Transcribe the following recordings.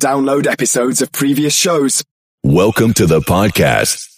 Download episodes of previous shows. Welcome to the podcast.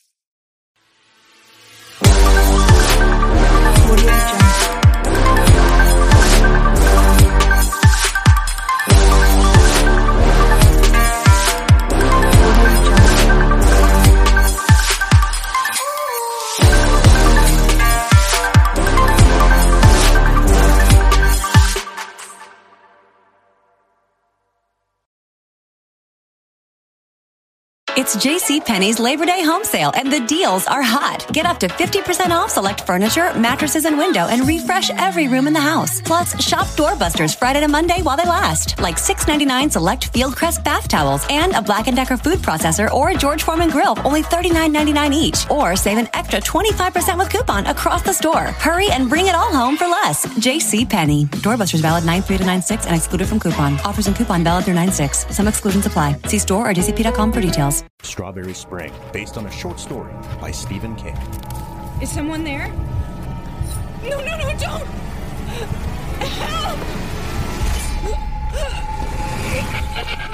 It's JCPenney's Labor Day home sale, and the deals are hot. Get up to 50% off select furniture, mattresses, and window, and refresh every room in the house. Plus, shop doorbusters Friday to Monday while they last, like $6.99 select Fieldcrest bath towels and a Black & Decker food processor or a George Foreman grill, only $39.99 each. Or save an extra 25% with coupon across the store. Hurry and bring it all home for less. JCPenney. Doorbusters valid 9-3 to 9-6 and excluded from coupon. Offers and coupon valid through 9-6. Some exclusions apply. See store or jcp.com for details. Strawberry Spring, based on a short story by Stephen King. Is someone there? No, no, no, don't! Help!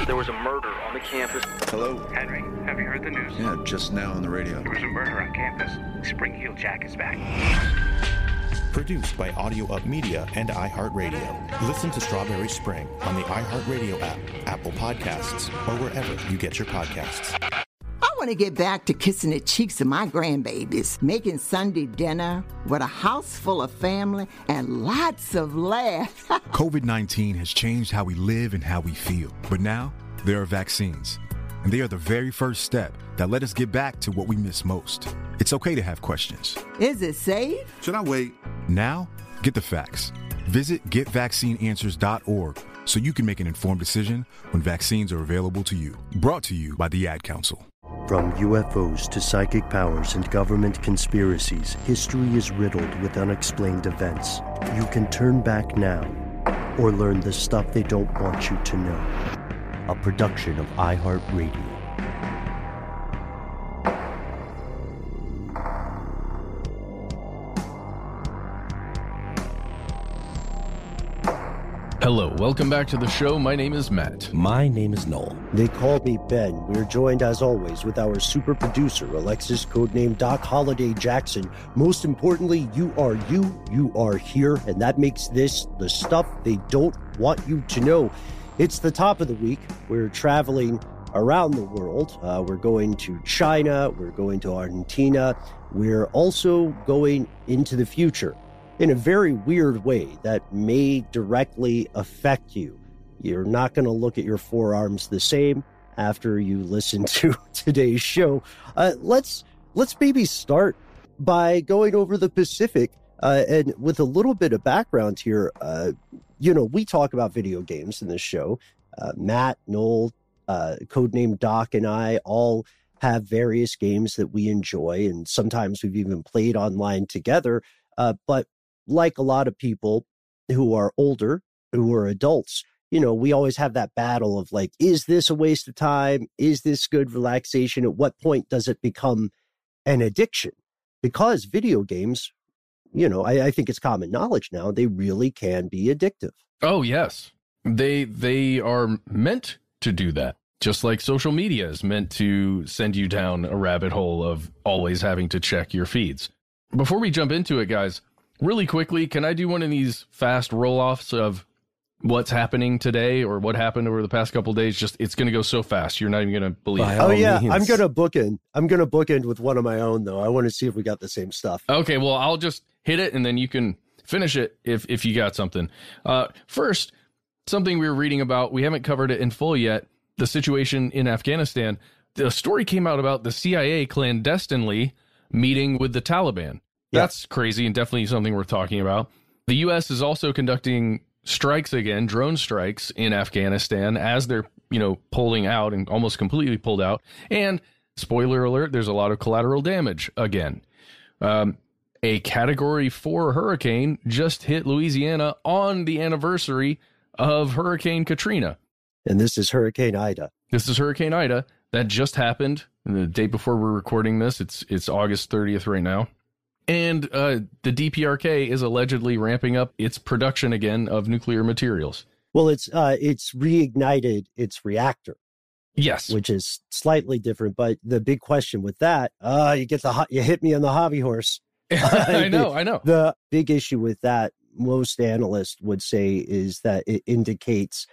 There was a murder on the campus. Hello? Henry, have you heard the news? Yeah, just now on the radio. There was a murder on campus. Spring Heel Jack is back. Produced by Audio Up Media and iHeartRadio. Listen to Strawberry Spring on the iHeartRadio app, Apple Podcasts, or wherever you get your podcasts. I want to get back to kissing the cheeks of my grandbabies, making Sunday dinner with a house full of family and lots of laughs. COVID 19 has changed how we live and how we feel. But now, there are vaccines. And they are the very first step that let us get back to what we miss most. It's okay to have questions. Is it safe? Should I wait? Now, get the facts. Visit getvaccineanswers.org so you can make an informed decision when vaccines are available to you. Brought to you by the Ad Council. From UFOs to psychic powers and government conspiracies, history is riddled with unexplained events. You can turn back now or learn the stuff they don't want you to know. A production of iHeartRadio. Hello, welcome back to the show. My name is Matt. My name is Noel. They call me Ben. We're joined as always with our super producer, Alexis, codename Doc Holliday Jackson. Most importantly, you are you, you are here, and that makes this the stuff they don't want you to know. It's the top of the week. We're traveling around the world. Uh, we're going to China, we're going to Argentina, we're also going into the future in a very weird way that may directly affect you. You're not going to look at your forearms the same after you listen to today's show. Uh, let's let's maybe start by going over the Pacific uh, and with a little bit of background here. You know, we talk about video games in this show. Uh, Matt, Noel, uh, codename Doc, and I all have various games that we enjoy, and sometimes we've even played online together. Uh, but like a lot of people who are older, who are adults, you know, we always have that battle of like, is this a waste of time? Is this good relaxation? At what point does it become an addiction? Because video games, you know, I, I think it's common knowledge now, they really can be addictive. Oh, yes. They they are meant to do that. Just like social media is meant to send you down a rabbit hole of always having to check your feeds. Before we jump into it, guys, really quickly, can I do one of these fast roll offs of what's happening today or what happened over the past couple days? Just it's going to go so fast, you're not even going to believe. By it. oh yeah, means. I'm going to book in. I'm going to book in with one of my own though. I want to see if we got the same stuff. Okay, well I'll just hit it and then you can finish it if if you got something. Uh, first, something we were reading about. We haven't covered it in full yet. The situation in Afghanistan. The story came out about the CIA clandestinely meeting with the Taliban. That's yeah. crazy and definitely something worth talking about. The U.S. is also conducting strikes again, drone strikes in Afghanistan as they're, you know, pulling out and almost completely pulled out. And spoiler alert, there's a lot of collateral damage again. Um, a category four hurricane just hit Louisiana on the anniversary of Hurricane Katrina. And this is Hurricane Ida. This is Hurricane Ida that just happened the day before we're recording this. It's it's August 30th right now. And uh, the DPRK is allegedly ramping up its production again of nuclear materials. Well, it's uh, it's reignited its reactor. Yes, which is slightly different. But the big question with that, uh, you get the you hit me on the hobby horse. I know, I know. The big issue with that, most analysts would say, is that it indicates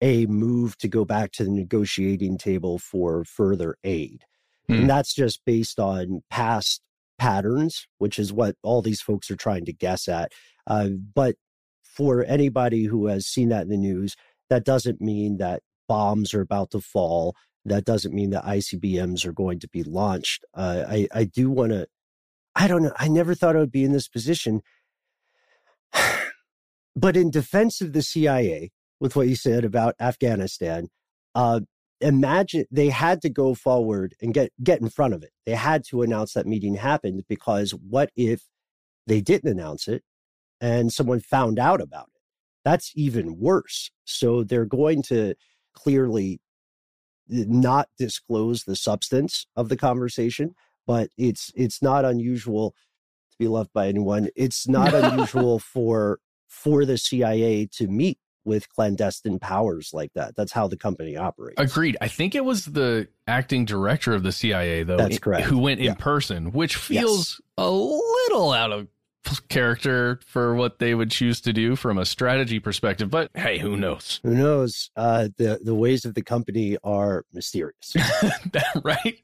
a move to go back to the negotiating table for further aid. Mm. And that's just based on past patterns, which is what all these folks are trying to guess at. Uh, but for anybody who has seen that in the news, that doesn't mean that bombs are about to fall. That doesn't mean that ICBMs are going to be launched. Uh, I, I do want to, I don't know, I never thought I would be in this position. but in defense of the CIA, with what you said about Afghanistan, uh, imagine they had to go forward and get get in front of it. They had to announce that meeting happened because what if they didn't announce it and someone found out about it? That's even worse. So they're going to clearly not disclose the substance of the conversation, but it's it's not unusual to be loved by anyone. It's not unusual for for the CIA to meet with clandestine powers like that. That's how the company operates. Agreed. I think it was the acting director of the CIA, though. That's correct. Who went in yeah. person, which feels yes. a little out of character for what they would choose to do from a strategy perspective. But hey, who knows? Who knows? Uh, the the ways of the company are mysterious, right?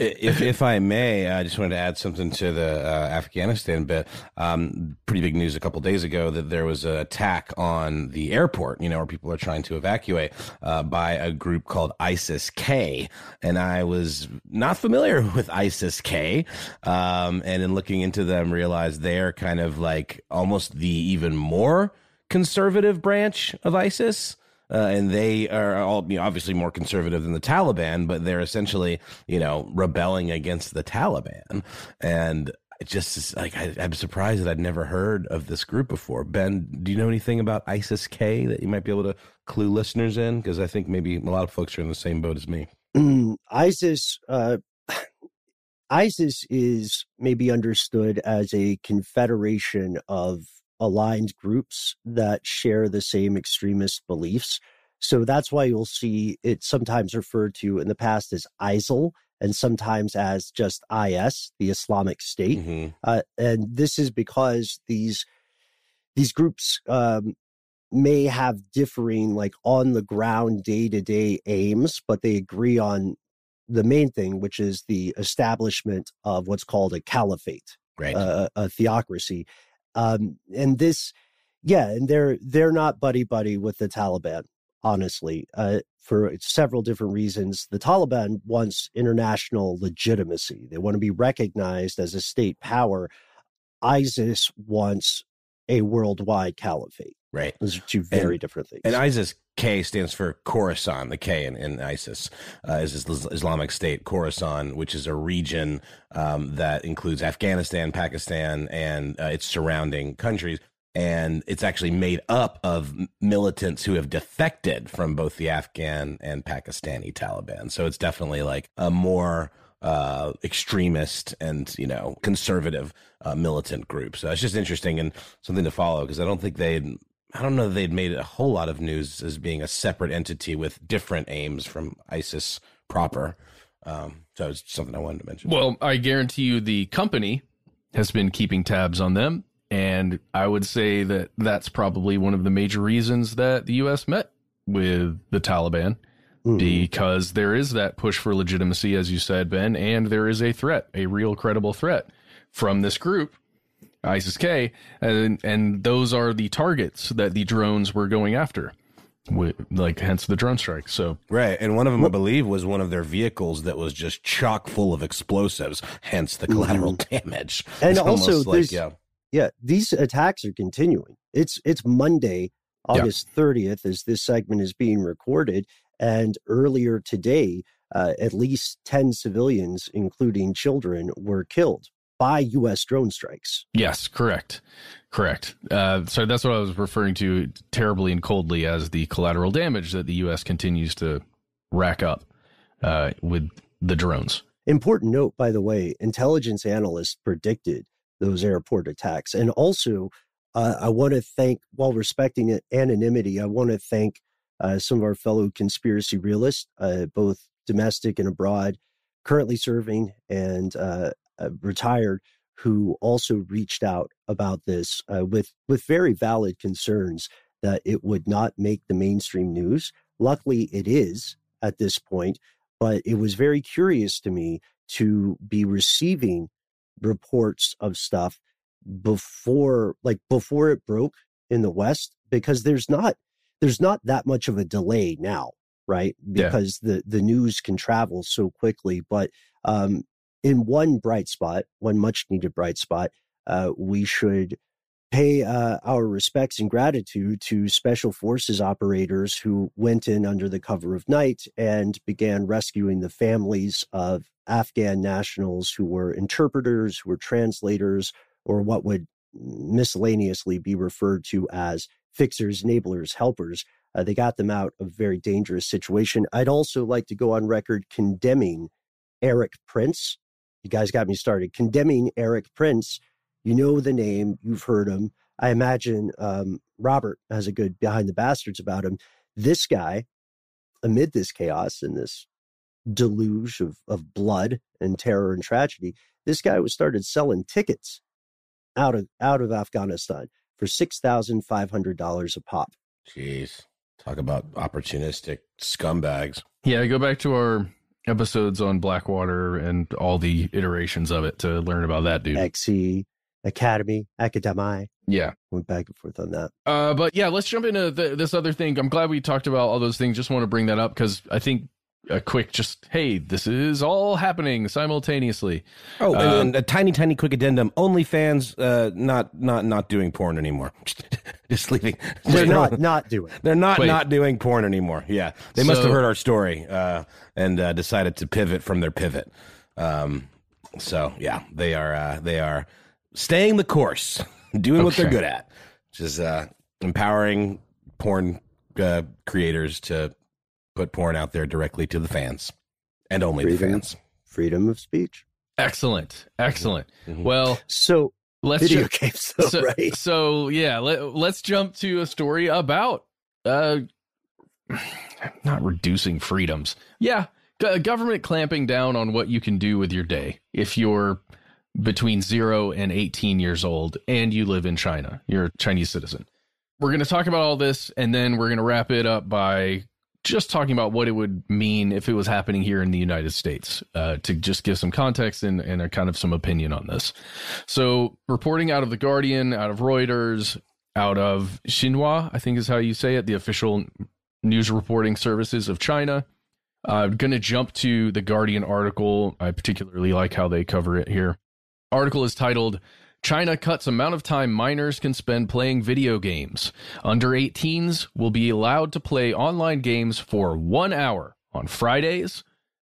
If if I may, I just wanted to add something to the uh, Afghanistan bit. Um, pretty big news a couple days ago that there was an attack on the airport. You know, where people are trying to evacuate uh, by a group called ISIS K, and I was not familiar with ISIS K, um, and in looking into them, realized they're kind of like almost the even more conservative branch of ISIS uh, and they are all you know, obviously more conservative than the Taliban, but they're essentially you know rebelling against the Taliban, and it just is like I, am surprised that I'd never heard of this group before. Ben, do you know anything about ISIS K that you might be able to clue listeners in? Because I think maybe a lot of folks are in the same boat as me. Mm, ISIS. Uh, ISIS is maybe understood as a confederation of aligned groups that share the same extremist beliefs. So that's why you'll see it sometimes referred to in the past as ISIL and sometimes as just IS, the Islamic State. Mm-hmm. Uh, and this is because these these groups um, may have differing, like on the ground, day to day aims, but they agree on the main thing, which is the establishment of what's called a caliphate, right. uh, a theocracy. Um, and this, yeah, and they're they're not buddy buddy with the Taliban, honestly, uh, for several different reasons. The Taliban wants international legitimacy; they want to be recognized as a state power. ISIS wants a worldwide caliphate. Right. Those are two very and, different things. And ISIS K stands for Khorasan. The K in, in ISIS uh, is Islamic State Khorasan, which is a region um, that includes Afghanistan, Pakistan, and uh, its surrounding countries. And it's actually made up of militants who have defected from both the Afghan and Pakistani Taliban. So it's definitely like a more uh, extremist and you know conservative uh, militant group. So it's just interesting and something to follow because I don't think they I don't know that they'd made a whole lot of news as being a separate entity with different aims from ISIS proper. Um, so it's something I wanted to mention. Well, I guarantee you the company has been keeping tabs on them. And I would say that that's probably one of the major reasons that the U.S. met with the Taliban mm. because there is that push for legitimacy, as you said, Ben, and there is a threat, a real credible threat from this group ISIS K, and and those are the targets that the drones were going after. With, like hence the drone strike. So right, and one of them, I believe, was one of their vehicles that was just chock full of explosives. Hence the collateral mm-hmm. damage. And it's also, like, yeah, yeah, these attacks are continuing. It's it's Monday, August thirtieth, yeah. as this segment is being recorded, and earlier today, uh, at least ten civilians, including children, were killed by U.S. drone strikes. Yes, correct, correct. Uh, so that's what I was referring to terribly and coldly as the collateral damage that the U.S. continues to rack up uh, with the drones. important note, by the way, intelligence analysts predicted those airport attacks. And also, uh, I want to thank, while respecting anonymity, I want to thank uh, some of our fellow conspiracy realists, uh, both domestic and abroad, currently serving and uh, retired, who also reached out about this uh, with with very valid concerns that it would not make the mainstream news. Luckily, it is at this point, but it was very curious to me to be receiving reports of stuff before like before it broke in the west because there's not there's not that much of a delay now right because yeah. the the news can travel so quickly but um in one bright spot one much needed bright spot uh we should pay uh, our respects and gratitude to special forces operators who went in under the cover of night and began rescuing the families of Afghan nationals who were interpreters, who were translators, or what would miscellaneously be referred to as fixers, enablers, helpers. Uh, they got them out of a very dangerous situation. I'd also like to go on record condemning Erik Prince. You guys got me started. Condemning Erik Prince you know the name, you've heard him. I imagine um, Robert has a good behind the bastards about him. This guy, amid this chaos and this deluge of, of blood and terror and tragedy, this guy was started selling tickets out of out of Afghanistan for six thousand five hundred dollars a pop. Jeez, talk about opportunistic scumbags. Yeah, go back to our episodes on Blackwater and all the iterations of it to learn about that dude. XE, Academy, Academy. Yeah. Went back and forth on that. Uh, but yeah, let's jump into the, this other thing. I'm glad we talked about all those things. Just want to bring that up because I think a quick just hey this is all happening simultaneously. Oh and, uh, and a tiny tiny quick addendum. OnlyFans uh not not not doing porn anymore. Just leaving. They're not not doing. They're not Wait. not doing porn anymore. Yeah. They must have heard our story uh and uh decided to pivot from their pivot. Um so yeah they are uh they are staying the course, doing okay. what they're good at, which is uh, empowering porn uh, creators to put porn out there directly to the fans and only freedom, the fans. Freedom of speech. Excellent, excellent. Mm-hmm. Well, so let's video ju- games, though, so, right? So yeah, let, us jump to a story about uh, not reducing freedoms. Yeah, government clamping down on what you can do with your day if you're between 0 and 18 years old and you live in China. You're a Chinese citizen. We're going to talk about all this and then we're going to wrap it up by just talking about what it would mean if it was happening here in the United States uh, to just give some context and, and kind of some opinion on this. So, reporting out of The Guardian, out of Reuters, out of Xinhua, I think is how you say it, the official news reporting services of China. I'm going to jump to the Guardian article. I particularly like how they cover it here article is titled China cuts amount of time minors can spend playing video games. Under 18s will be allowed to play online games for one hour on Fridays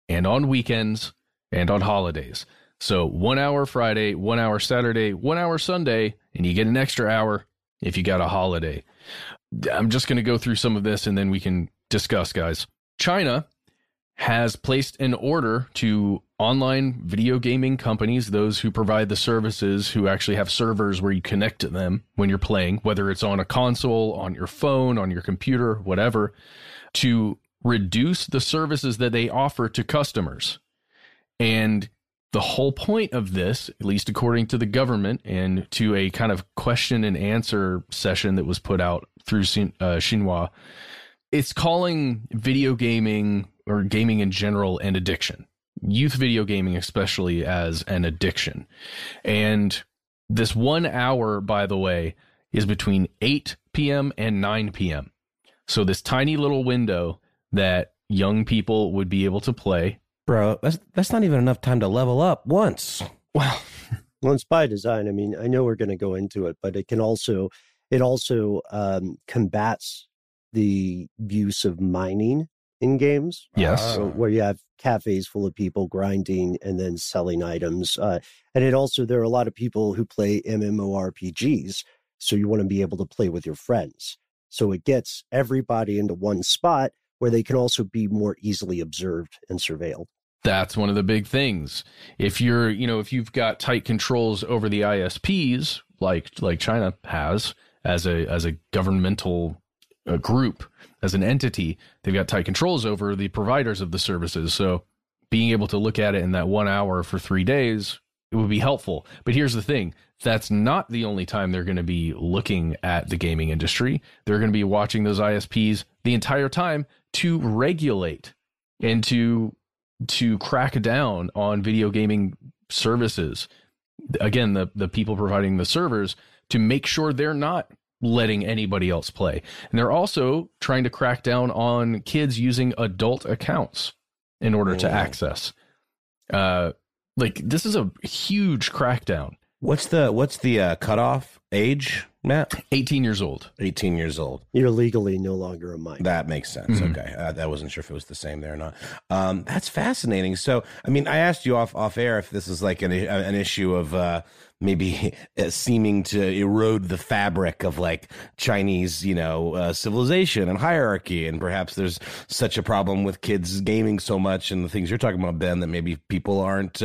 and on weekends and on holidays. So one hour Friday, one hour Saturday, one hour Sunday, and you get an extra hour if you got a holiday. I'm just going to go through some of this and then we can discuss, guys. China has placed an order to online video gaming companies, those who provide the services, who actually have servers where you connect to them when you're playing, whether it's on a console, on your phone, on your computer, whatever, to reduce the services that they offer to customers. And the whole point of this, at least according to the government and to a kind of question and answer session that was put out through uh, Xinhua, it's calling video gaming or gaming in general and addiction. Youth video gaming especially as an addiction. And this one hour by the way is between 8 p.m and 9 p.m so this tiny little window that young people would be able to play. Bro that's that's not even enough time to level up once. Well well it's by design. I mean i know we're going to go into it but it can also it also um, combats the use of mining in games. Yes. Uh, where you have cafes full of people grinding and then selling items. Uh, and it also, there are a lot of people who play MMORPGs. So you want to be able to play with your friends. So it gets everybody into one spot where they can also be more easily observed and surveilled. That's one of the big things. If you're, you know, if you've got tight controls over the ISPs, like like China has as a as a governmental uh, group, as an entity, they've got tight controls over the providers of the services. So being able to look at it in that one hour for three days, it would be helpful. But here's the thing: that's not the only time they're going to be looking at the gaming industry. They're going to be watching those ISPs the entire time to regulate and to to crack down on video gaming services. Again, the the people providing the servers to make sure they're not letting anybody else play. And they're also trying to crack down on kids using adult accounts in order to access. Uh like this is a huge crackdown. What's the what's the uh, cutoff age, Matt? 18 years old. 18 years old. You're legally no longer a minor. That makes sense. Mhm. Okay, uh, I wasn't sure if it was the same there or not. Um, that's fascinating. So, I mean, I asked you off off air if this is like an an issue of uh, maybe uh, seeming to erode the fabric of like Chinese, you know, uh, civilization and hierarchy, and perhaps there's such a problem with kids gaming so much and the things you're talking about, Ben, that maybe people aren't.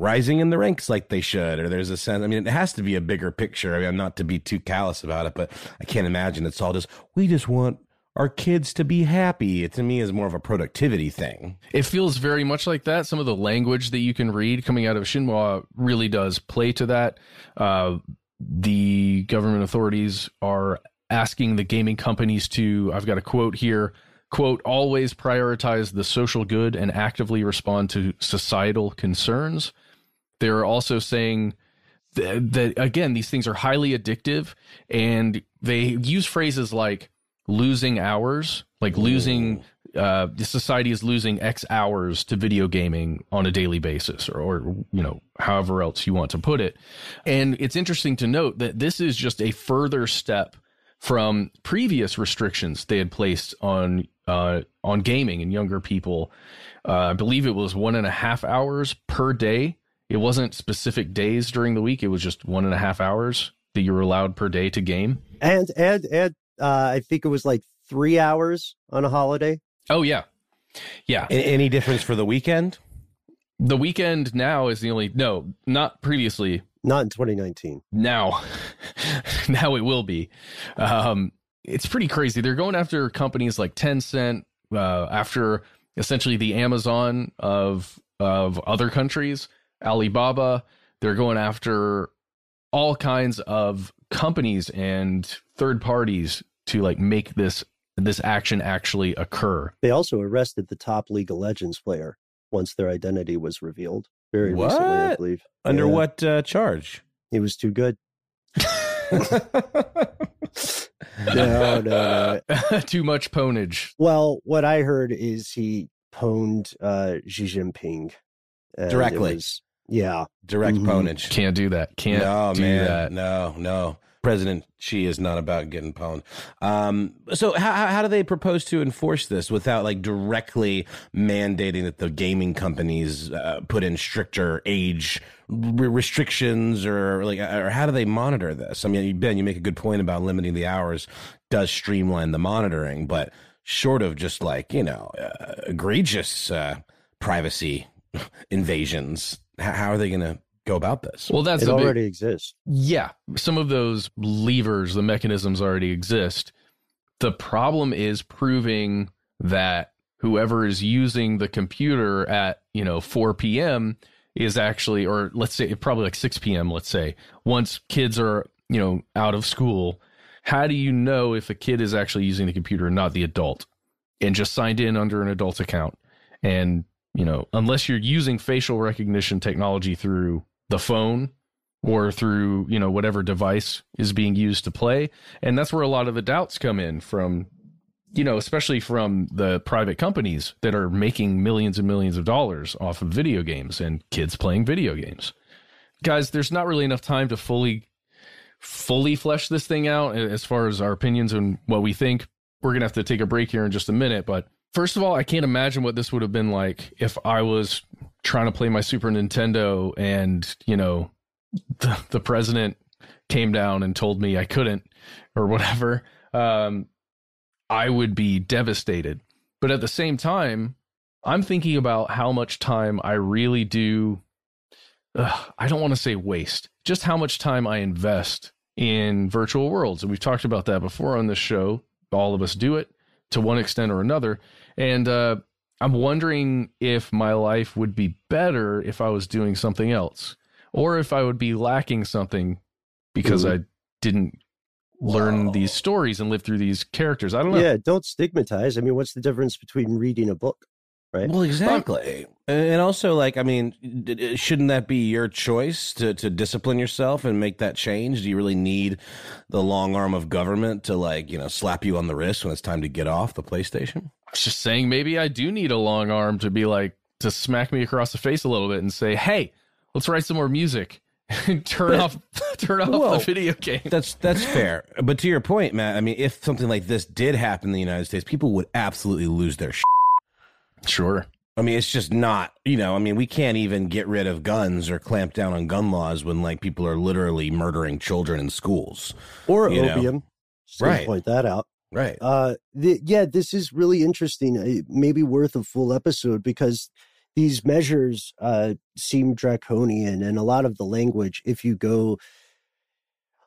Rising in the ranks like they should or there's a sense i mean it has to be a bigger picture i mean not to be too callous about it but i can't imagine it's all just we just want our kids to be happy it to me is more of a productivity thing It feels very much like that. Some of the language that you can read coming out of Xinhua really does play to that. Uh, the government authorities are asking the gaming companies to, I've got a quote here, quote, always prioritize the social good and actively respond to societal concerns. They're also saying that, that again, these things are highly addictive and they use phrases like losing hours, like losing uh, the society is losing X hours to video gaming on a daily basis, or, or you know, however else you want to put it. And it's interesting to note that this is just a further step from previous restrictions they had placed on uh, on gaming and younger people. Uh, I believe it was one and a half hours per day. It wasn't specific days during the week. It was just one and a half hours that you were allowed per day to game. And and and uh, I think it was like three hours on a holiday. Oh yeah, yeah. A- any difference for the weekend The weekend now is the only no, not previously. Not in 2019. Now, now it will be. Um, it's pretty crazy. They're going after companies like Tencent, uh, after essentially the Amazon of of other countries, Alibaba. They're going after all kinds of companies and third parties to like make this this action actually occur. They also arrested the top League of Legends player once their identity was revealed. Very recently, I believe. under Yeah. what uh, charge He was too good. no, no, no. Too much pwnage. Well, what I heard is he pwned uh, Xi Jinping and it Directly. was- yeah, direct Mhm. pwnage Can't do that. Can't no do man that. no no president Xi is not about getting pwned um so how, how how do they propose to enforce this without like directly mandating that the gaming companies uh, put in stricter age re- restrictions or like or how do they monitor this i mean ben you make a good point about limiting the hours does streamline the monitoring but short of just like you know uh, egregious uh, privacy invasions how, how are they going to go about this Well, that's it the big- already exists. Yeah, some of those levers, the mechanisms already exist. The problem is proving that whoever is using the computer at, you know, 4 p.m. is actually, or let's say probably like 6 p.m., let's say, once kids are, you know, out of school, how do you know if a kid is actually using the computer and not the adult and just signed in under an adult account? And, you know, unless you're using facial recognition technology through the phone or through you know whatever device is being used to play. And that's where a lot of the doubts come in from you know especially from the private companies that are making millions and millions of dollars off of video games and kids playing video games. Guys there's not really enough time to fully fully flesh this thing out as far as our opinions and what we think. We're gonna have to take a break here in just a minute but first of all i can't imagine what this would have been like if i was trying to play my super nintendo and you know the, the president came down and told me I couldn't or whatever, um, I would be devastated. But at the same time, I'm thinking about how much time I really do. I don't want to say waste, just how much time I invest in virtual worlds. And we've talked about that before on this show. All of us do it to one extent or another. And uh, I'm wondering if my life would be better if I was doing something else, or if I would be lacking something because Ooh. I didn't learn these stories and live through these characters. I don't know. Yeah, don't stigmatize. I mean, what's the difference between reading a book, right? Well, exactly. And also, like, I mean, d- d- shouldn't that be your choice to, to discipline yourself and make that change? Do you really need the long arm of government to, like, you know, slap you on the wrist when it's time to get off the PlayStation? I was just saying maybe I do need a long arm to be like to smack me across the face a little bit and say, "Hey, let's write some more music." and turn But- off turn off Well, the video game. That's that's fair. But to your point, Matt, I mean, if something like this did happen in the United States, people would absolutely lose their shit. Sure. I mean, it's just not, you know, I mean, we can't even get rid of guns or clamp down on gun laws when like people are literally murdering children in schools. or you know? opium. Just Right. Point that out. Right. Uh, the, yeah, this is really interesting. Uh, Maybe worth a full episode because these measures uh, seem draconian, and a lot of the language. If you go,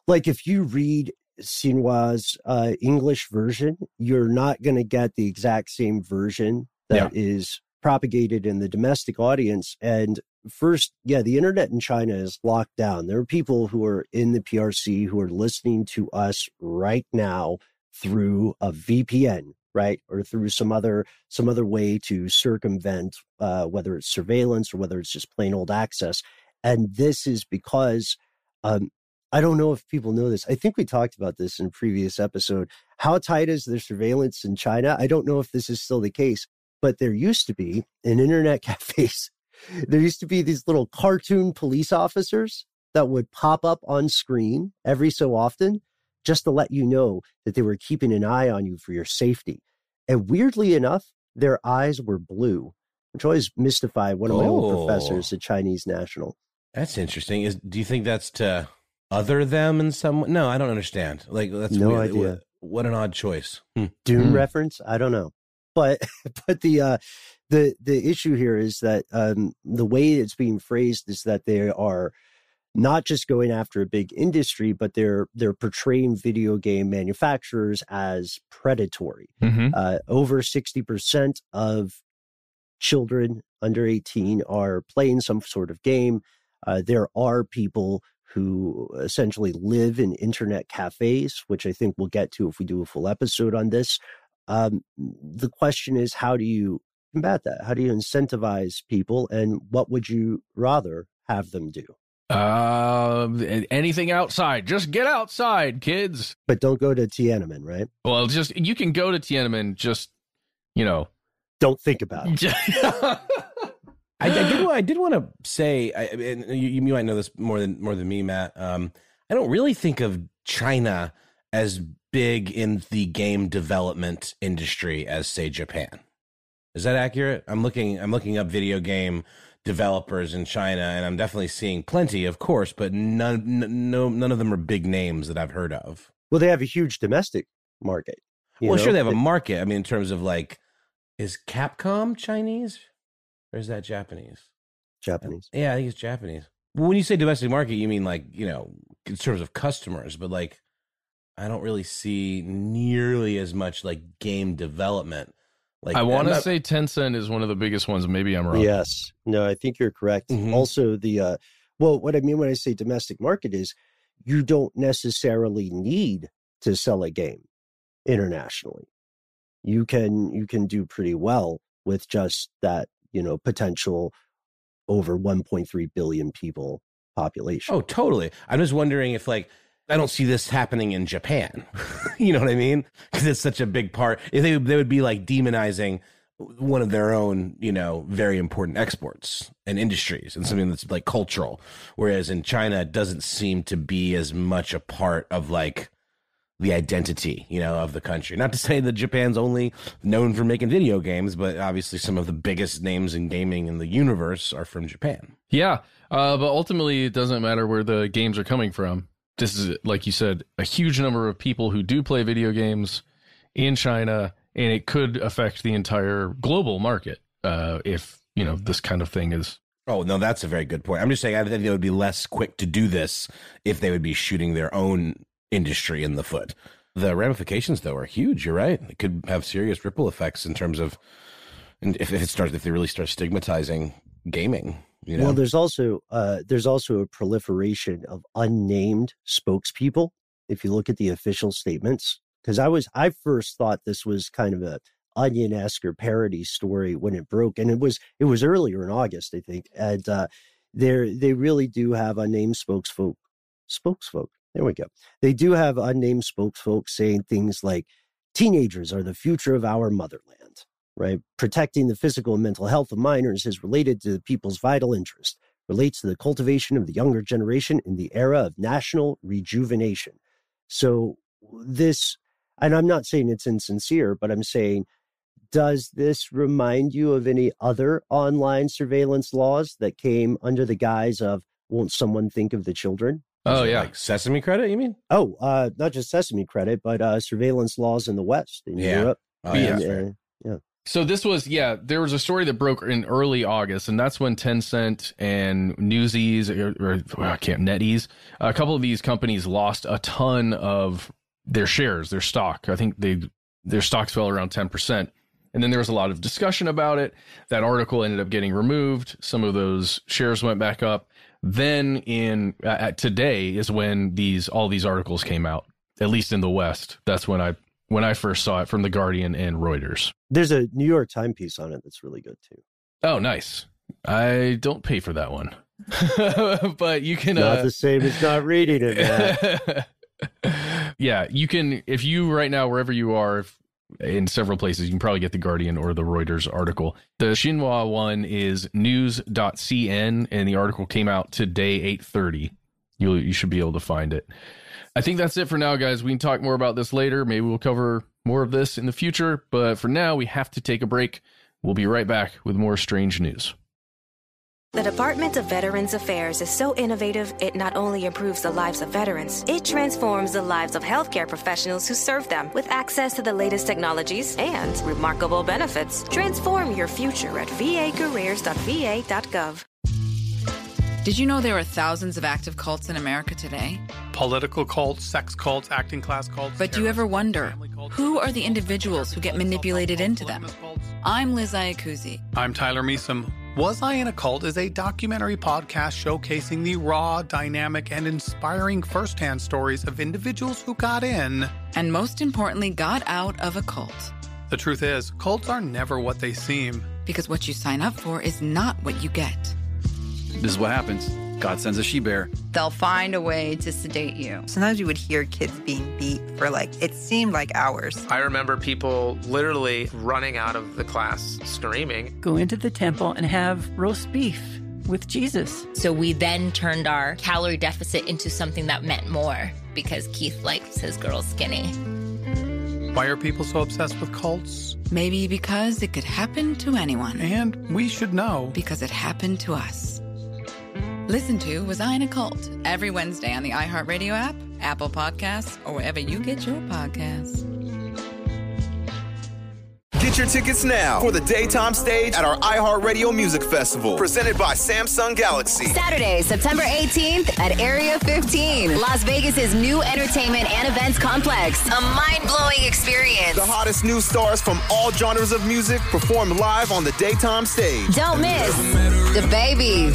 like, if you read Xinhua's uh, English version, you're not going to get the exact same version that is propagated in the domestic audience. And first, yeah, the internet in China is locked down. There are people who are in the PRC who are listening to us right now through a VPN, right, or through some other some other way to circumvent uh, whether it's surveillance or whether it's just plain old access. And this is because um, I don't know if people know this. I think we talked about this in a previous episode. How tight is the surveillance in China? I don't know if this is still the case, but there used to be in internet cafes. There used to be these little cartoon police officers that would pop up on screen every so often just to let you know that they were keeping an eye on you for your safety. And weirdly enough, their eyes were blue, which always mystified one of my old Oh. professors at Chinese National. That's interesting. Is do you think that's to other them in some way? No, I don't understand. Like that's No weird. idea. What, what an odd choice. Hmm. Dune Hmm. reference? I don't know. But but the uh the the issue here is that um the way it's being phrased is that they are not just going after a big industry, but they're they're portraying video game manufacturers as predatory. Mhm. Uh, over sixty percent of children under eighteen are playing some sort of game. Uh, there are people who essentially live in internet cafes, which I think we'll get to if we do a full episode on this. Um, the question is, how do you combat that? How do you incentivize people, and what would you rather have them do? Uh, anything outside, just get outside, kids. But don't go to Tiananmen, right? Well, just you can go to Tiananmen, just you know, don't think about it. I, I did. I did want to say, I, and you, you might know this more than more than me, Matt. Um, I don't really think of China as big in the game development industry as say Japan. Is that accurate? I'm looking. I'm looking up video game developers in China, and I'm definitely seeing plenty, of course, but none, n- no, none of them are big names that I've heard of. Well, they have a huge domestic market. well, know? sure, they have a market. I mean, in terms of like, is Capcom Chinese or is that Japanese? Japanese. Yeah, I think it's Japanese. Well, when you say domestic market, you mean like you know in terms of customers, but like I don't really see nearly as much like game development. Like I want to say Tencent is one of the biggest ones. Maybe I'm wrong. Yes. No, I think you're correct. Mhm. Also, the uh, well, what I mean when I say domestic market is you don't necessarily need to sell a game internationally. You can you can do pretty well with just that, you know, potential over 1.3 billion people population. Oh, totally. I'm just wondering if like I don't see this happening in Japan. you know what I mean? Because it's such a big part. They they would be like demonizing one of their own, you know, very important exports and industries and something that's like cultural. Whereas in China, it doesn't seem to be as much a part of like the identity, you know, of the country. Not to say that Japan's only known for making video games, but obviously some of the biggest names in gaming in the universe are from Japan. Yeah, uh, but ultimately, it doesn't matter where the games are coming from. This is, like you said, a huge number of people who do play video games in China, and it could affect the entire global market. uh, if you know this kind of thing is. Oh no, that's a very good point. I'm just saying I think they would be less quick to do this if they would be shooting their own industry in the foot. The ramifications, though, are huge. You're right; it could have serious ripple effects in terms of, and if, if it starts, if they really start stigmatizing gaming. You know? Well, there's also uh, there's also a proliferation of unnamed spokespeople. If you look at the official statements, because I was I first thought this was kind of a onion esque or parody story when it broke, and it was it was earlier in August, I think, and uh, they they really do have unnamed spokesfolk spokesfolk there we go. They do have unnamed spokesfolk saying things like teenagers are the future of our motherland, right? Protecting the physical and mental health of minors is related to the people's vital interest, relates to the cultivation of the younger generation in the era of national rejuvenation. So, this, and I'm not saying it's insincere, but I'm saying, does this remind you of any other online surveillance laws that came under the guise of won't someone think of the children? Oh yeah, like Sesame Credit. You mean? Oh, uh, not just Sesame Credit, but uh, surveillance laws in the West in yeah. Europe. Oh, yeah, and, uh, yeah. So this was yeah, there was a story that broke in early August, and that's when Tencent and Newsies or, or well, I can't NetEase, a couple of these companies lost a ton of their shares, their stock. I think they their stocks fell around ten percent. And then there was a lot of discussion about it. That article ended up getting removed. Some of those shares went back up. Then in uh, today is when these all these articles came out. At least in the West, that's when I when I first saw it from the Guardian and Reuters. There's a New York Times piece on it that's really good too. Oh, nice. I don't pay for that one, but you can. Not uh, the same as not reading it. yeah, you can. If you right now wherever you are, if in several places. You can probably get the Guardian or the Reuters article. The Xinhua one is news.cn, and the article came out today, 8.30. You, you should be able to find it. I think that's it for now, guys. We can talk more about this later. Maybe we'll cover more of this in the future. But for now, we have to take a break. We'll be right back with more strange news. The Department of Veterans Affairs is so innovative, it not only improves the lives of veterans, it transforms the lives of healthcare professionals who serve them with access to the latest technologies and remarkable benefits. Transform your future at vacareers.va.gov. Did you know there are thousands of active cults in America today? Political cults, sex cults, acting class cults. But do you ever wonder who are the individuals who get manipulated into them? I'm Liz Iacuzzi. I'm Tyler Measom. Was I in a Cult is a documentary podcast showcasing the raw, dynamic, and inspiring firsthand stories of individuals who got in. And most importantly, got out of a cult. The truth is, cults are never what they seem. Because what you sign up for is not what you get. This is what happens. God sends a she bear. They'll find a way to sedate you. Sometimes you would hear kids being beat for like, it seemed like hours. I remember people literally running out of the class screaming. Go into the temple and have roast beef with Jesus. So we then turned our calorie deficit into something that meant more because Keith likes his girls skinny. Why are people so obsessed with cults? Maybe because it could happen to anyone. And we should know. Because it happened to us. Listen to Was I in a Cult every Wednesday on the iHeartRadio app, Apple Podcasts, or wherever you get your podcasts. Get your tickets now for the daytime stage at our iHeartRadio Music Festival, presented by Samsung Galaxy. Saturday, September 18th at Area 15, Las Vegas's new entertainment and events complex. A mind-blowing experience. The hottest new stars from all genres of music perform live on the daytime stage. Don't miss the baby,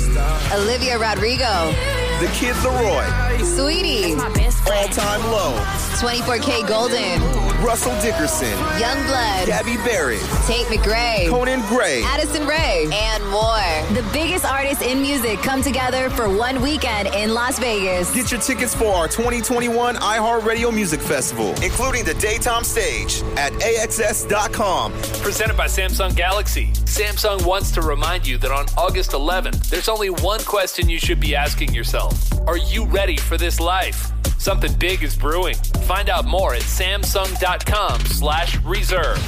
Olivia Rodrigo, the Kid LAROI, Saweetie, All Time Low, 24kGoldn, Russell Dickerson, YUNGBLUD, Gabby Barrett, Tate McRae, Conan Gray, Addison Rae, and more. The biggest artists in music come together for one weekend in Las Vegas. Get your tickets for our 2021 iHeartRadio Music Festival, including the daytime stage at AXS.com. Presented by Samsung Galaxy. Samsung wants to remind you that on August 11th, there's only one question you should be asking yourself Are you ready for this life? Something big is brewing. Find out more at samsung.com slash reserve.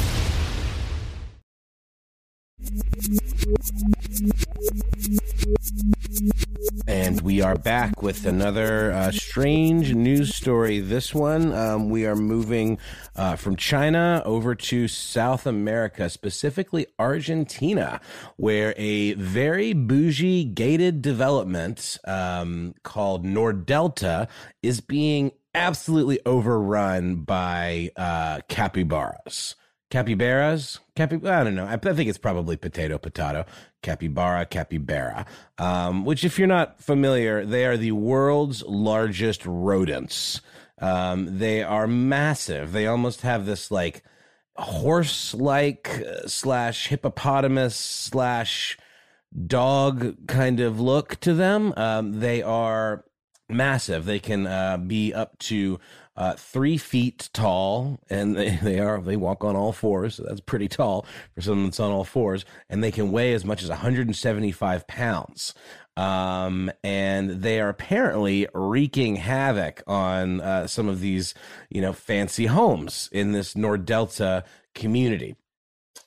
And we are back with another uh, strange news story. This one, um, we are moving uh, from China over to South America, specifically Argentina, where a very bougie gated development um, called Nordelta is being absolutely overrun by uh, capybaras. Capybaras? Capi- I don't know. I, I think it's probably potato, potato. Capybara, capybara. Um, which, if you're not familiar, they are the world's largest rodents. Um, they are massive. They almost have this like horse like uh, slash hippopotamus slash dog kind of look to them. Um, they are massive. They can uh, be up to uh, three feet tall, and they, they are they walk on all fours. So that's pretty tall for someone that's on all fours, and they can weigh as much as 175 pounds. Um, and they are apparently wreaking havoc on uh, some of these, you know, fancy homes in this Nordelta community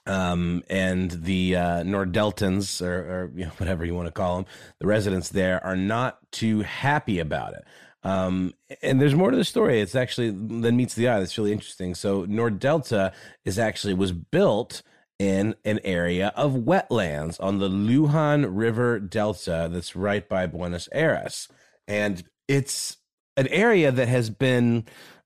um, and the uh, Nordeltans, or, or you know, whatever you want to call them, the residents there are not too happy about it. Um, and there's more to the story. It's actually than meets the eye. That's really interesting. So Nordelta is actually was built in an area of wetlands on the Lujan River Delta that's right by Buenos Aires, and it's an area that has been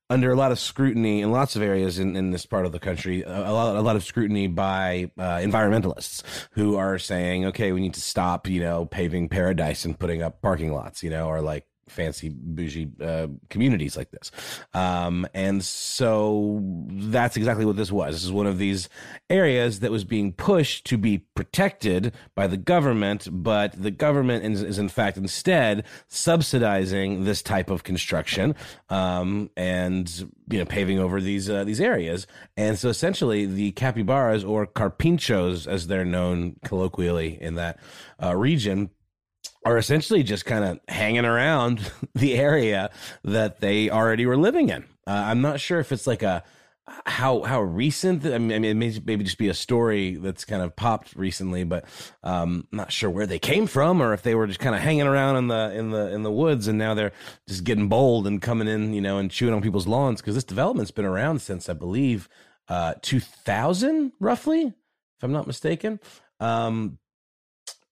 under a lot of scrutiny in lots of areas in, in this part of the country, a, lot, a lot of scrutiny by uh, environmentalists who are saying, okay, we need to stop, you know, paving paradise and putting up parking lots, you know, or like fancy bougie uh, communities like this. Um, and so that's exactly what this was. This is one of these areas that was being pushed to be protected by the government, but the government is, is in fact instead subsidizing this type of construction um, and you know paving over these uh, these areas. And so essentially, the capybaras or carpinchos, as they're known colloquially in that uh, region, are essentially just kind of hanging around the area that they already were living in. Uh, I'm not sure if it's like a how how recent. I mean, it may maybe just be a story that's kind of popped recently, but um, I'm not sure where they came from or if they were just kind of hanging around in the in the in the woods and now they're just getting bold and coming in, you know, and chewing on people's lawns because this development's been around since I believe uh, 2000, roughly, if I'm not mistaken. Um,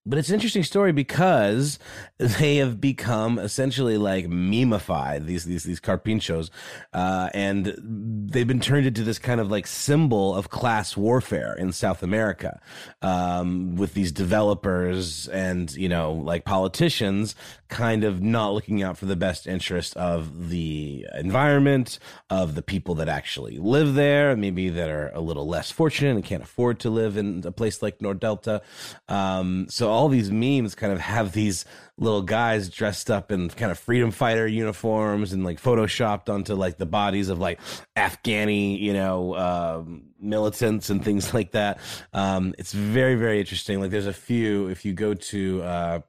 but it's an interesting story because they have become essentially like memeified these these these carpinchos, uh, and they've been turned into this kind of like symbol of class warfare in South America, um, with these developers and you know like politicians kind of not looking out for the best interest of the environment, of the people that actually live there, maybe that are a little less fortunate and can't afford to live in a place like Nordelta. Um, so all these memes kind of have these little guys dressed up in kind of freedom fighter uniforms and like photoshopped onto like the bodies of like Afghani, you know, um, militants and things like that. Um, it's very, very interesting. Like there's a few, if you go to, uh,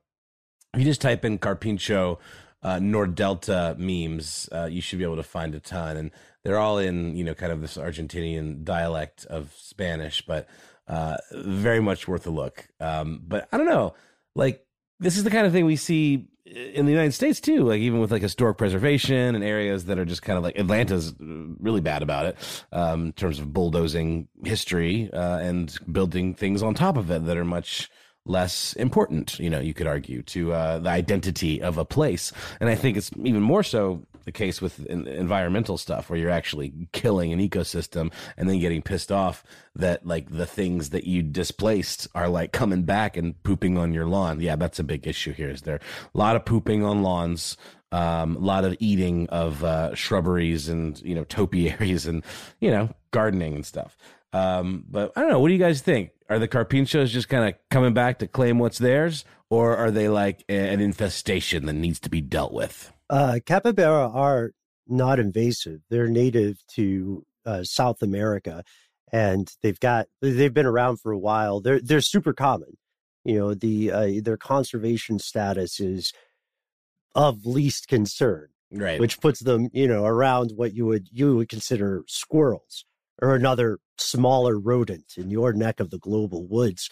if you just type in Carpincho uh, Nordelta memes, uh, you should be able to find a ton. And they're all in, you know, kind of this Argentinian dialect of Spanish, but uh, very much worth a look. Um, but I don't know, like this is the kind of thing we see in the United States too, like even with like historic preservation and areas that are just kind of like Atlanta's really bad about it um, in terms of bulldozing history uh, and building things on top of it that are much less important, you know, you could argue, to uh, the identity of a place. And I think it's even more so the case with environmental stuff where you're actually killing an ecosystem and then getting pissed off that like the things that you displaced are like coming back and pooping on your lawn. Yeah, that's a big issue here. Is there a lot of pooping on lawns? Um, a lot of eating of uh, shrubberies and you know topiaries and you know gardening and stuff. Um, but I don't know. What do you guys think? Are the Carpinchos just kind of coming back to claim what's theirs, or are they like an infestation that needs to be dealt with? Uh, capybara are not invasive. They're native to uh, South America, and they've got they've been around for a while. They're they're super common. You know, the uh, their conservation status is of least concern, right? Which puts them, you know, around what you would you would consider squirrels or another smaller rodent in your neck of the global woods.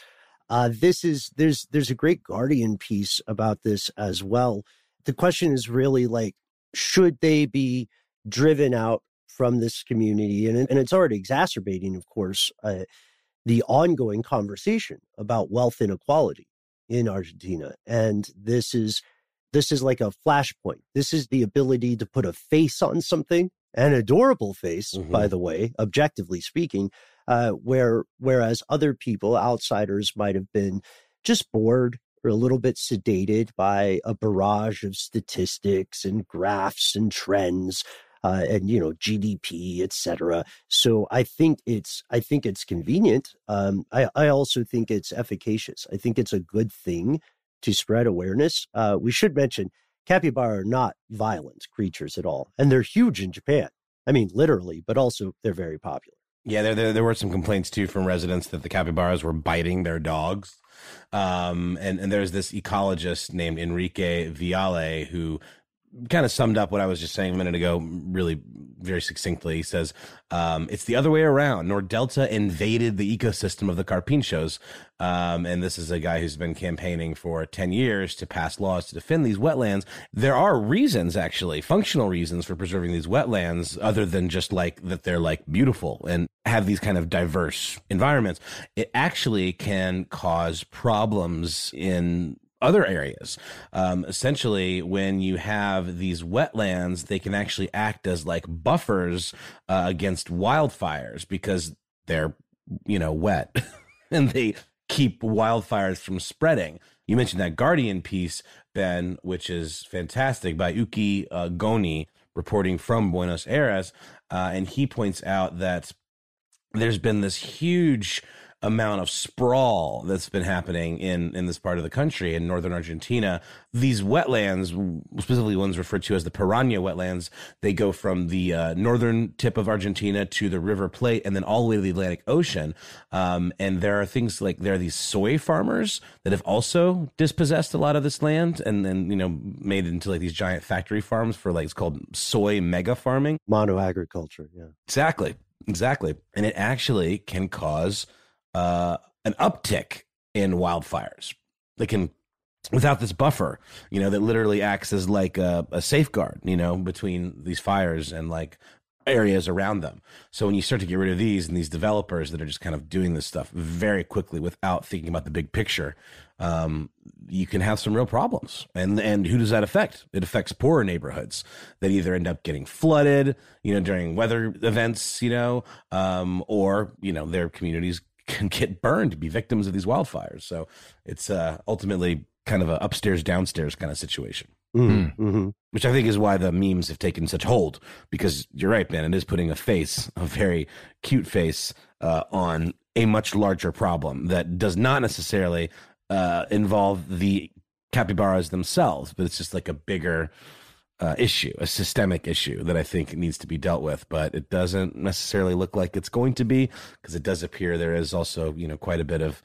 Uh, this is there's there's a great Guardian piece about this as well the question is really like, should they be driven out from this community? And, and it's already exacerbating, of course, uh, the ongoing conversation about wealth inequality in Argentina. And this is this is like a flashpoint. This is the ability to put a face on something, an adorable face, mm-hmm. by the way, objectively speaking, uh, where whereas other people, outsiders, might have been just bored or a little bit sedated by a barrage of statistics and graphs and trends uh, and you know GDP, etc. So I think it's I think it's convenient. Um, I I also think it's efficacious. I think it's a good thing to spread awareness. Uh, we should mention capybara are not violent creatures at all, and they're huge in Japan. I mean, literally, but also they're very popular. Yeah, there, there, there were some complaints too from residents that the capybaras were biting their dogs. Um, and, and there's this ecologist named Enrique Viale who kind of summed up what I was just saying a minute ago, really very succinctly. He says, um, it's the other way around. Nordelta invaded the ecosystem of the carpinchos. Um, and this is a guy who's been campaigning for 10 years to pass laws to defend these wetlands. There are reasons, actually, functional reasons for preserving these wetlands, other than just like that they're like beautiful and have these kind of diverse environments. It actually can cause problems in other areas. Um, essentially, when you have these wetlands, they can actually act as like buffers uh, against wildfires because they're, you know, wet and they keep wildfires from spreading. You mentioned that Guardian piece, Ben, which is fantastic by Uki uh, Goni reporting from Buenos Aires. Uh, and he points out that there's been this huge amount of sprawl that's been happening in in this part of the country in northern Argentina. These wetlands, specifically ones referred to as the Piranha wetlands, they go from the uh, northern tip of Argentina to the River Plate and then all the way to the Atlantic Ocean. Um, and there are things like there are these soy farmers that have also dispossessed a lot of this land and then you know made it into like these giant factory farms for like it's called soy mega farming, mono agriculture. Yeah, exactly, exactly, and it actually can cause uh, an uptick in wildfires. They can without this buffer, you know, that literally acts as like a, a, safeguard, you know, between these fires and like areas around them. So when you start to get rid of these and these developers that are just kind of doing this stuff very quickly without thinking about the big picture, um, you can have some real problems. And and who does that affect? It affects poorer neighborhoods that either end up getting flooded, you know, during weather events, you know, um, or you know their communities can get burned, be victims of these wildfires. So it's uh, ultimately kind of an upstairs downstairs kind of situation. Mm-hmm. Mm-hmm. Which I think is why the memes have taken such hold because you're right, man. It is putting a face, a very cute face, uh, on a much larger problem that does not necessarily uh, involve the capybaras themselves, but it's just like a bigger uh, issue, a systemic issue that I think needs to be dealt with. But it doesn't necessarily look like it's going to be because it does appear there is also, you know, quite a bit of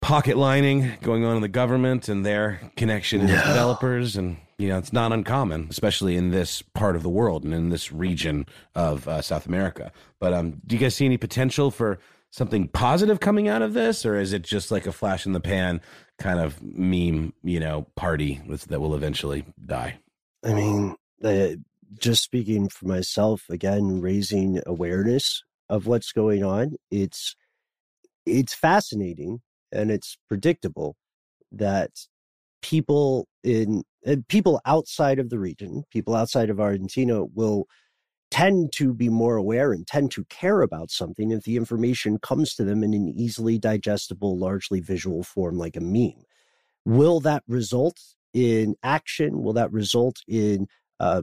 pocket lining going on in the government and their connection with developers. And, you know, it's not uncommon, especially in this part of the world and in this region of uh, South America. But um, do you guys see any potential for something positive coming out of this? Or is it just like a flash in the pan kind of meme, you know, party that will eventually die? I mean, uh, just speaking for myself again, raising awareness of what's going on. It's it's fascinating and it's predictable that people in uh, people outside of the region, people outside of Argentina, will tend to be more aware and tend to care about something if the information comes to them in an easily digestible, largely visual form like a meme. Will that result in action? Will that result in uh,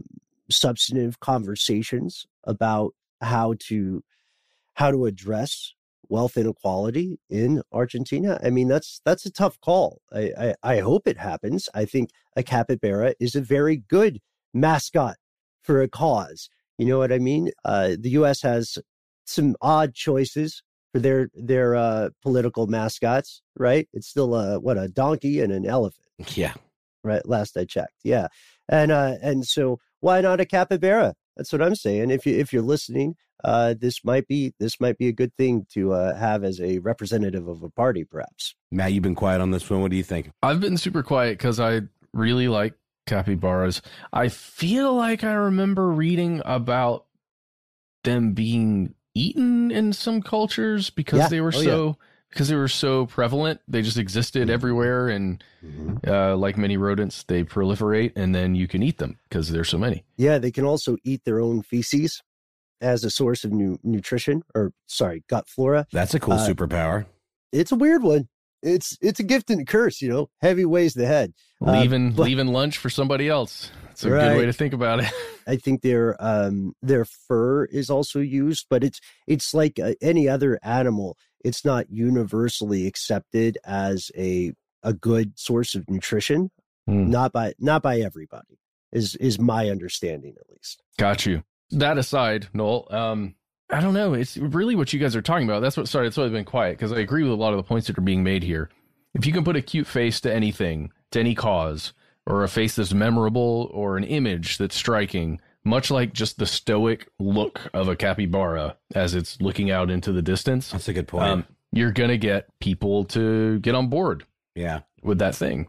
substantive conversations about how to how to address wealth inequality in Argentina? I mean, that's that's a tough call. I, I, I hope it happens. I think a capybara is a very good mascot for a cause. You know what I mean? Uh, the U.S. has some odd choices for their their uh, political mascots, right? It's still a what a donkey and an elephant. Yeah, right? Last I checked. Yeah. And uh and so why not a capybara? That's what I'm saying. If you if you're listening, uh this might be this might be a good thing to uh have as a representative of a party perhaps. Matt, you've been quiet on this one. What do you think? I've been super quiet cuz I really like capybaras. I feel like I remember reading about them being eaten in some cultures because Yeah. they were Oh, so because they were so prevalent. They just existed everywhere, and uh, like many rodents, they proliferate, and then you can eat them because there's so many. Yeah, they can also eat their own feces as a source of new nutrition or sorry, gut flora. That's a cool Uh, superpower. It's a weird one. It's it's a gift and a curse, you know. Heavy weighs the head. Uh, leaving but- leaving lunch for somebody else. It's a Right. good way to think about it. I think their um their fur is also used, but it's it's like uh, any other animal. It's not universally accepted as a a good source of nutrition. Hmm. Not by not by everybody. Is is my understanding at least. Got you. That aside, Noel, um, I don't know. It's really what you guys are talking about. That's what. Sorry, it's why I've been quiet because I agree with a lot of the points that are being made here. If you can put a cute face to anything, to any cause, or a face that's memorable, or an image that's striking, much like just the stoic look of a capybara as it's looking out into the distance. That's a good point. Um, you're gonna get people to get on board. Yeah. with that thing.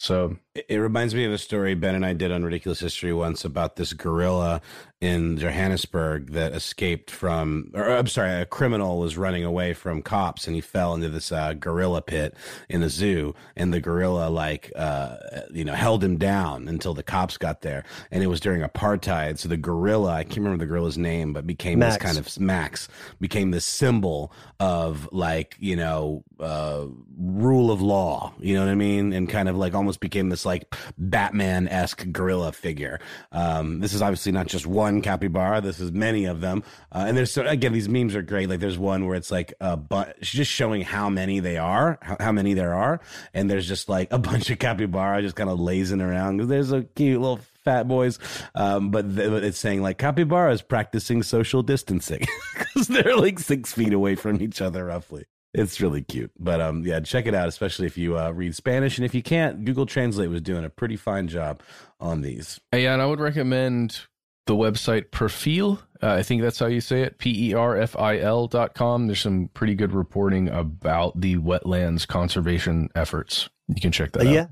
So it reminds me of a story Ben and I did on Ridiculous History once about this gorilla in Johannesburg that escaped from, or I'm sorry, a criminal was running away from cops and he fell into this uh, gorilla pit in the zoo, and the gorilla like, uh, you know, held him down until the cops got there, and it was during apartheid. So the gorilla, I can't remember the gorilla's name, but became Max. this kind of Max became this symbol of like you know uh, rule of law. You know what I mean? And kind of like almost became this like Batman esque gorilla figure. Um, this is obviously not just one capybara. This is many of them. Uh, and there's so again these memes are great. Like there's one where it's like a but just showing how many they are, how, how many there are, and there's just like a bunch of capybara just kind of lazing around. There's a cute little fat boys. Um, but th- it's saying like capybara is practicing social distancing because they're like six feet away from each other roughly. It's really cute. But um, yeah, check it out, especially if you uh, read Spanish. And if you can't, Google Translate was doing a pretty fine job on these. Yeah, and I would recommend the website Perfil. Uh, I think that's how you say it. P E R F I L dot com. There's some pretty good reporting about the wetlands conservation efforts. You can check that Uh, out. yeah.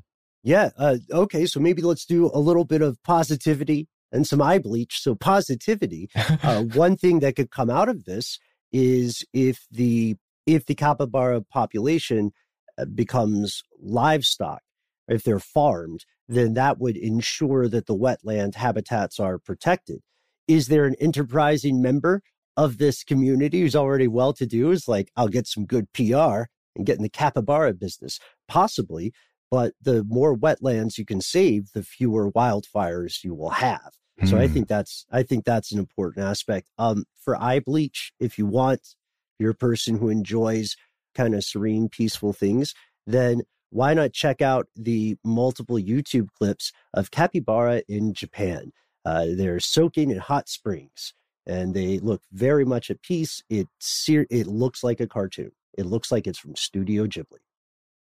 Yeah. Uh, okay. So maybe let's do a little bit of positivity and some eye bleach. So, positivity. uh, one thing that could come out of this is if the if the capybara population uh, becomes livestock, if they're farmed, then that would ensure that the wetland habitats are protected. Is there an enterprising member of this community who's already well to do? Is like, I'll get some good PR and get in the capybara business? Possibly, but the more wetlands you can save, the fewer wildfires you will have. So I Hmm. think that's I think that's an important aspect. Um, for eye bleach, if you want, you're a person who enjoys kind of serene, peaceful things, then why not check out the multiple YouTube clips of capybara in Japan? Uh, they're soaking in hot springs, and they look very much at peace. It ser- it looks like a cartoon. It looks like it's from Studio Ghibli.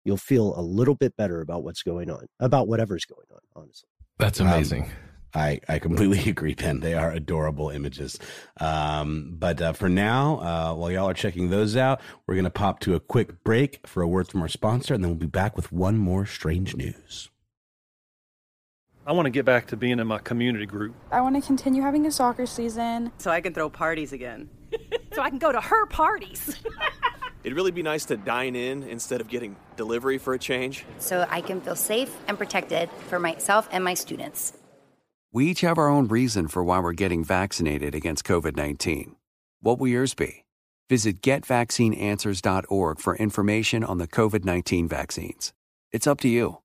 You'll feel a little bit better about what's going on, about whatever's going on. Honestly. That's Um, amazing. I, I completely agree, Ben. They are adorable images. Um, but uh, for now, uh, while y'all are checking those out, we're going to pop to a quick break for a word from our sponsor, and then we'll be back with one more strange news. I want to get back to being in my community group. I want to continue having a soccer season. So I can throw parties again. so I can go to her parties. It'd really be nice to dine in instead of getting delivery for a change. so I can feel safe and protected for myself and my students. We each have our own reason for why we're getting vaccinated against COVID 19. What will yours be? Visit getvaccineanswers.org for information on the COVID 19 vaccines. It's up to you.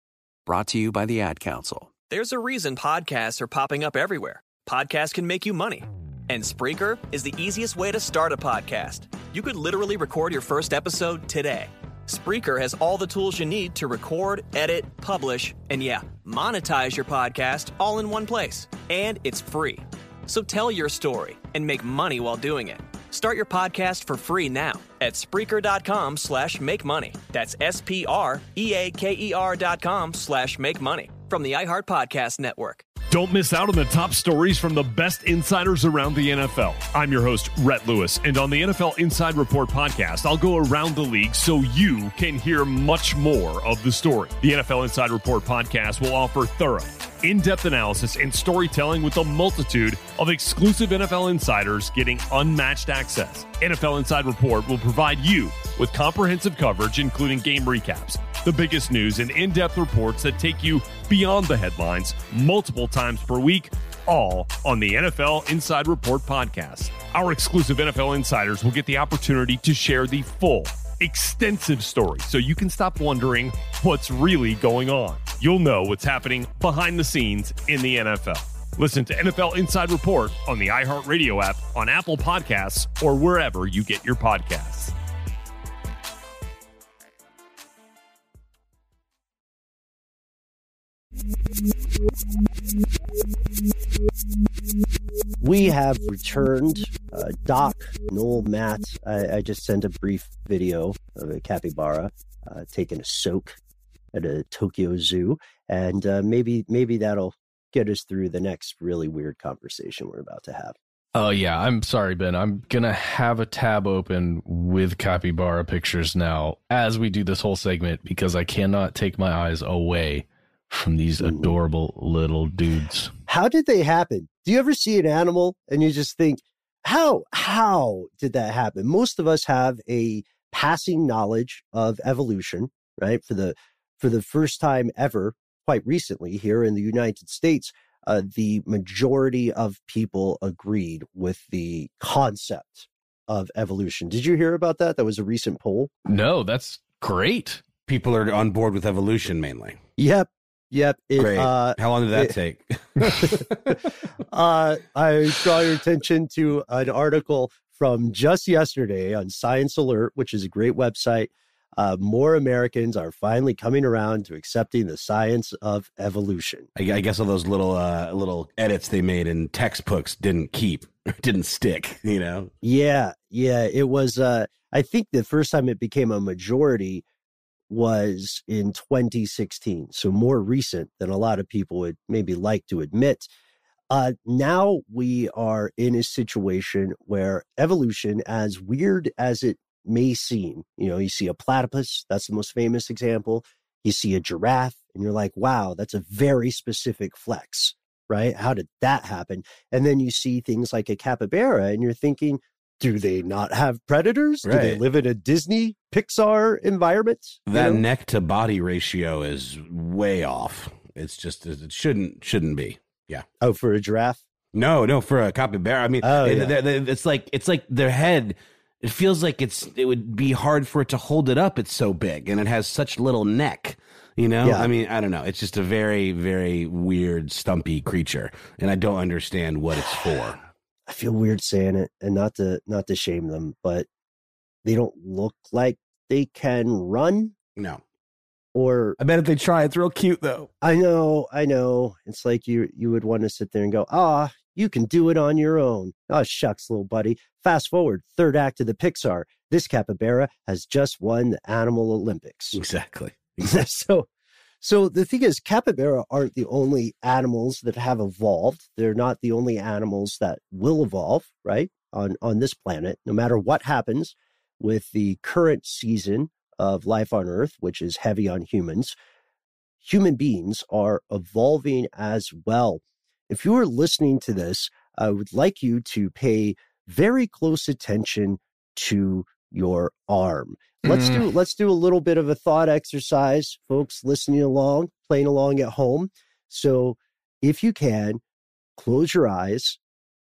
Brought to you by the Ad Council. There's a reason podcasts are popping up everywhere. Podcasts can make you money. And Spreaker is the easiest way to start a podcast. You could literally record your first episode today. Spreaker has all the tools you need to record, edit, publish, and yeah, monetize your podcast all in one place. And it's free. So tell your story and make money while doing it. Start your podcast for free now at Spreaker.com slash make money. That's S-P-R-E-A-K-E-R dot com slash make money from the iHeart Podcast Network. Don't miss out on the top stories from the best insiders around the NFL. I'm your host, Rhett Lewis, and on the NFL Inside Report podcast, I'll go around the league so you can hear much more of the story. The NFL Inside Report podcast will offer thorough, in depth analysis and storytelling with a multitude of exclusive NFL insiders getting unmatched access. NFL Inside Report will provide you with comprehensive coverage, including game recaps, the biggest news, and in depth reports that take you beyond the headlines multiple times per week, all on the NFL Inside Report podcast. Our exclusive NFL insiders will get the opportunity to share the full extensive story so you can stop wondering what's really going on. You'll know what's happening behind the scenes in the NFL. Listen to NFL Inside Report on the iHeartRadio app, on Apple Podcasts, or wherever you get your podcasts. We have returned. Uh, Doc, Noel, Matt. I, I, just sent a brief video of a capybara uh, taking a soak at a Tokyo Zoo, and uh, maybe maybe that'll get us through the next really weird conversation we're about to have. Oh yeah, I'm sorry, Ben. I'm gonna have a tab open with capybara pictures now as we do this whole segment because I cannot take my eyes away from these adorable little dudes. How did they happen? Do you ever see an animal and you just think, how how did that happen? Most of us have a passing knowledge of evolution, right? For the for the first time ever, quite recently here in the United States, uh, the majority of people agreed with the concept of evolution. Did you hear about that? That was a recent poll. No, that's great. People are on board with evolution mainly. Yep. Yep. It, Great. Uh, How long did that it, take? uh, I draw your attention to an article from just yesterday on Science Alert, which is a great website. Uh, more Americans are finally coming around to accepting the science of evolution. I, I guess all those little uh, little edits they made in textbooks didn't keep, didn't stick. You know? Yeah, yeah. It was. Uh, I think the first time it became a majority was in 2016, so more recent than a lot of people would maybe like to admit. Uh, now we are in a situation where evolution, as weird as it may seem, you know, you see a platypus, that's the most famous example. You see a giraffe, and you're like, wow, that's a very specific flex, right? How did that happen? And then you see things like a capybara, and you're thinking, do they not have predators? Right. Do they live in a Disney Pixar environment? That know? neck to body ratio is way off. It's just it shouldn't shouldn't be. Yeah. Oh, for a giraffe? No, no, for a capybara. I mean, oh, it, yeah. it's like it's like their head. It feels like it's it would be hard for it to hold it up. It's so big and it has such little neck. You know, yeah. I mean, I don't know. It's just a very, very weird, stumpy creature, and I don't understand what it's for. I feel weird saying it and not to not to shame them, but they don't look like they can run. No. Or I bet if they try, it's real cute though. I know, I know. It's like you you would want to sit there and go, ah, you can do it on your own. Oh shucks, little buddy. Fast forward, third act of the Pixar. This capybara has just won the Animal Olympics. Exactly. exactly. so so the thing is, capybara aren't the only animals that have evolved. They're not the only animals that will evolve, right? On on this planet, no matter what happens with the current season of life on Earth, which is heavy on humans, human beings are evolving as well. If you are listening to this, I would like you to pay very close attention to your arm. Let's mm. do let's do a little bit of a thought exercise, folks listening along, playing along at home. So, if you can, close your eyes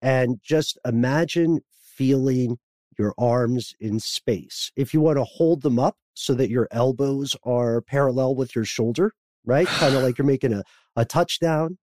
and just imagine feeling your arms in space. If you want to hold them up so that your elbows are parallel with your shoulder, right? kind of like you're making a, a touchdown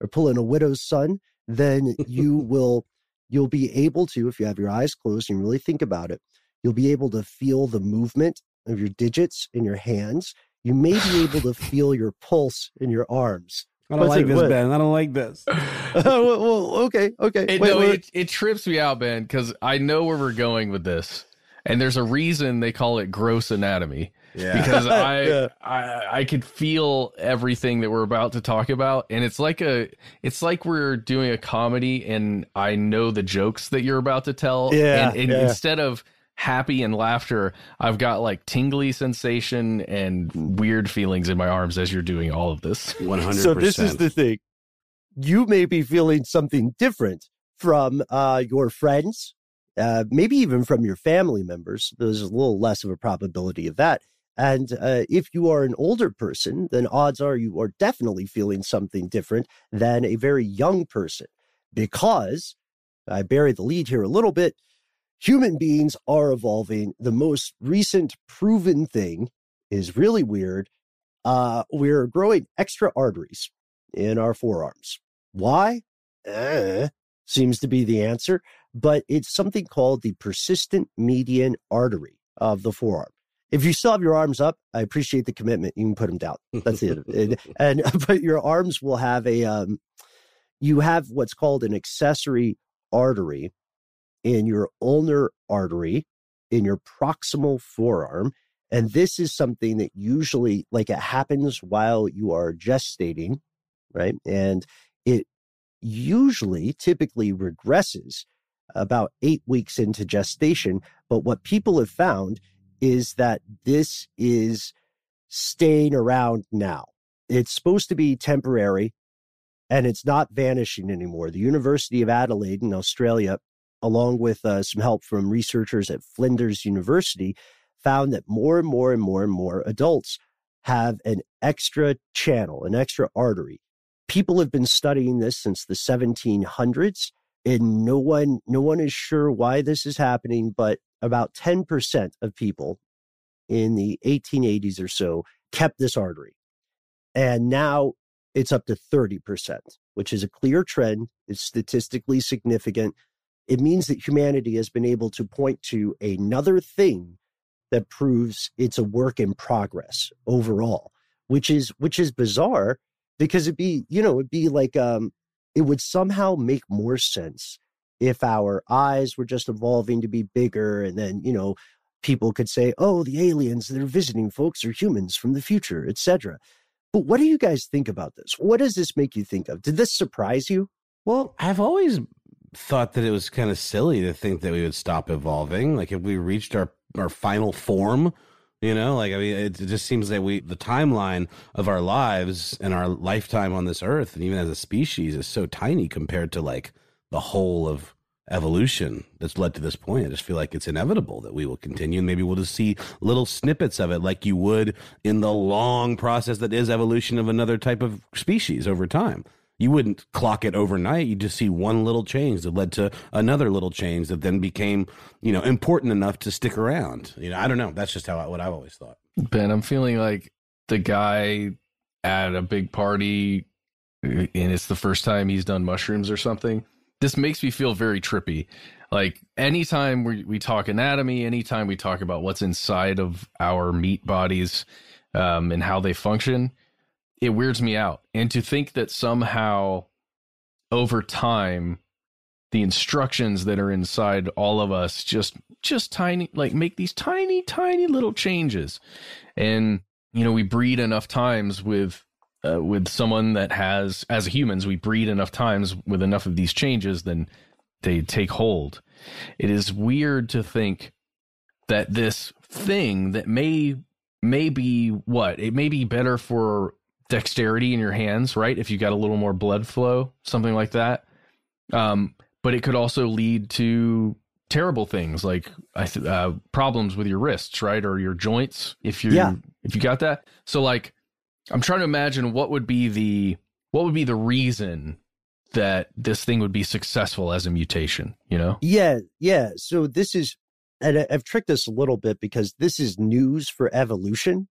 or pulling a widow's son, then you will you'll be able to, if you have your eyes closed and really think about it, You'll be able to feel the movement of your digits in your hands. You may be able to feel your pulse in your arms. I don't What's like this, what? Ben. I don't like this. well, well, okay, okay. It, wait, no, wait. It, it trips me out, Ben, because I know where we're going with this, and there's a reason they call it gross anatomy. Yeah. Because I, yeah. I I could feel everything that we're about to talk about, and it's like a it's like we're doing a comedy, and I know the jokes that you're about to tell. Yeah. And, and yeah. instead of happy and laughter, I've got like tingly sensation and weird feelings in my arms as you're doing all of this. 100%. So this is the thing. you may be feeling something different from uh, your friends, uh, maybe even from your family members. There's a little less of a probability of that. And uh, if you are an older person, then odds are you are definitely feeling something different than a very young person. Because I bury the lead here a little bit. Human beings are evolving. The most recent proven thing is really weird. Uh, we're growing extra arteries in our forearms. Why? Eh, seems to be the answer, but it's something called the persistent median artery of the forearm. If you still have your arms up, I appreciate the commitment. You can put them down. That's it. and, and but your arms will have a um, you have what's called an accessory artery in your ulnar artery in your proximal forearm. And this is something that usually, like, it happens while you are gestating, right? And it usually, typically regresses about eight weeks into gestation. But what people have found is that this is staying around now. It's supposed to be temporary and it's not vanishing anymore. The University of Adelaide in Australia, along with uh, some help from researchers at Flinders University, found that more and more and more and more adults have an extra channel, an extra artery. People have been studying this since the 1700s, and no one, no one is sure why this is happening. But about 10% of people in the 1880s or so kept this artery, and now it's up to 30%, which is a clear trend. It's statistically significant. It means that humanity has been able to point to another thing that proves it's a work in progress overall, which is which is bizarre because it'd be, you know, it'd be like um it would somehow make more sense if our eyes were just evolving to be bigger and then, you know, people could say, "Oh, the aliens that are visiting folks are humans from the future," etc. But what do you guys think about this? What does this make you think of? Did this surprise you? Well, I've always thought that it was kind of silly to think that we would stop evolving. Like if we reached our our final form, you know, like I mean, it, just seems that we the timeline of our lives and our lifetime on this earth, and even as a species, is so tiny compared to like the whole of evolution that's led to this point. I just feel like it's inevitable that we will continue. And maybe we'll just see little snippets of it like you would in the long process that is evolution of another type of species over time. You wouldn't clock it overnight. You just see one little change that led to another little change that then became, you know, important enough to stick around. You know, I don't know. That's just how I, what I've always thought. Ben, I'm feeling like the guy at a big party and it's the first time he's done mushrooms or something this makes me feel very trippy. Like anytime we, we talk anatomy, anytime we talk about what's inside of our meat bodies um, and how they function, it weirds me out. And to think that somehow over time, the instructions that are inside all of us just just tiny like make these tiny tiny little changes and you know we breed enough times with uh, with someone that has, as humans, we breed enough times with enough of these changes, then they take hold. It is weird to think that this thing that may may be what it may be better for dexterity in your hands, right? If you got a little more blood flow, something like that. Um, but it could also lead to terrible things like uh, problems with your wrists, right, or your joints if you yeah. if you got that. So like I'm trying to imagine what would be the what would be the reason that this thing would be successful as a mutation, you know? Yeah, yeah. So this is and I've tricked this a little bit because this is news for evolution.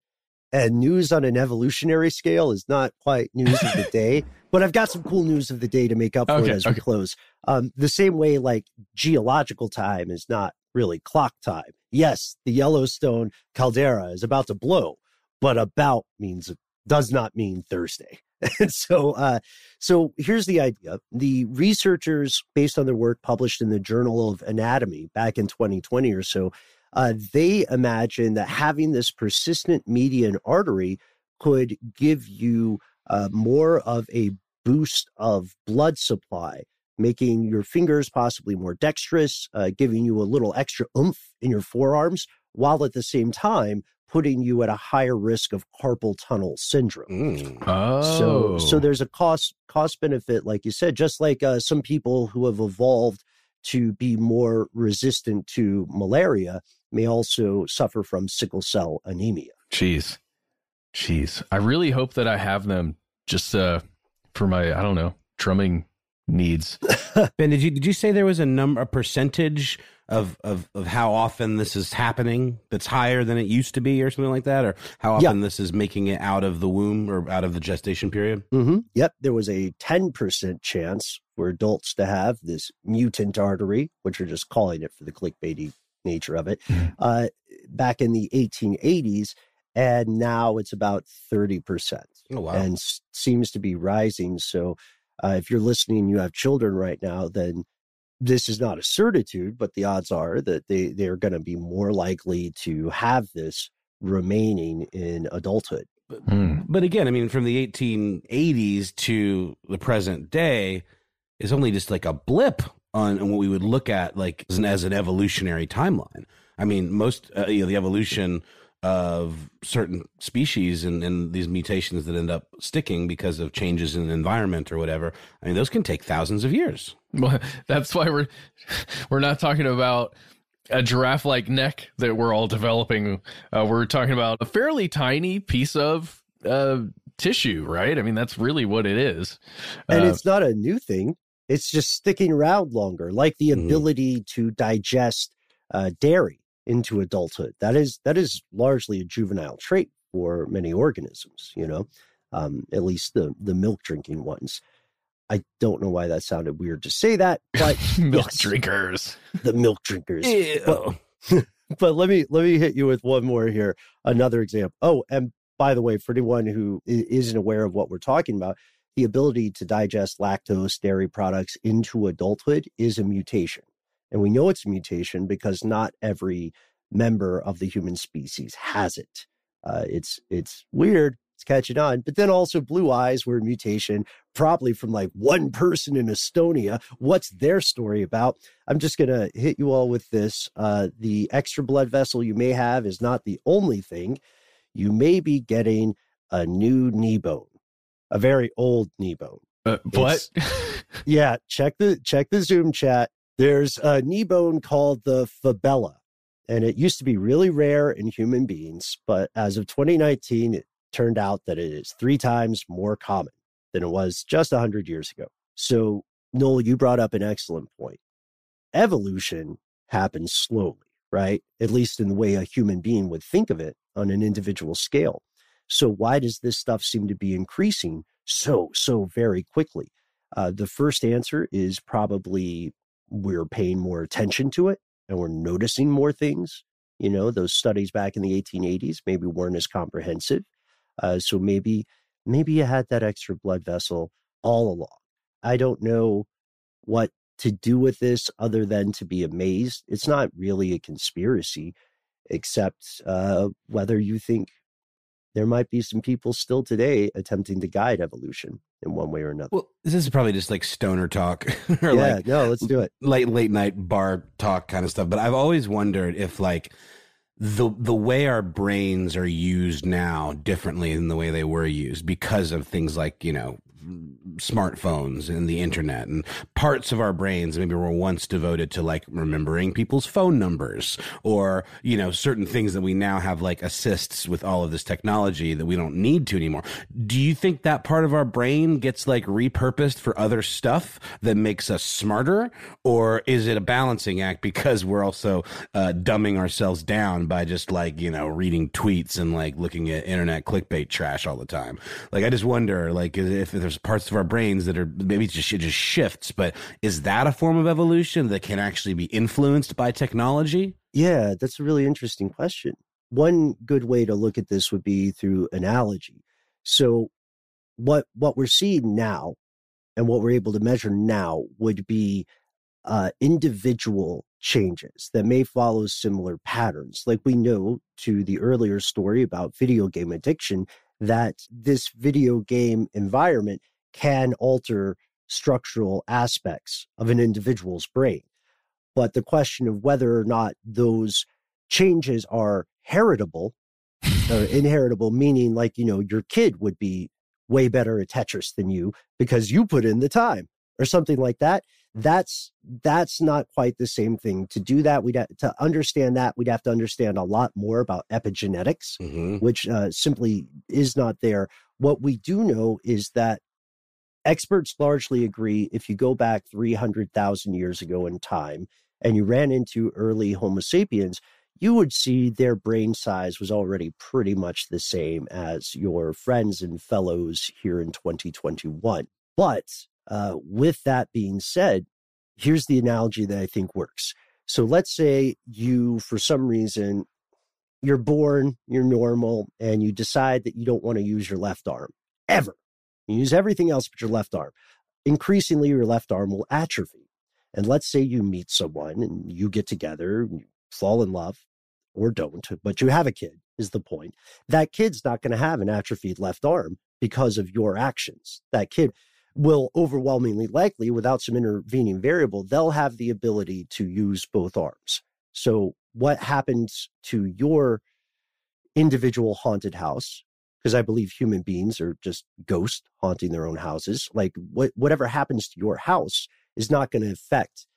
And news on an evolutionary scale is not quite news of the day, but I've got some cool news of the day to make up for okay, it as okay. we close. Um, the same way, like geological time is not really clock time. Yes, the Yellowstone caldera is about to blow, but about means does not mean Thursday. and so, uh, so here's the idea: the researchers, based on their work published in the Journal of Anatomy back in 2020 or so, uh, they imagine that having this persistent median artery could give you uh, more of a boost of blood supply, making your fingers possibly more dexterous, uh, giving you a little extra oomph in your forearms, while at the same time putting you at a higher risk of carpal tunnel syndrome. Mm. Oh, So, so there's a cost cost benefit, like you said, just like uh, some people who have evolved to be more resistant to malaria may also suffer from sickle cell anemia. Jeez. Jeez. I really hope that I have them just uh for my I don't know, drumming needs. Ben, did you did you say there was a number, a percentage of of of how often this is happening that's higher than it used to be, or something like that, or how Yeah. often this is making it out of the womb or out of the gestation period? Mm-hmm. Yep, there was a 10% chance for adults to have this mutant artery, which are just calling it for the clickbaity nature of it, uh, back in the 1880s. And now it's about 30%. Oh, wow. And s- seems to be rising. So uh, if you're listening you have children right now, then this is not a certitude, but the odds are that they, they're going to be more likely to have this remaining in adulthood. Hmm. But again, I mean, from the 1880s to the present day is only just like a blip on, on what we would look at like as an, as an evolutionary timeline. I mean, most uh, you know the evolution of certain species and, and these mutations that end up sticking because of changes in the environment or whatever. I mean, those can take thousands of years. Well, that's why we're we're not talking about a giraffe like neck that we're all developing. Uh, we're talking about a fairly tiny piece of uh, tissue, right? I mean, that's really what it is. And Uh, it's not a new thing. It's just sticking around longer, like the Mm-hmm. ability to digest uh, dairy into adulthood. That is that is largely a juvenile trait for many organisms. You know, um, at least the the milk drinking ones. I don't know why that sounded weird to say that, but milk yes, drinkers. the milk drinkers. But, but let me let me hit you with one more here. Another example. Oh, and by the way, for anyone who isn't aware of what we're talking about, the ability to digest lactose dairy products into adulthood is a mutation. And we know it's a mutation because not every member of the human species has it. Uh, it's it's weird. It's catching on. But then also blue eyes were a mutation, probably from like one person in Estonia. What's their story about? I'm just gonna hit you all with this. Uh, the extra blood vessel you may have is not the only thing. You may be getting a new knee bone, a very old knee bone. Uh, what? yeah, check the check the Zoom chat. There's a knee bone called the fabella, and it used to be really rare in human beings, but as of 2019, it turned out that it is three times more common than it was just 100 years ago. So, Noel, you brought up an excellent point. Evolution happens slowly, right? At least in the way a human being would think of it on an individual scale. So, why does this stuff seem to be increasing so, so very quickly? Uh, the first answer is probably we're paying more attention to it and we're noticing more things. You know, those studies back in the 1880s maybe weren't as comprehensive. Uh, so maybe, maybe you had that extra blood vessel all along. I don't know what to do with this other than to be amazed. It's not really a conspiracy, except uh, whether you think there might be some people still today attempting to guide evolution in one way or another. Well, this is probably just like stoner talk or Yeah, like no, let's do it. late late night bar talk kind of stuff. But I've always wondered if like the the way our brains are used now differently than the way they were used because of things like you know smartphones and the internet and parts of our brains maybe were once devoted to like remembering people's phone numbers or you know certain things that we now have like assists with all of this technology that we don't need to anymore. Do you think that part of our brain gets like repurposed for other stuff that makes us smarter? Or is it a balancing act because we're also uh, dumbing ourselves down by just like you know reading tweets and like looking at internet clickbait trash all the time? Like i just wonder like if there's parts of our brains that are maybe just it just shifts but is that a form of evolution that can actually be influenced by technology Yeah, that's a really interesting question. One good way to look at this would be through analogy. So what what we're seeing now and what we're able to measure now would be uh, individual changes that may follow similar patterns. Like we know to the earlier story about video game addiction, that this video game environment can alter structural aspects of an individual's brain. But the question of whether or not those changes are heritable uh, inheritable, meaning like, you know, your kid would be way better at Tetris than you because you put in the time or something like that. That's that's not quite the same thing. To do that, we'd have, to understand that we'd have to understand a lot more about epigenetics, Mm-hmm. which uh, simply is not there. What we do know is that experts largely agree. If you go back three hundred thousand years ago in time and you ran into early Homo sapiens, you would see their brain size was already pretty much the same as your friends and fellows here in 2021. But uh, with that being said, here's the analogy that I think works. So let's say you, for some reason, you're born, you're normal, and you decide that you don't want to use your left arm ever. You use everything else but your left arm. Increasingly, your left arm will atrophy. And let's say you meet someone and you get together, you fall in love, or don't, but you have a kid, is the point. That kid's not going to have an atrophied left arm because of your actions. That kid will overwhelmingly likely, without some intervening variable, they'll have the ability to use both arms. So, what happens to your individual haunted house? Because I believe human beings are just ghosts haunting their own houses. Like, what, whatever happens to your house is not going to affect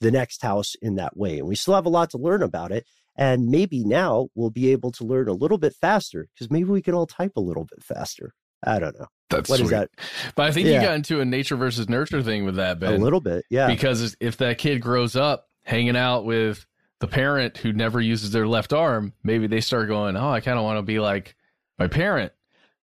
the next house in that way. And we still have a lot to learn about it. And maybe now we'll be able to learn a little bit faster because maybe we can all type a little bit faster. I don't know. That's What is sweet. that? But I think Yeah. you got into a nature versus nurture thing with that, Ben. A little bit, yeah. Because if that kid grows up hanging out with the parent who never uses their left arm, maybe they start going, "Oh, I kind of want to be like my parent.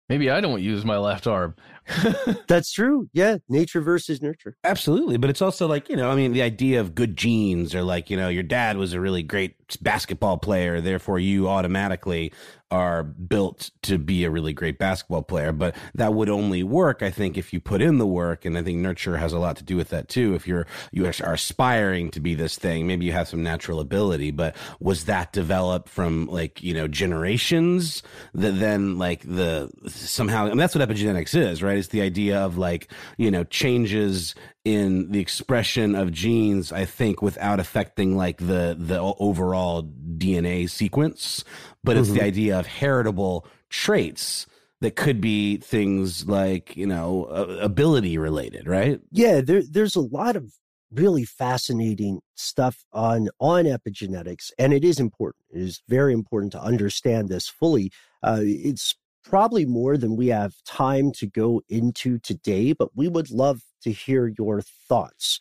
Maybe I don't use my left arm." That's true. Yeah, nature versus nurture. Absolutely, but it's also like you know, I mean, the idea of good genes, or like you know, your dad was a really great basketball player, therefore you automatically are built to be a really great basketball player. But that would only work, I think, if you put in the work, and I think nurture has a lot to do with that too. If you're you are aspiring to be this thing, maybe you have some natural ability, but was that developed from like you know generations that then like the somehow, I mean, that's what epigenetics is, right? It's the idea of like you know changes in the expression of genes i think without affecting like the the overall dna sequence but it's the Mhm. idea of heritable traits that could be things like you know ability related right Yeah, there, there's a lot of really fascinating stuff on on epigenetics, and it is important. It is very important to understand this fully. Uh, it's probably more than we have time to go into today, but we would love to hear your thoughts.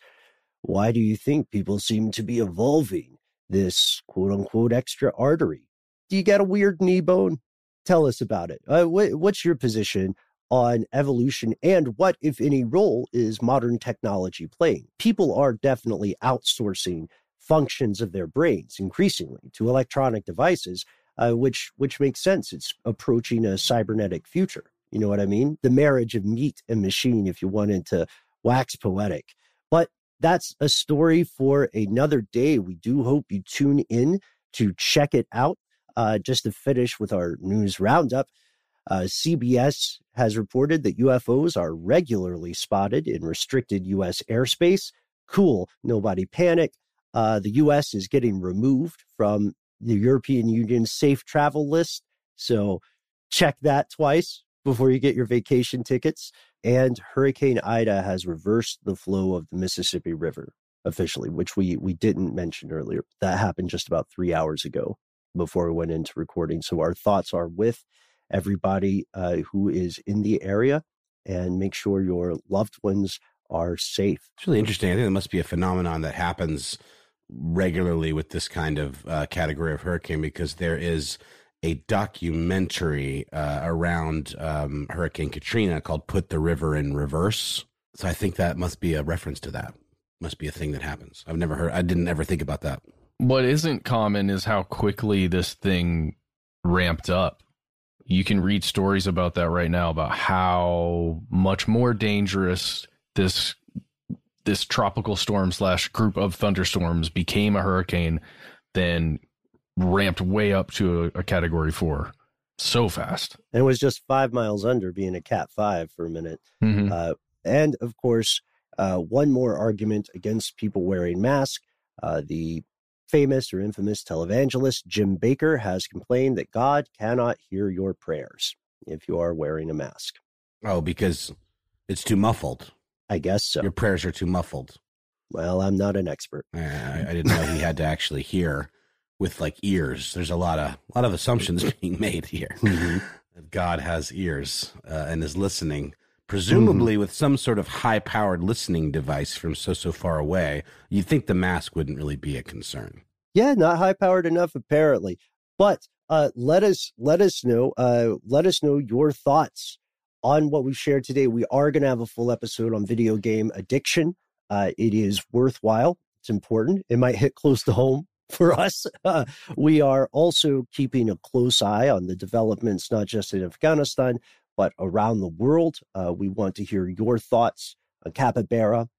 Why do you think people seem to be evolving this quote unquote extra artery? Do you get a weird knee bone? Tell us about it. Uh, wh- what's your position on evolution and what, if any, role is modern technology playing? People are definitely outsourcing functions of their brains increasingly to electronic devices, uh, which which makes sense. It's approaching a cybernetic future. You know what I mean? The marriage of meat and machine, if you wanted to wax poetic. But that's a story for another day. We do hope you tune in to check it out. Uh, just to finish with our news roundup, uh, CBS has reported that UFOs are regularly spotted in restricted U.S. airspace. Cool, nobody panic. Uh, the U.S. is getting removed from the European Union safe travel list. So check that twice before you get your vacation tickets. And Hurricane Ida has reversed the flow of the Mississippi River officially, which we we didn't mention earlier. That happened just about three hours ago before we went into recording. So our thoughts are with everybody uh, who is in the area, and make sure your loved ones are safe. It's really interesting. I think it must be a phenomenon that happens regularly with this kind of uh, category of hurricane because there is a documentary uh, around um, Hurricane Katrina called "Put the River in Reverse." So I think that must be a reference to that. Must be a thing that happens. I've never heard. I didn't ever think about that. What isn't common is how quickly this thing ramped up. You can read stories about that right now about how much more dangerous this this tropical storm slash group of thunderstorms became a hurricane then ramped way up to a, a category four so fast. And it was just five miles under being a Cat 5 for a minute. Mhm. Uh, and of course, uh, one more argument against people wearing masks. Uh, the Famous or infamous televangelist Jim Bakker has complained that God cannot hear your prayers if you are wearing a mask. Oh, because it's too muffled. I guess so. Your prayers are too muffled. Well, I'm not an expert. I, I didn't know he had to actually hear with like ears. There's a lot of a lot of assumptions being made here. Mm-hmm. That God has ears uh, and is listening, presumably Mm-hmm. with some sort of high-powered listening device from so so far away. You'd think the mask wouldn't really be a concern. Yeah, not high powered enough apparently. But uh, let us let us know uh, let us know your thoughts on what we've shared today. We are going to have a full episode on video game addiction. Uh, it is worthwhile. It's important. It might hit close to home for us. Uh, we are also keeping a close eye on the developments, not just in Afghanistan, but around the world. Uh, we want to hear your thoughts on Capybara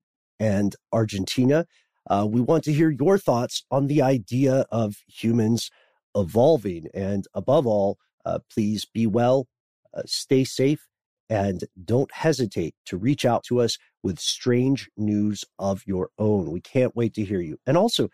and Argentina. Uh, we want to hear your thoughts on the idea of humans evolving. And above all, uh, please be well, uh, stay safe, and don't hesitate to reach out to us with strange news of your own. We can't wait to hear you. And also,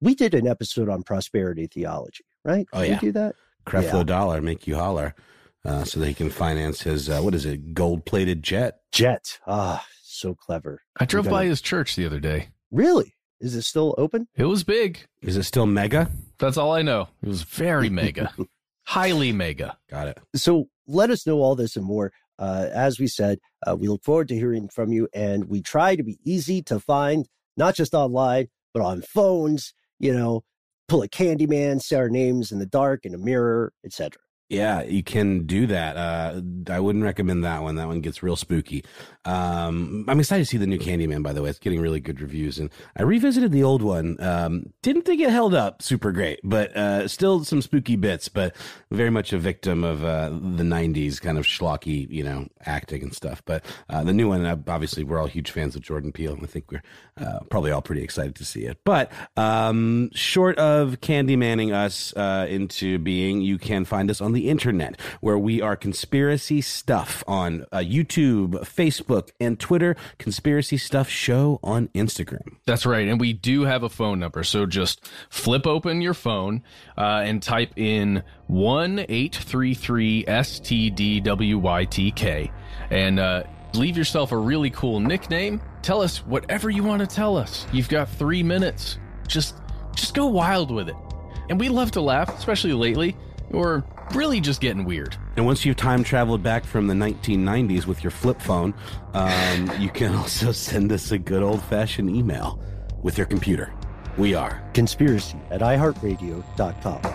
we did an episode on prosperity theology, right? Oh Did yeah, we do that? Creflo Yeah. Dollar make you holler, uh, so that he can finance his uh, what is it, gold-plated jet? Jet. Ah, so clever. I drove We're by his church the other day. Really? Is it still open? It was big. Is it still mega? That's all I know. It was very mega, highly mega. Got it. So let us know all this and more. Uh, as we said, uh, we look forward to hearing from you, and we try to be easy to find, not just online, but on phones. You know, pull a Candyman, say our names in the dark in a mirror, etc. Yeah, you can do that. Uh, I wouldn't recommend that one. That one gets real spooky. Um, I'm excited to see the new Candyman, by the way. It's getting really good reviews. And I revisited the old one. Um, didn't think it held up super great, but uh, still some spooky bits, but very much a victim of uh, the 90s kind of schlocky, you know, acting and stuff. But uh, the new one, uh, obviously, we're all huge fans of Jordan Peele. I think we're uh, probably all pretty excited to see it. But um, short of Candymanning us into being, you can find us on the internet where we are conspiracy stuff on uh, YouTube, Facebook, and Twitter. Conspiracy stuff show on Instagram. That's right. And we do have a phone number. So just flip open your phone uh, and type in 1 833 STDWYTK and uh, leave yourself a really cool nickname. Tell us whatever you want to tell us. You've got three minutes. Just, just go wild with it. And we love to laugh, especially lately. Or really just getting weird. And once you've time traveled back from the 1990s with your flip phone, um, you can also send us a good old fashioned email with your computer. We are Conspiracy at iHeartRadio.com.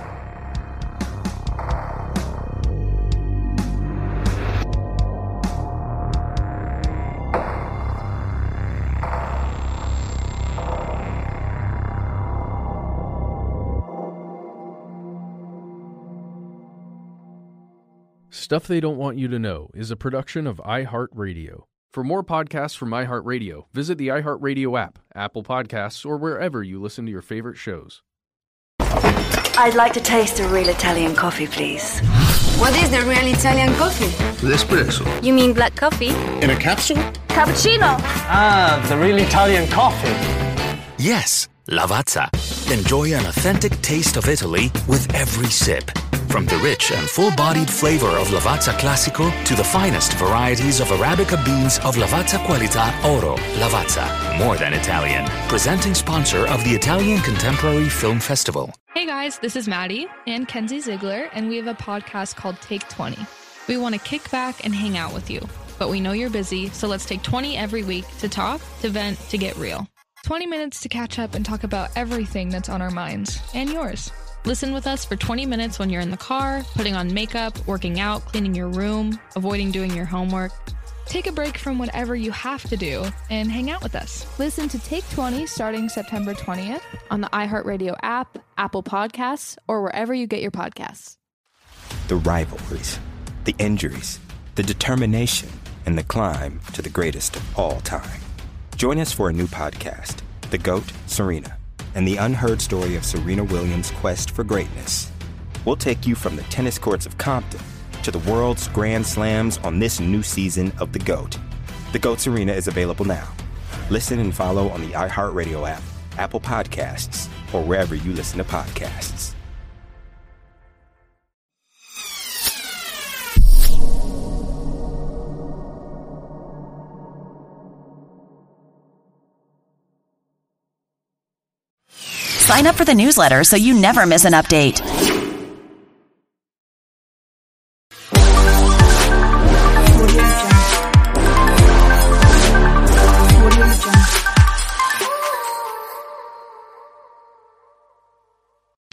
Stuff They Don't Want You to Know is a production of iHeartRadio. For more podcasts from iHeartRadio, visit the iHeartRadio app, Apple Podcasts, or wherever you listen to your favorite shows. I'd like to taste a real Italian coffee, please. What is the real Italian coffee? L'espresso. You mean black coffee? In a capsule? Cappuccino. Ah, the real Italian coffee. Yes, Lavazza. Enjoy an authentic taste of Italy with every sip. From the rich and full-bodied flavor of Lavazza Classico to the finest varieties of Arabica beans of Lavazza Qualità Oro. Lavazza, more than Italian. Presenting sponsor of the Italian Contemporary Film Festival. Hey guys, this is Maddie and Kenzie Ziegler, and we have a podcast called Take 20. We want to kick back and hang out with you, but we know you're busy, so let's take 20 every week to talk, to vent, to get real. 20 minutes to catch up and talk about everything that's on our minds and yours. Listen with us for 20 minutes when you're in the car, putting on makeup, working out, cleaning your room, avoiding doing your homework. Take a break from whatever you have to do and hang out with us. Listen to Take 20 starting September 20th on the iHeartRadio app, Apple Podcasts, or wherever you get your podcasts. The rivalries, the injuries, the determination, and the climb to the greatest of all time. Join us for a new podcast, The GOAT, Serena, and the unheard story of Serena Williams' quest for greatness. We'll take you from the tennis courts of Compton to the world's Grand Slams on this new season of The GOAT. The GOAT Serena is available now. Listen and follow on the iHeartRadio app, Apple Podcasts, or wherever you listen to podcasts. Sign up for the newsletter so you never miss an update.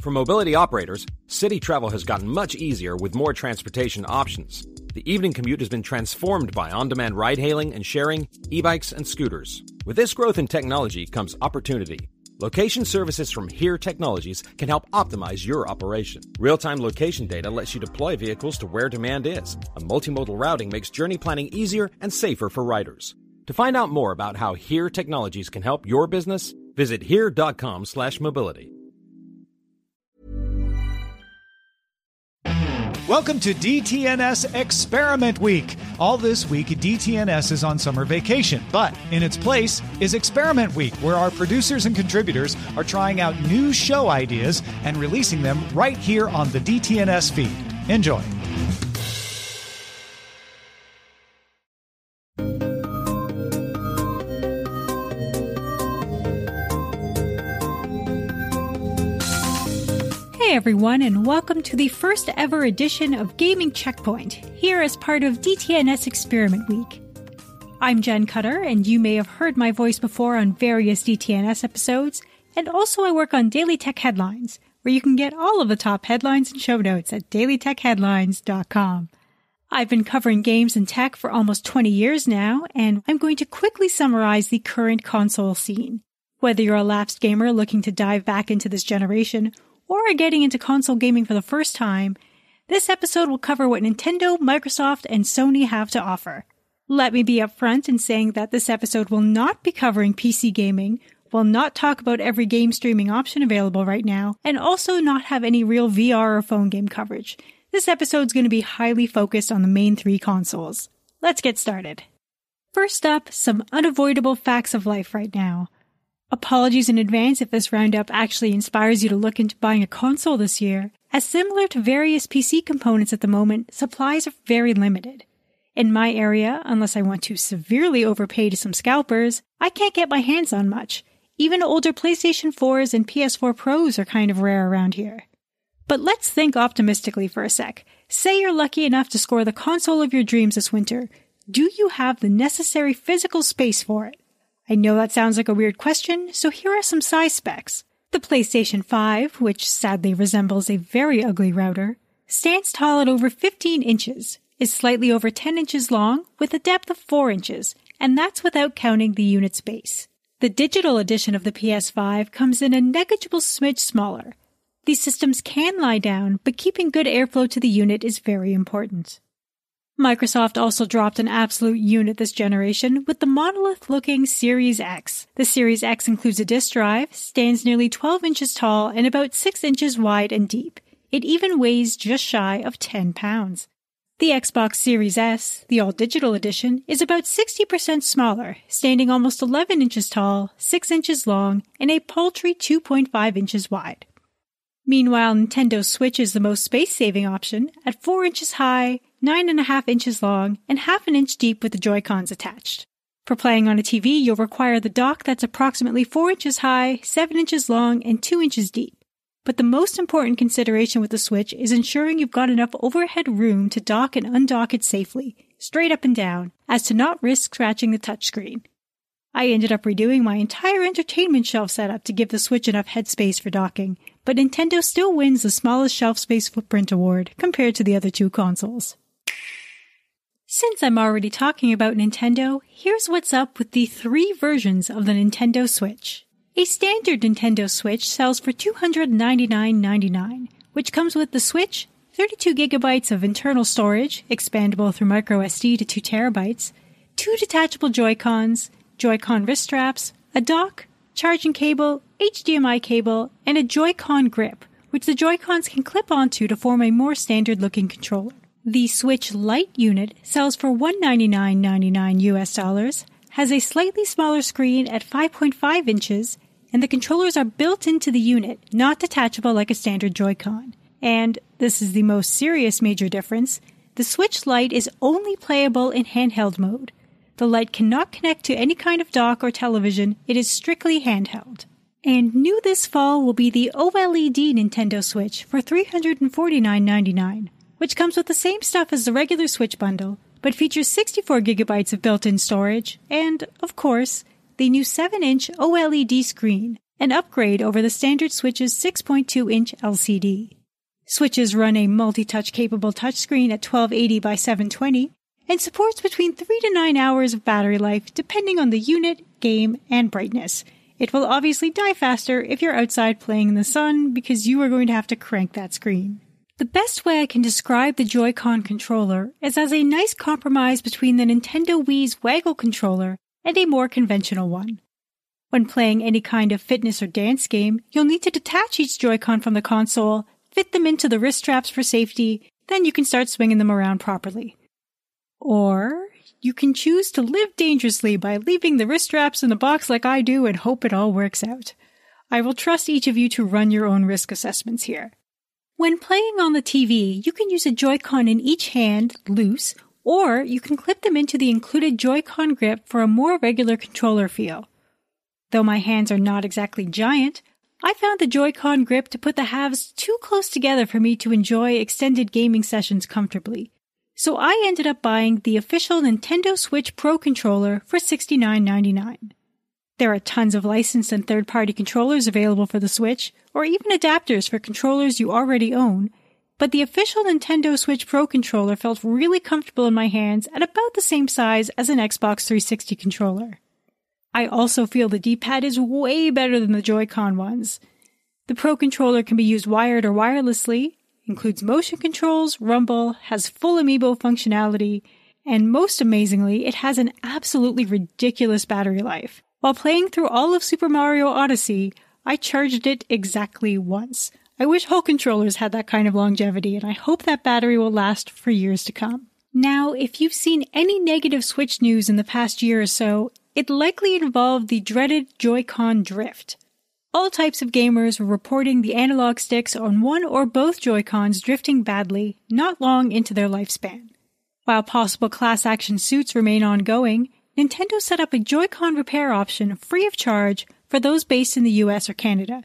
For mobility operators, city travel has gotten much easier with more transportation options. The evening commute has been transformed by on demand ride hailing and sharing, e bikes, and scooters. With this growth in technology comes opportunity. Location services from Here Technologies can help optimize your operation. Real time location data lets you deploy vehicles to where demand is. A multimodal routing makes journey planning easier and safer for riders. To find out more about how Here Technologies can help your business, visit here.com/slash Welcome to DTNS Experiment Week. All this week, DTNS is on summer vacation, but in its place is Experiment Week, where our producers and contributors are trying out new show ideas and releasing them right here on the DTNS feed. Enjoy. Everyone, and welcome to the first ever edition of Gaming Checkpoint, here as part of DTNS Experiment Week. I'm Jen Cutter, and you may have heard my voice before on various DTNS episodes, and also I work on Daily Tech Headlines, where you can get all of the top headlines and show notes at dailytechheadlines.com. I've been covering games and tech for almost 20 years now, and I'm going to quickly summarize the current console scene. Whether you're a lapsed gamer looking to dive back into this generation, or are getting into console gaming for the first time, this episode will cover what Nintendo, Microsoft, and Sony have to offer. Let me be upfront in saying that this episode will not be covering PC gaming, will not talk about every game streaming option available right now, and also not have any real VR or phone game coverage. This episode's going to be highly focused on the main three consoles. Let's get started. First up, some unavoidable facts of life right now. Apologies in advance if this roundup actually inspires you to look into buying a console this year, as similar to various PC components at the moment, supplies are very limited. In my area, unless I want to severely overpay to some scalpers, I can't get my hands on much. Even older PlayStation 4s and PS4 Pros are kind of rare around here. But let's think optimistically for a sec. Say you're lucky enough to score the console of your dreams this winter. Do you have the necessary physical space for it? I know that sounds like a weird question, so here are some size specs. The PlayStation 5, which sadly resembles a very ugly router, stands tall at over 15 inches, is slightly over 10 inches long, with a depth of 4 inches, and that's without counting the unit's base. The digital edition of the PS5 comes in a negligible smidge smaller. These systems can lie down, but keeping good airflow to the unit is very important. Microsoft also dropped an absolute unit this generation with the monolith looking Series X. The Series X includes a disk drive, stands nearly 12 inches tall and about 6 inches wide and deep. It even weighs just shy of 10 pounds. The Xbox Series S, the all digital edition, is about 60% smaller, standing almost 11 inches tall, 6 inches long, and a paltry 2.5 inches wide. Meanwhile, Nintendo Switch is the most space saving option at 4 inches high, 9.5 inches long, and half an inch deep with the Joy-Cons attached. For playing on a TV, you'll require the dock that's approximately 4 inches high, 7 inches long, and 2 inches deep. But the most important consideration with the Switch is ensuring you've got enough overhead room to dock and undock it safely, straight up and down, as to not risk scratching the touchscreen. I ended up redoing my entire entertainment shelf setup to give the Switch enough headspace for docking, but Nintendo still wins the smallest shelf space footprint award compared to the other two consoles. Since I'm already talking about Nintendo, here's what's up with the three versions of the Nintendo Switch. A standard Nintendo Switch sells for $299.99, which comes with the Switch, 32 gigabytes of internal storage, expandable through microSD to 2 terabytes, two detachable Joy-Cons, Joy-Con wrist straps, a dock, charging cable, HDMI cable, and a Joy-Con grip, which the Joy-Cons can clip onto to form a more standard looking controller. The Switch Lite unit sells for $199.99 US dollars, has a slightly smaller screen at 5.5 inches, and the controllers are built into the unit, not detachable like a standard Joy-Con. And this is the most serious major difference. The Switch Lite is only playable in handheld mode. The Lite cannot connect to any kind of dock or television. It is strictly handheld. And new this fall will be the OLED Nintendo Switch for $349.99, which comes with the same stuff as the regular Switch bundle, but features 64 gigabytes of built-in storage and, of course, the new 7-inch OLED screen, an upgrade over the standard Switch's 6.2-inch LCD. Switches run a multi-touch capable touchscreen at 1280 by 720 and supports between 3 to 9 hours of battery life depending on the unit, game, and brightness. It will obviously die faster if you're outside playing in the sun because you are going to have to crank that screen. The best way I can describe the Joy-Con controller is as a nice compromise between the Nintendo Wii's Waggle controller and a more conventional one. When playing any kind of fitness or dance game, you'll need to detach each Joy-Con from the console, fit them into the wrist straps for safety, then you can start swinging them around properly. Or you can choose to live dangerously by leaving the wrist straps in the box like I do and hope it all works out. I will trust each of you to run your own risk assessments here. When playing on the TV, you can use a Joy-Con in each hand, loose, or you can clip them into the included Joy-Con grip for a more regular controller feel. Though my hands are not exactly giant, I found the Joy-Con grip to put the halves too close together for me to enjoy extended gaming sessions comfortably. So I ended up buying the official Nintendo Switch Pro controller for $69.99. There are tons of licensed and third-party controllers available for the Switch, or even adapters for controllers you already own, but the official Nintendo Switch Pro controller felt really comfortable in my hands at about the same size as an Xbox 360 controller. I also feel the D-pad is way better than the Joy-Con ones. The Pro controller can be used wired or wirelessly, includes motion controls, rumble, has full amiibo functionality, and most amazingly, it has an absolutely ridiculous battery life. While playing through all of Super Mario Odyssey, I charged it exactly once. I wish whole controllers had that kind of longevity, and I hope that battery will last for years to come. Now, if you've seen any negative Switch news in the past year or so, it likely involved the dreaded Joy-Con drift. All types of gamers were reporting the analog sticks on one or both Joy-Cons drifting badly not long into their lifespan. While possible class action suits remain ongoing, Nintendo set up a Joy-Con repair option free of charge for those based in the US or Canada.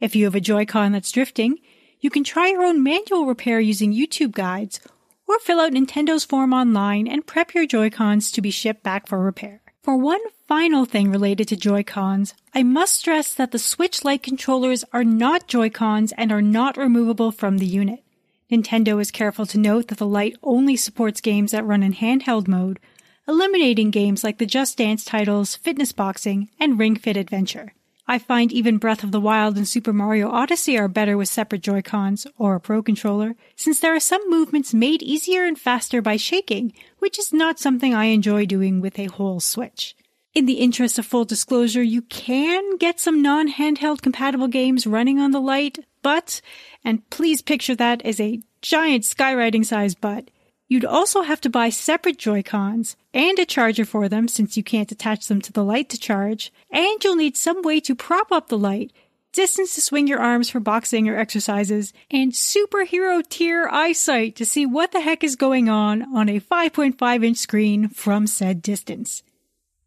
If you have a Joy-Con that's drifting, you can try your own manual repair using YouTube guides or fill out Nintendo's form online and prep your Joy-Cons to be shipped back for repair. For one final thing related to Joy-Cons, I must stress that the Switch Lite controllers are not Joy-Cons and are not removable from the unit. Nintendo is careful to note that the Lite only supports games that run in handheld mode, eliminating games like the Just Dance titles Fitness Boxing and Ring Fit Adventure. I find even Breath of the Wild and Super Mario Odyssey are better with separate Joy-Cons or a Pro controller, since there are some movements made easier and faster by shaking, which is not something I enjoy doing with a whole Switch. In the interest of full disclosure, you can get some non-handheld compatible games running on the Lite, but, and please picture that as a giant skywriting size but, You'd also have to buy separate Joy-Cons and a charger for them since you can't attach them to the Lite to charge, and you'll need some way to prop up the Lite, distance to swing your arms for boxing or exercises, and superhero tier eyesight to see what the heck is going on on a 5.5 inch screen from said distance.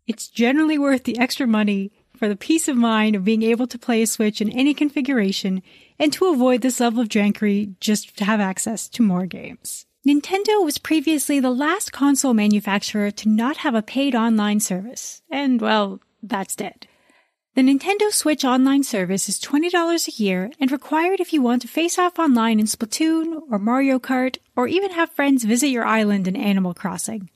It's generally worth the extra money for the peace of mind of being able to play a Switch in any configuration and to avoid this level of jankery just to have access to more games. Nintendo was previously the last console manufacturer to not have a paid online service, and well, that's dead. The Nintendo Switch online service is $20 a year and required if you want to face off online in Splatoon or Mario Kart or even have friends visit your island in Animal Crossing.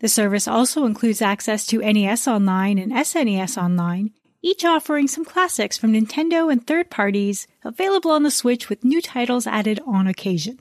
The service also includes access to NES Online and SNES Online, each offering some classics from Nintendo and third parties available on the Switch with new titles added on occasion.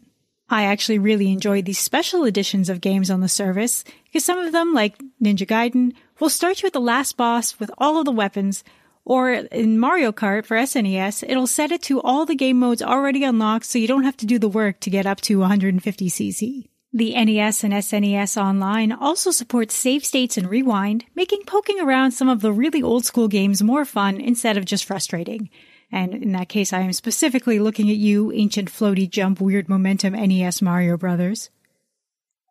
I actually really enjoyed these special editions of games on the service because some of them, like Ninja Gaiden, will start you at the last boss with all of the weapons, or in Mario Kart for SNES, it'll set it to all the game modes already unlocked so you don't have to do the work to get up to 150cc. The NES and SNES Online also supports save states and rewind, making poking around some of the really old school games more fun instead of just frustrating. And in that case, I am specifically looking at you, ancient floaty jump weird momentum NES Mario Brothers.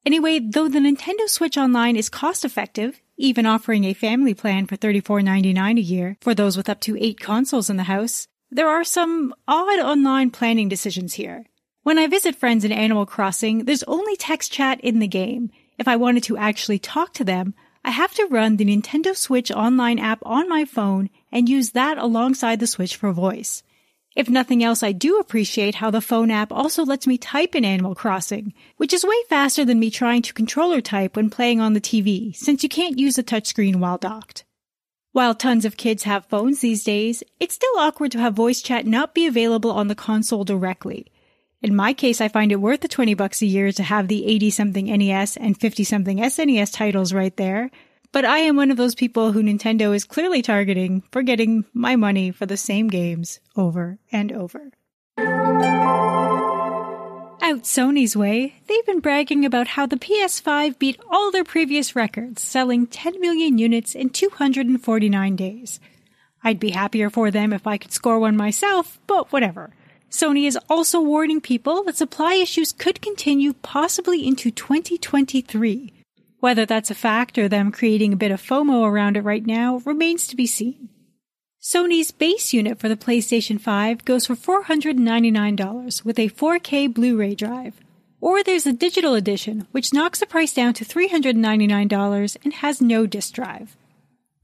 Anyway, though the Nintendo Switch Online is cost effective, even offering a family plan for $34.99 a year for those with up to eight consoles in the house, there are some odd online planning decisions here. When I visit friends in Animal Crossing, there's only text chat in the game. If I wanted to actually talk to them, I have to run the Nintendo Switch online app on my phone and use that alongside the Switch for voice. If nothing else, I do appreciate how the phone app also lets me type in Animal Crossing, which is way faster than me trying to controller type when playing on the TV, since you can't use the touchscreen while docked. While tons of kids have phones these days, it's still awkward to have voice chat not be available on the console directly. In my case, I find it worth the 20 bucks a year to have the 80 something NES and 50 something SNES titles right there. But I am one of those people who Nintendo is clearly targeting for getting my money for the same games over and over. Out Sony's way, they've been bragging about how the PS5 beat all their previous records, selling 10 million units in 249 days. I'd be happier for them if I could score one myself, but whatever. Sony is also warning people that supply issues could continue possibly into 2023. Whether that's a fact or them creating a bit of FOMO around it right now remains to be seen. Sony's base unit for the PlayStation 5 goes for $499 with a 4K Blu-ray drive. Or there's a digital edition, which knocks the price down to $399 and has no disk drive.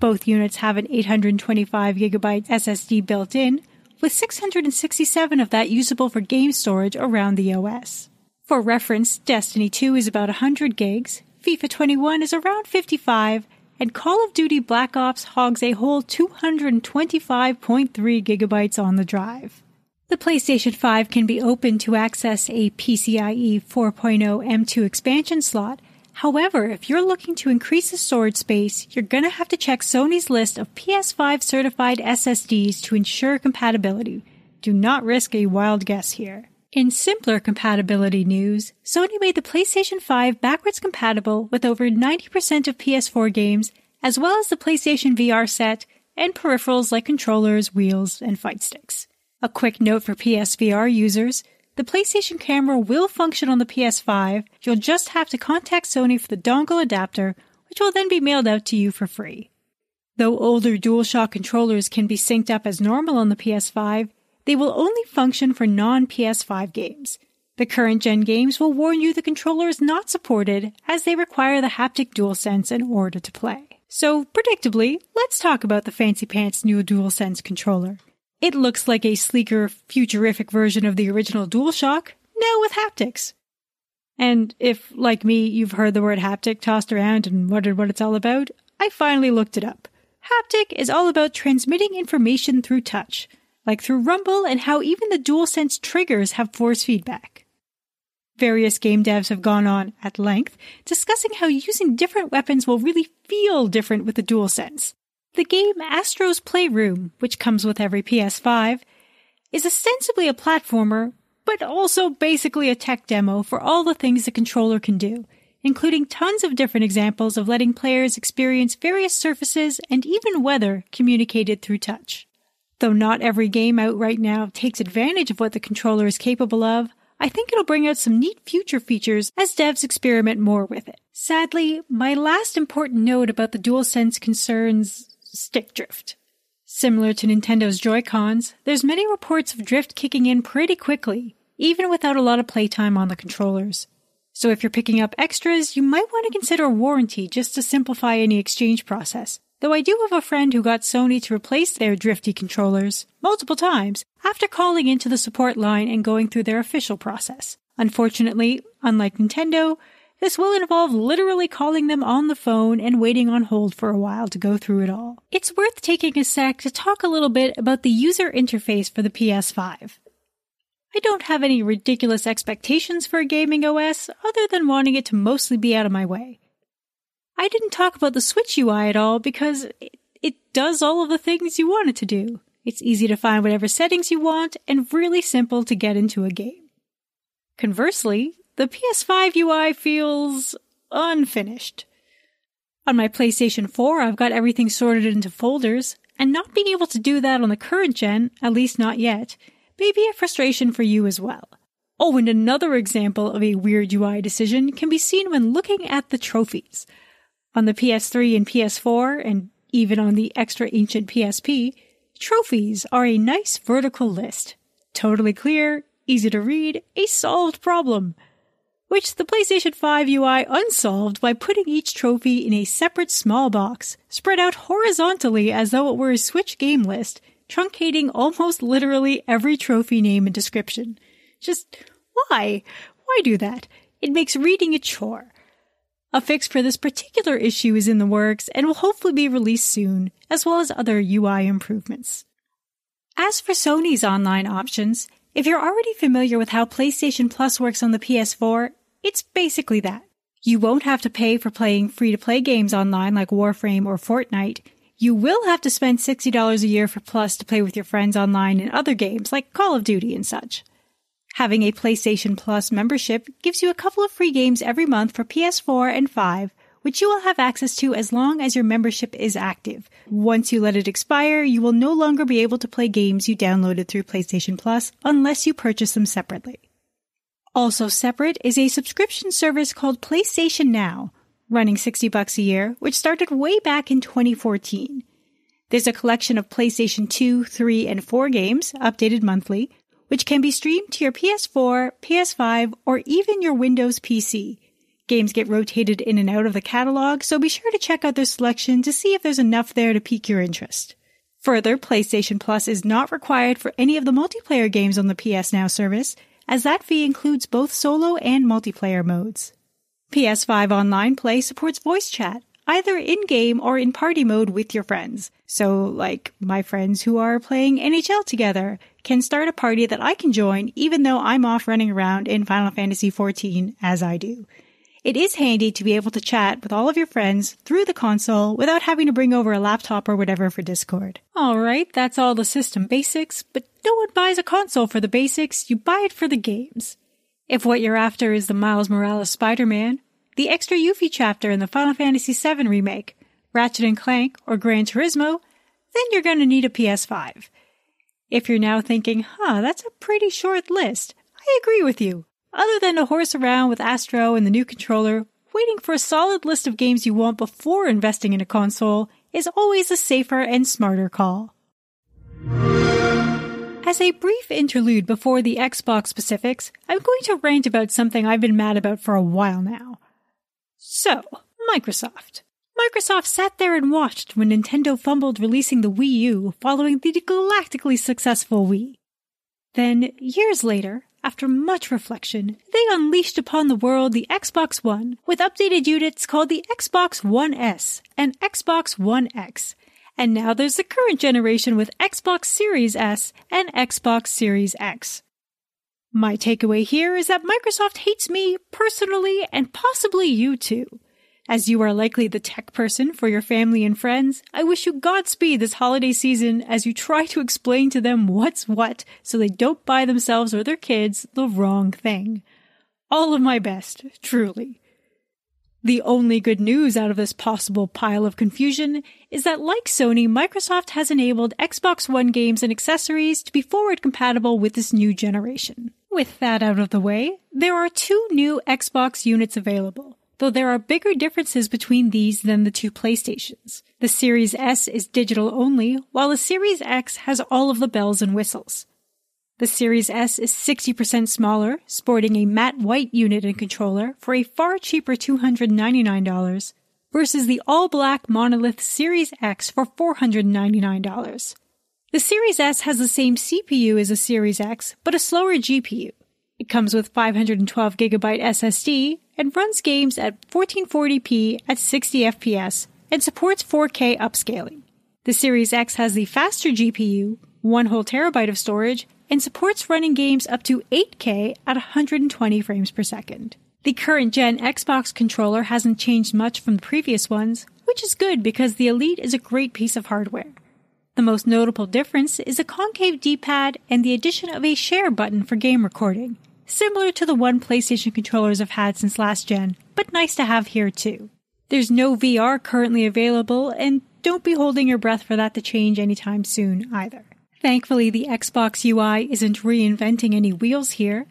Both units have an 825GB SSD built in, with 667 of that usable for game storage around the OS. For reference, Destiny 2 is about 100 gigs, FIFA 21 is around 55, and Call of Duty Black Ops hogs a whole 225.3 gigabytes on the drive. The PlayStation 5 can be opened to access a PCIe 4.0 M2 expansion slot. However, if you're looking to increase the storage space, you're going to have to check Sony's list of PS5 certified SSDs to ensure compatibility. Do not risk a wild guess here. In simpler compatibility news, Sony made the PlayStation 5 backwards compatible with over 90% of PS4 games, as well as the PlayStation VR set and peripherals like controllers, wheels, and fight sticks. A quick note for PSVR users the PlayStation camera will function on the PS5. You'll just have to contact Sony for the dongle adapter, which will then be mailed out to you for free. Though older DualShock controllers can be synced up as normal on the PS5, they will only function for non PS5 games. The current gen games will warn you the controller is not supported as they require the haptic DualSense in order to play. So, predictably, let's talk about the fancy pants new DualSense controller. It looks like a sleeker, futurific version of the original DualShock, now with haptics. And if, like me, you've heard the word haptic tossed around and wondered what it's all about, I finally looked it up. Haptic is all about transmitting information through touch, like through rumble and how even the DualSense triggers have force feedback. Various game devs have gone on at length discussing how using different weapons will really feel different with the DualSense. The game Astro's Playroom, which comes with every PS5, is ostensibly a platformer, but also basically a tech demo for all the things the controller can do, including tons of different examples of letting players experience various surfaces and even weather communicated through touch. Though not every game out right now takes advantage of what the controller is capable of, I think it'll bring out some neat future features as devs experiment more with it. Sadly, my last important note about the DualSense concerns stick drift. Similar to Nintendo's Joy-Cons, there's many reports of drift kicking in pretty quickly, even without a lot of playtime on the controllers. So if you're picking up extras, you might want to consider a warranty just to simplify any exchange process. Though I do have a friend who got Sony to replace their drifty controllers multiple times after calling into the support line and going through their official process. Unfortunately, unlike Nintendo, this will involve literally calling them on the phone and waiting on hold for a while to go through it all. It's worth taking a sec to talk a little bit about the user interface for the PS5. I don't have any ridiculous expectations for a gaming OS other than wanting it to mostly be out of my way. I didn't talk about the Switch UI at all because it, it does all of the things you want it to do. It's easy to find whatever settings you want and really simple to get into a game. Conversely, the PS5 UI feels unfinished. On my PlayStation 4, I've got everything sorted into folders, and not being able to do that on the current gen, at least not yet, may be a frustration for you as well. Oh, and another example of a weird UI decision can be seen when looking at the trophies. On the PS3 and PS4, and even on the extra ancient PSP, trophies are a nice vertical list. Totally clear, easy to read, a solved problem. Which the PlayStation 5 UI unsolved by putting each trophy in a separate small box, spread out horizontally as though it were a Switch game list, truncating almost literally every trophy name and description. Just why? Why do that? It makes reading a chore. A fix for this particular issue is in the works and will hopefully be released soon, as well as other UI improvements. As for Sony's online options, if you're already familiar with how PlayStation Plus works on the PS4, it's basically that. You won't have to pay for playing free to play games online like Warframe or Fortnite. You will have to spend $60 a year for Plus to play with your friends online in other games like Call of Duty and such. Having a PlayStation Plus membership gives you a couple of free games every month for PS4 and 5, which you will have access to as long as your membership is active. Once you let it expire, you will no longer be able to play games you downloaded through PlayStation Plus unless you purchase them separately. Also separate is a subscription service called PlayStation Now, running 60 bucks a year, which started way back in 2014. There's a collection of PlayStation 2, 3, and 4 games, updated monthly, which can be streamed to your PS4, PS5, or even your Windows PC. Games get rotated in and out of the catalog, so be sure to check out their selection to see if there's enough there to pique your interest. Further, PlayStation Plus is not required for any of the multiplayer games on the PS Now service, as that fee includes both solo and multiplayer modes. PS5 Online Play supports voice chat, either in-game or in party mode with your friends. So, like, my friends who are playing NHL together can start a party that I can join even though I'm off running around in Final Fantasy XIV as I do. It is handy to be able to chat with all of your friends through the console without having to bring over a laptop or whatever for Discord. Alright, that's all the system basics, but no one buys a console for the basics, you buy it for the games. If what you're after is the Miles Morales Spider-Man, the extra Yuffie chapter in the Final Fantasy VII remake, Ratchet and Clank, or Gran Turismo, then you're gonna need a PS5. If you're now thinking, huh, that's a pretty short list, I agree with you. Other than to horse around with Astro and the new controller, waiting for a solid list of games you want before investing in a console is always a safer and smarter call. As a brief interlude before the Xbox specifics, I'm going to rant about something I've been mad about for a while now. So, Microsoft. Microsoft sat there and watched when Nintendo fumbled releasing the Wii U following the galactically successful Wii. Then, years later, after much reflection, they unleashed upon the world the Xbox One with updated units called the Xbox One S and Xbox One X. And now there's the current generation with Xbox Series S and Xbox Series X. My takeaway here is that Microsoft hates me personally and possibly you too. As you are likely the tech person for your family and friends, I wish you Godspeed this holiday season as you try to explain to them what's what so they don't buy themselves or their kids the wrong thing. All of my best, truly. The only good news out of this possible pile of confusion is that like Sony, Microsoft has enabled Xbox One games and accessories to be forward compatible with this new generation. With that out of the way, there are two new Xbox units available though there are bigger differences between these than the two PlayStations. The Series S is digital only, while the Series X has all of the bells and whistles. The Series S is 60% smaller, sporting a matte white unit and controller for a far cheaper $299 versus the all black monolith Series X for $499. The Series S has the same CPU as the Series X, but a slower GPU. It comes with 512 gigabyte SSD and runs games at 1440p at 60 FPS and supports 4K upscaling. The Series X has the faster GPU, one whole terabyte of storage, and supports running games up to 8K at 120 frames per second. The current gen Xbox controller hasn't changed much from the previous ones, which is good because the Elite is a great piece of hardware. The most notable difference is a concave D-pad and the addition of a share button for game recording. Similar to the one PlayStation controllers I've had since last gen, but nice to have here too. There's no VR currently available, and don't be holding your breath for that to change anytime soon either. Thankfully, the Xbox UI isn't reinventing any wheels here.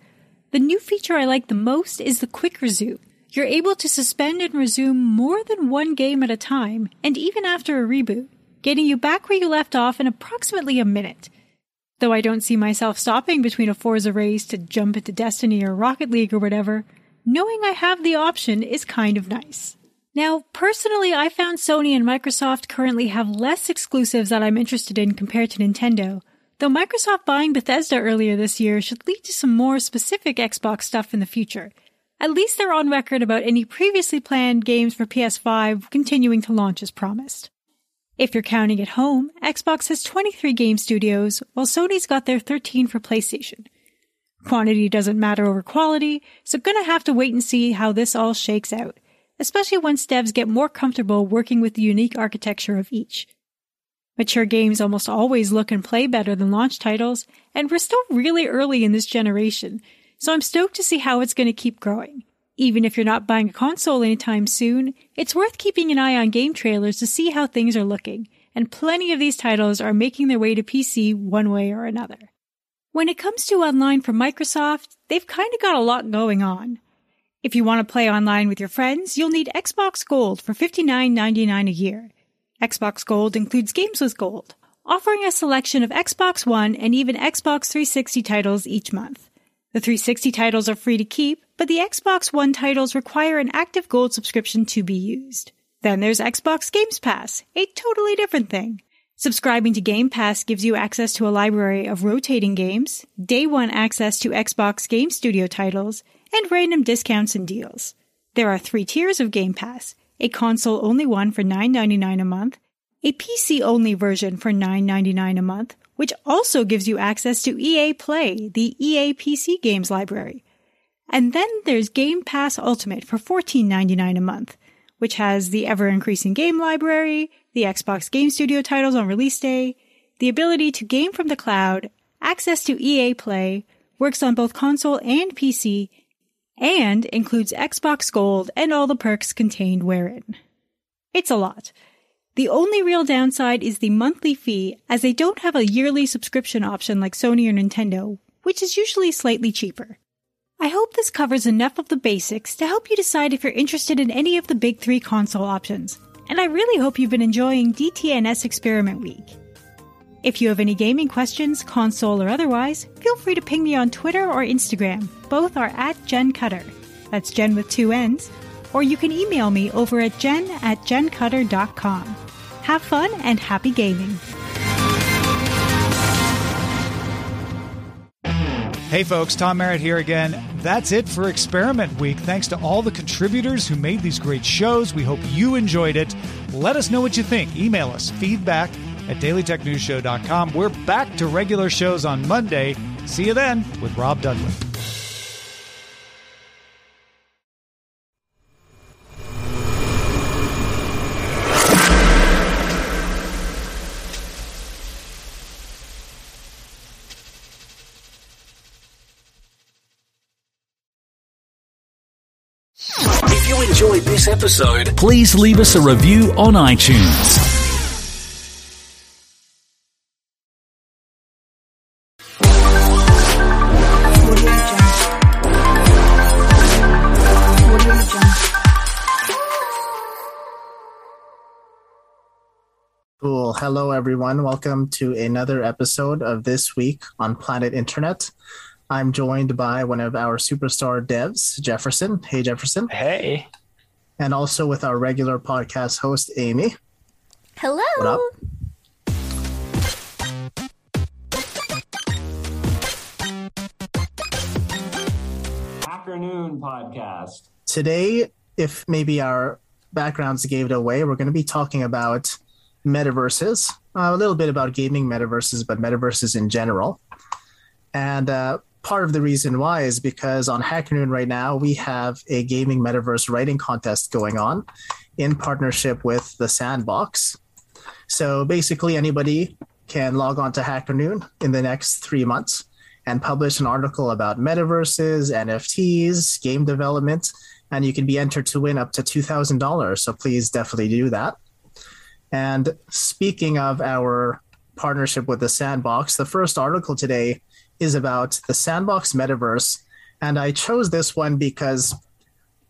The new feature I like the most is the quick resume. You're able to suspend and resume more than one game at a time, and even after a reboot, getting you back where you left off in approximately a minute. Though I don't see myself stopping between a Forza race to jump into Destiny or Rocket League or whatever, knowing I have the option is kind of nice. Now, personally, I found Sony and Microsoft currently have less exclusives that I'm interested in compared to Nintendo, though Microsoft buying Bethesda earlier this year should lead to some more specific Xbox stuff in the future. At least they're on record about any previously planned games for PS5 continuing to launch as promised. If you're counting at home, Xbox has 23 game studios, while Sony's got their 13 for PlayStation. Quantity doesn't matter over quality, so gonna have to wait and see how this all shakes out especially once devs get more comfortable working with the unique architecture of each. Mature games almost always look and play better than launch titles, and we're still really early in this generation, so I'm stoked to see how it's going to keep growing. Even if you're not buying a console anytime soon, it's worth keeping an eye on game trailers to see how things are looking, and plenty of these titles are making their way to PC one way or another. When it comes to online for Microsoft, they've kind of got a lot going on. If you want to play online with your friends, you'll need Xbox Gold for $59.99 a year. Xbox Gold includes games with gold, offering a selection of Xbox One and even Xbox 360 titles each month. The 360 titles are free to keep, but the Xbox One titles require an active gold subscription to be used. Then there's Xbox Games Pass, a totally different thing. Subscribing to Game Pass gives you access to a library of rotating games, day one access to Xbox Game Studio titles, and random discounts and deals. There are three tiers of Game Pass a console only one for $9.99 a month, a PC only version for $9.99 a month, which also gives you access to EA Play, the EA PC games library. And then there's Game Pass Ultimate for $14.99 a month, which has the ever increasing game library, the Xbox Game Studio titles on release day, the ability to game from the cloud, access to EA Play, works on both console and PC, and includes Xbox Gold and all the perks contained wherein. It's a lot. The only real downside is the monthly fee, as they don't have a yearly subscription option like Sony or Nintendo, which is usually slightly cheaper. I hope this covers enough of the basics to help you decide if you're interested in any of the big three console options, and I really hope you've been enjoying DTNS Experiment Week. If you have any gaming questions, console or otherwise, feel free to ping me on Twitter or Instagram. Both are at Jen Cutter. That's Jen with two N's. Or you can email me over at jen at jencutter.com. Have fun and happy gaming. Hey folks, Tom Merritt here again. That's it for Experiment Week. Thanks to all the contributors who made these great shows. We hope you enjoyed it. Let us know what you think. Email us feedback at dailytechnewsshow.com. We're back to regular shows on Monday. See you then with Rob Dudley. Enjoyed this episode, please leave us a review on iTunes. Cool. Hello, everyone. Welcome to another episode of This Week on Planet Internet. I'm joined by one of our superstar devs, Jefferson. Hey, Jefferson. Hey. And also with our regular podcast host, Amy. Hello. What up? Afternoon podcast. Today, if maybe our backgrounds gave it away, we're going to be talking about metaverses, uh, a little bit about gaming metaverses, but metaverses in general. And uh, part of the reason why is because on HackerNoon right now, we have a gaming metaverse writing contest going on in partnership with the Sandbox. So basically, anybody can log on to HackerNoon in the next three months and publish an article about metaverses, NFTs, game development, and you can be entered to win up to $2,000. So please definitely do that. And speaking of our partnership with the Sandbox, the first article today is about the Sandbox metaverse. And I chose this one because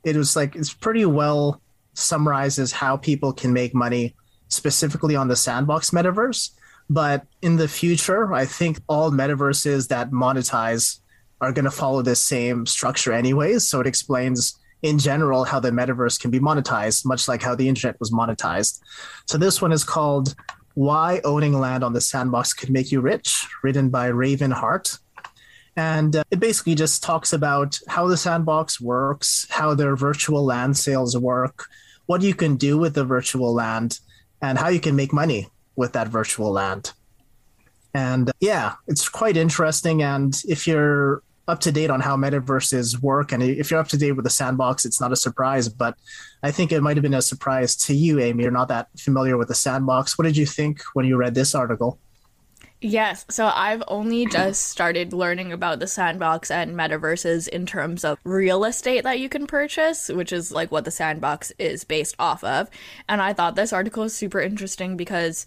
it was like, it's pretty well summarizes how people can make money specifically on the Sandbox metaverse. But in the future, I think all metaverses that monetize are going to follow this same structure anyways. So it explains in general how the metaverse can be monetized, much like how the internet was monetized. So this one is called Why Owning Land on the Sandbox Could Make You Rich, written by Raven Hart. And uh, it basically just talks about how the sandbox works, how their virtual land sales work, what you can do with the virtual land, and how you can make money with that virtual land. And uh, yeah, it's quite interesting. And if you're up to date on how metaverses work, and if you're up to date with the sandbox, it's not a surprise. But I think it might have been a surprise to you, Amy. You're not that familiar with the sandbox. What did you think when you read this article? Yes, so I've only just started learning about the sandbox and metaverses in terms of real estate that you can purchase, which is like what the sandbox is based off of. And I thought this article is super interesting because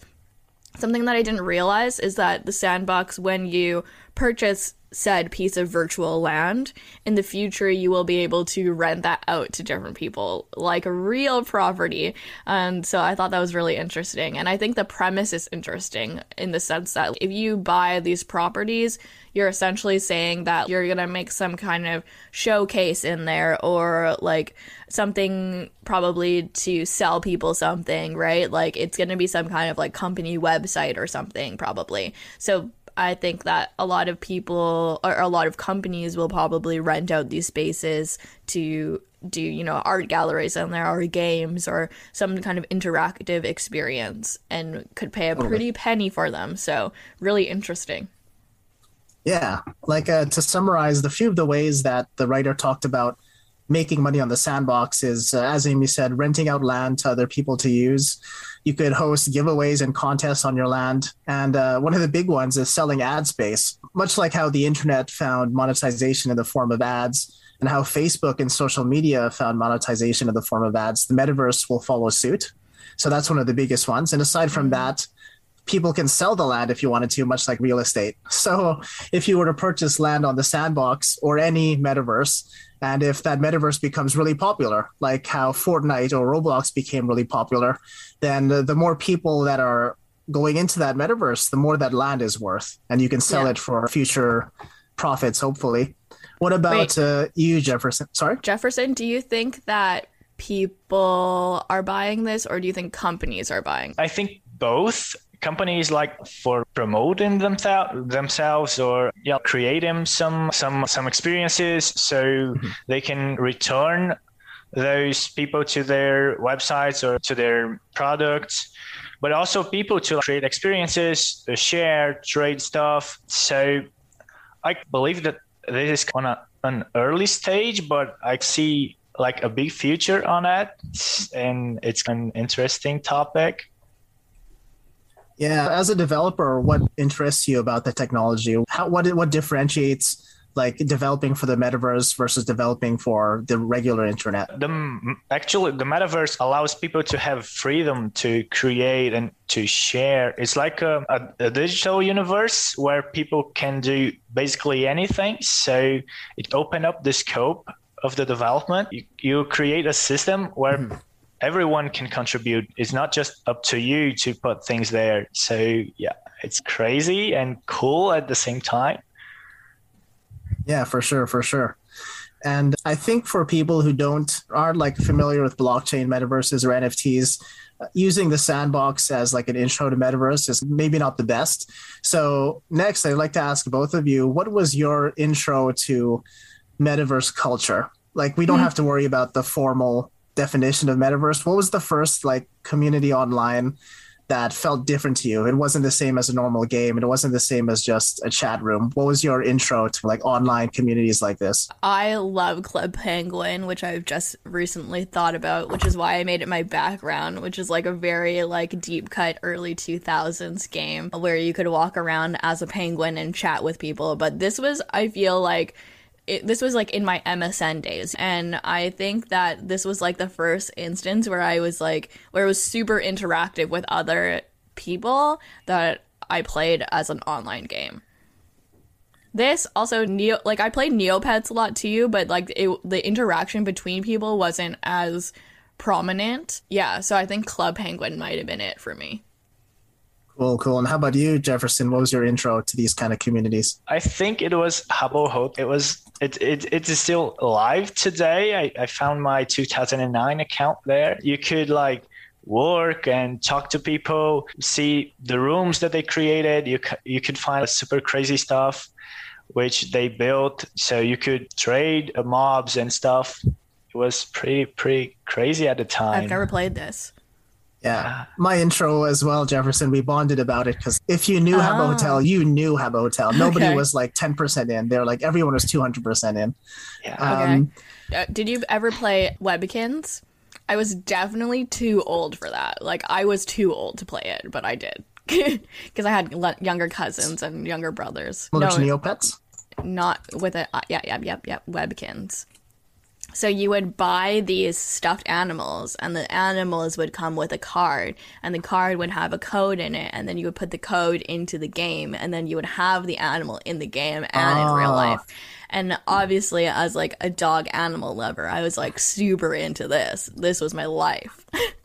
something that I didn't realize is that the sandbox, when you purchase said piece of virtual land, in the future you will be able to rent that out to different people like a real property. And so I thought that was really interesting. And I think the premise is interesting in the sense that if you buy these properties, you're essentially saying that you're going to make some kind of showcase in there or like something probably to sell people something, right? Like it's going to be some kind of like company website or something probably. So I think that a lot of people or a lot of companies will probably rent out these spaces to do, you know, art galleries and there are games or some kind of interactive experience and could pay a pretty penny for them. So, really interesting. Yeah. Like uh, to summarize, the few of the ways that the writer talked about making money on the sandbox is, uh, as Amy said, renting out land to other people to use. You could host giveaways and contests on your land. And uh, one of the big ones is selling ad space, much like how the internet found monetization in the form of ads and how Facebook and social media found monetization in the form of ads. The metaverse will follow suit. So that's one of the biggest ones. And aside from that, people can sell the land if you wanted to, much like real estate. So if you were to purchase land on the sandbox or any metaverse, and if that metaverse becomes really popular, like how Fortnite or Roblox became really popular, then the, the more people that are going into that metaverse, the more that land is worth, and you can sell yeah. it for future profits, hopefully. What about uh, you, Jefferson? Sorry? Jefferson, do you think that people are buying this, or do you think companies are buying? I think both companies like for promoting themselves themselves or yeah creating some some some experiences so mm-hmm. they can return those people to their websites or to their products but also people to create experiences to share trade stuff so i believe that this is on a, an early stage but i see like a big future on it and it's an interesting topic yeah, as a developer, what interests you about the technology? How what what differentiates like developing for the metaverse versus developing for the regular internet? The actually the metaverse allows people to have freedom to create and to share. It's like a, a, a digital universe where people can do basically anything. So it open up the scope of the development. You, you create a system where mm-hmm everyone can contribute. It's not just up to you to put things there. So yeah, it's crazy and cool at the same time. Yeah, for sure, for sure. And I think for people who don't aren't like familiar with blockchain metaverses or NFTs, using the sandbox as like an intro to metaverse is maybe not the best. So next, I'd like to ask both of you, what was your intro to metaverse culture? Like we don't mm-hmm. have to worry about the formal definition of metaverse what was the first like community online that felt different to you? It wasn't the same as a normal game. It wasn't the same as just a chat room. What was your intro to like online communities like this? I love Club Penguin, which I've just recently thought about, which is why I made it my background, which is like a very like deep cut early 2000s game where you could walk around as a penguin and chat with people. But this was, I feel like, it, this was like in my MSN days. And I think that this was like the first instance where I was like, where it was super interactive with other people that I played as an online game. This also Neo like I played Neopets a lot too, but like it, the interaction between people wasn't as prominent. Yeah, so I think Club Penguin might have been it for me. Cool, cool. And how about you, Jefferson? What was your intro to these kind of communities? I think it was Habbo Hotel. It was it, it it is still live today. I, I found my 2009 account there. You could like work and talk to people, see the rooms that they created. You you could find super crazy stuff which they built, so you could trade mobs and stuff. It was pretty pretty crazy at the time. I've never played this. Yeah, my intro as well, Jefferson. We bonded about it because if you knew Habbo Ah. Hotel, you knew Habbo Hotel. Nobody Okay. was like ten percent in. They're like everyone was two hundred percent in. Yeah. Um, Uh, did you ever play Webkinz? I was definitely too old for that. Like I was too old to play it, but I did because I had le- younger cousins and younger brothers. To No, Neopets. not with it. Uh, yeah, yeah, yeah, yeah. Webkinz. So you would buy these stuffed animals, and the animals would come with a card, and the card would have a code in it, and then you would put the code into the game, and then you would have the animal in the game and in real Ah. life. And obviously, as like a dog animal lover, I was like super into this. This was my life.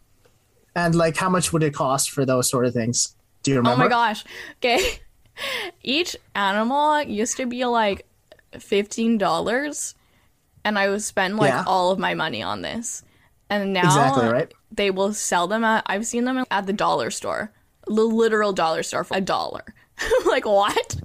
And like, how much would it cost for those sort of things? Do you remember? Oh my gosh. Okay. Each animal used to be like $15 and I would spend like Yeah. all of my money on this. And now Exactly, right? they will sell them at I've seen them at the dollar store. The literal dollar store for a dollar. like what?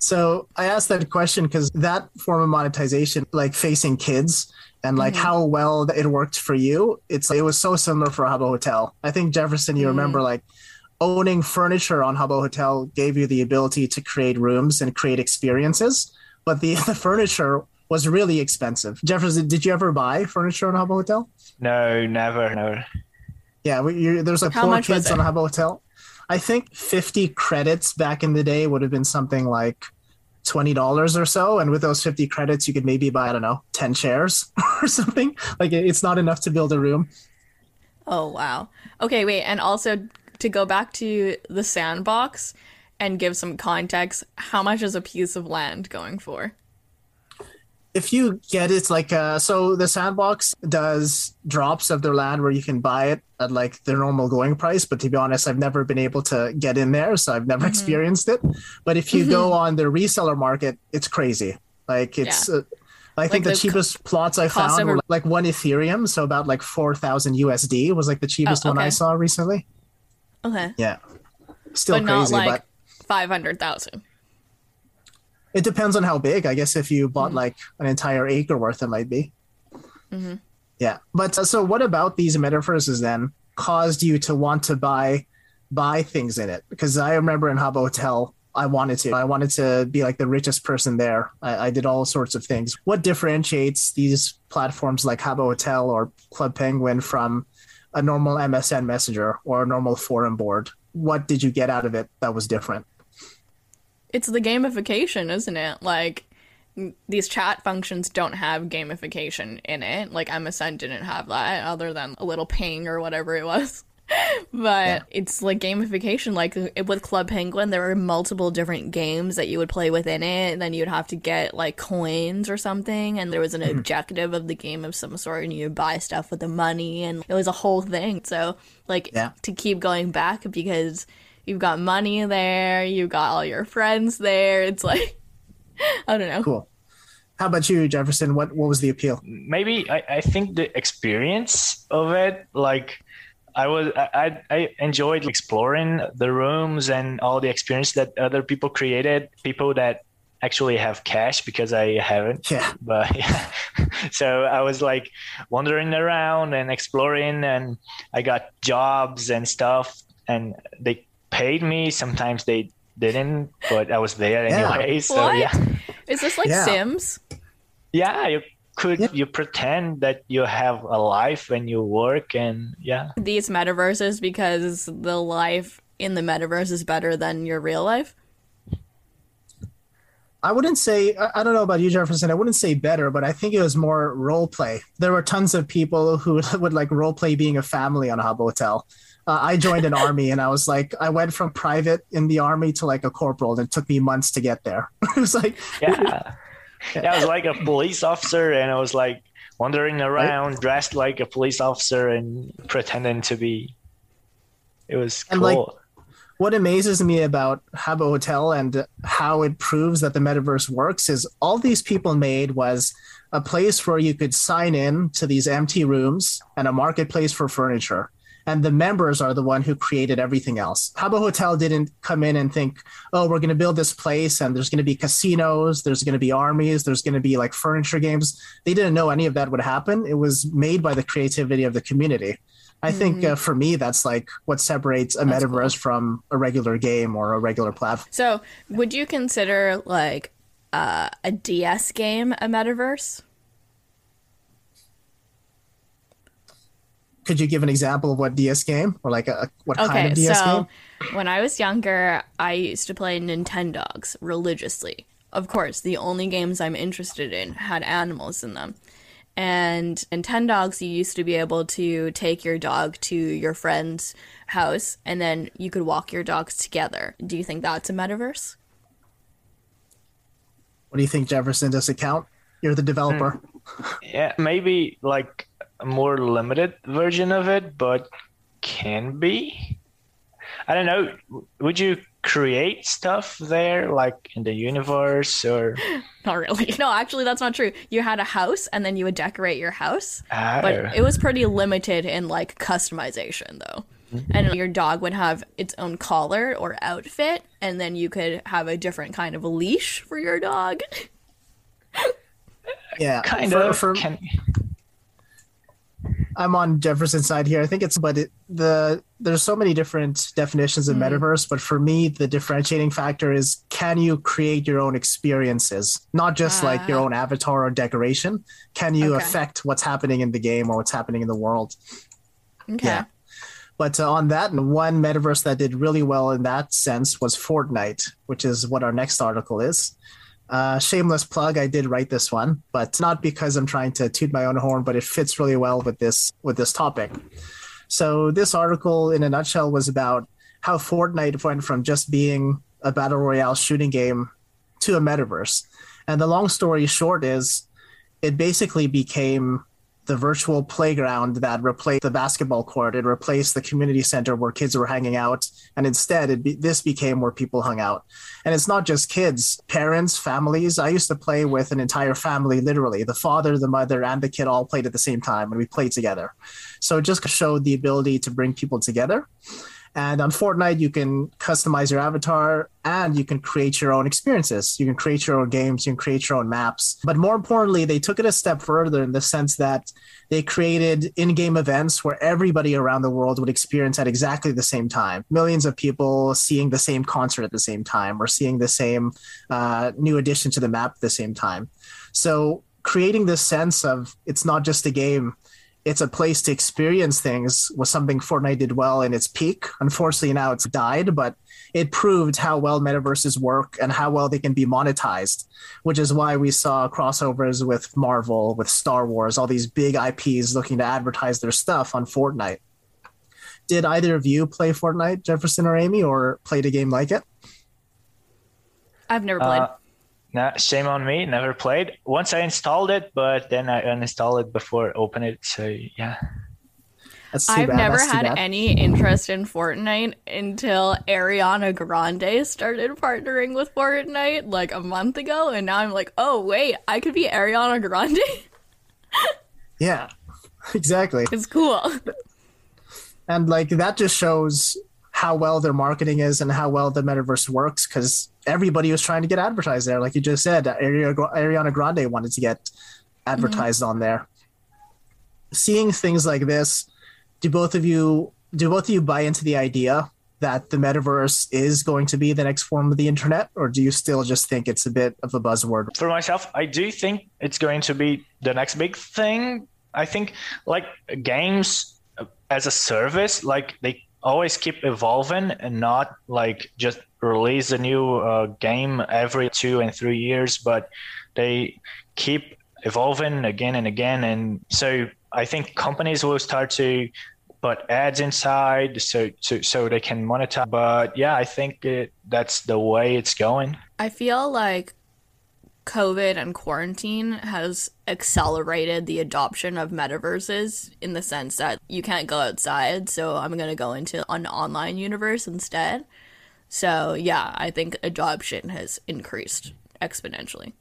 So I asked that question because that form of monetization, like facing kids and like Mm-hmm. how well it worked for you, it's it was so similar for Habbo Hotel. I think Jefferson, you Mm. remember like owning furniture on Habbo Hotel gave you the ability to create rooms and create experiences, but the the furniture was really expensive. Jefferson, did you ever buy furniture on Habbo Hotel? No, never, never. Yeah, we, you, there's like How four much kids on a Habbo Hotel. I think 50 credits back in the day would have been something like $20 or so. And with those 50 credits, you could maybe buy, I don't know, 10 chairs or something. Like it's not enough to build a room. Oh wow. Okay, wait, and also to go back to the sandbox and give some context, how much is a piece of land going for? If you get it, like, uh, so the sandbox does drops of their land where you can buy it at like their normal going price. But to be honest, I've never been able to get in there. So I've never experienced it. But if you go on the reseller market, it's crazy. Like it's, Yeah. uh, I think Like the, the cheapest plots I found were like one Ethereum, so about like four thousand USD was like the cheapest one I saw recently. Okay. Yeah, still but not crazy, like but five hundred thousand. It depends on how big. I guess if you Mm-hmm. bought like an entire acre worth, it might be. Mm-hmm. Yeah, but uh, so what about these metaverses then caused you to want to buy buy things in it? Because I remember in Habbo Hotel, I wanted to. I wanted to be like the richest person there. I, I did all sorts of things. What differentiates these platforms like Habbo Hotel or Club Penguin from a normal MSN Messenger or a normal forum board? What did you get out of it that was different? It's the gamification, isn't it? Like these chat functions don't have gamification in it. Like MSN didn't have that, other than a little ping or whatever it was. but it's like gamification. Like with Club Penguin, there were multiple different games that you would play within it, and then you'd have to get like coins or something, and there was an hmm. objective of the game of some sort, and you would buy stuff with the money, and it was a whole thing. So like Yeah. to keep going back because you've got money there, you've got all your friends there. It's like I don't know. Cool. How about you, Jefferson? What what was the appeal? maybe I, I think the experience of it like i was I, I I enjoyed exploring the rooms and all the experience that other people created people that actually have cash because i haven't Yeah. but yeah so i was like wandering around and exploring and i got jobs and stuff and they paid me. Sometimes they didn't, but I was there Yeah. anyway. So What? yeah, Is this like Yeah. Sims? yeah. You could you pretend that you have a life when you work, and yeah, These metaverses because the life in the metaverse is better than your real life? I wouldn't say I I don't know about you, Jefferson. I wouldn't say better, but I think it was more role play. There were tons of people who would like role play being a family on a Habbo Hotel. Uh, I joined an army, and I was like, I went from private in the army to like a corporal, and it took me months to get there. it was like, yeah. yeah, I was like a police officer, and I was like wandering around dressed like a police officer and pretending to be. It was And, cool. like, what amazes me about Habbo Hotel and how it proves that the metaverse works is all these people made was a place where you could sign in to these empty rooms and a marketplace for furniture. And the members are the one who created everything else. Habbo Hotel didn't come in and think, oh, we're going to build this place and there's going to be casinos, there's going to be armies, there's going to be like furniture games. They didn't know any of that would happen. It was made by the creativity of the community. I think uh, for me, that's like what separates a metaverse from a regular game or a regular platform. So, would you consider like uh, a DS game a metaverse? Could you give an example of what DS game or like a what kind of DS so game? when I was younger, I used to play Nintendogs religiously. Of course, the only games I'm interested in had animals in them. And Nintendogs, you used to be able to take your dog to your friend's house and then you could walk your dogs together. Do you think that's a metaverse? What do you think, Jefferson? Does it count? You're the developer. Hmm. Yeah, maybe like a more limited version of it, but can be. I don't know. Would you create stuff there, like in the universe, or? Not really. No, actually, that's not true. You had a house and then you would decorate your house. Oh. But it was pretty limited in like customization, though. Mm-hmm. And your dog would have its own collar or outfit, and then you could have a different kind of leash for your dog. Yeah, kind for- of. for- can, I'm on Jefferson's side here. I think it's, but it, the there's so many different definitions of Mm. metaverse. But for me, the differentiating factor is can you create your own experiences, not just like your own avatar or decoration. Can you Okay. affect what's happening in the game or what's happening in the world? Okay. Yeah. But uh, on that, one metaverse that did really well in that sense was Fortnite, which is what our next article is. Uh, shameless plug, I did write this one, but not because I'm trying to toot my own horn, but it fits really well with this with this topic. So this article, in a nutshell, was about how Fortnite went from just being a battle royale shooting game to a metaverse. And the long story short is, it basically became the virtual playground that replaced the basketball court. It replaced the community center where kids were hanging out, and instead, be, this became where people hung out. And it's not just kids, parents, families. I used to play with an entire family, literally. The father, the mother, and the kid all played at the same time, and we played together. So it just showed the ability to bring people together. And on Fortnite, you can customize your avatar and you can create your own experiences. You can create your own games, you can create your own maps. But more importantly, they took it a step further in the sense that they created in game events where everybody around the world would experience at exactly the same time. Millions of people seeing the same concert at the same time or seeing the same uh, new addition to the map at the same time. So creating this sense of it's not just a game it's a place to experience things was something Fortnite did well in its peak. Unfortunately, now it's died, but it proved how well metaverses work and how well they can be monetized, which is why we saw crossovers with Marvel, with Star Wars, all these big IPs looking to advertise their stuff on Fortnite. Did either of you play Fortnite, Jefferson or Amy, or played a game like it? I've never played. Uh, nah, shame on me. Never played. Once I installed it, but then I uninstalled it before open it. So yeah. I've bad. never had bad. any interest in Fortnite until Ariana Grande started partnering with Fortnite like a month ago, and now I'm like, oh wait, I could be Ariana Grande. Yeah, exactly. it's cool. and like that just shows how well their marketing is and how well the metaverse works because everybody was trying to get advertised there like you just said ariana grande wanted to get advertised mm-hmm. on there seeing things like this do both of you do both of you buy into the idea that the metaverse is going to be the next form of the internet, or do you still just think it's a bit of a buzzword? For myself, I do think it's going to be the next big thing. I think like games as a service, like they always keep evolving and not like just release a new uh, game every two and three years, but they keep evolving again and again. And so I think companies will start to put ads inside so so, so they can monetize. But yeah, I think it, that's the way it's going. I feel like COVID and quarantine has accelerated the adoption of metaverses in the sense that you can't go outside, so I'm going to go into an online universe instead. So, yeah, I think adoption has increased exponentially.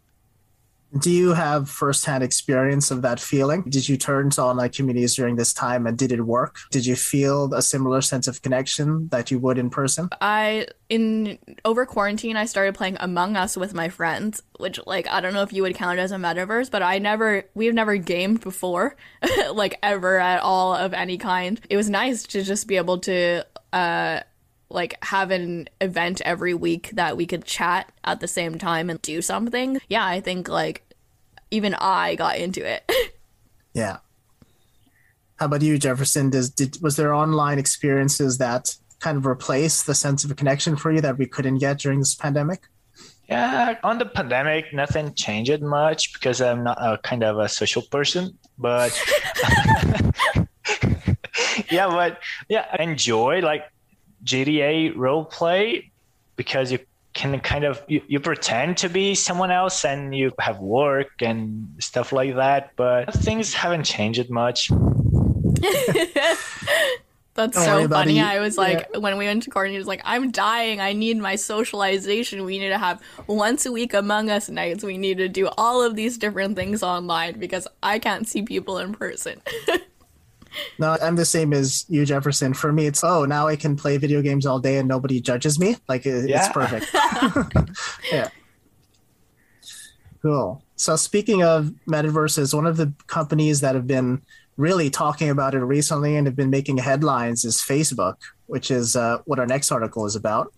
Do you have firsthand experience of that feeling? Did you turn to online communities during this time and did it work? Did you feel a similar sense of connection that you would in person? I in over quarantine I started playing Among Us with my friends, which like I don't know if you would count as a metaverse, but I never we've never gamed before, like ever at all of any kind. It was nice to just be able to uh like have an event every week that we could chat at the same time and do something. Yeah, I think like even I got into it. yeah. How about you, Jefferson? Does did was there online experiences that kind of replace the sense of a connection for you that we couldn't get during this pandemic? Yeah, on the pandemic, nothing changed much because I'm not a kind of a social person. But yeah, but yeah, I enjoy like GTA role play because you can kind of you, you pretend to be someone else and you have work and stuff like that, but things haven't changed much. That's Don't so funny. I was like, yeah. when we went to court, he was like, I'm dying. I need my socialization. We need to have once a week Among Us nights. We need to do all of these different things online because I can't see people in person. No, I'm the same as you, Jefferson. For me, it's oh, now I can play video games all day and nobody judges me. Like it, yeah. it's perfect. yeah. Cool. So speaking of metaverses, one of the companies that have been really talking about it recently and have been making headlines is Facebook, which is uh, what our next article is about.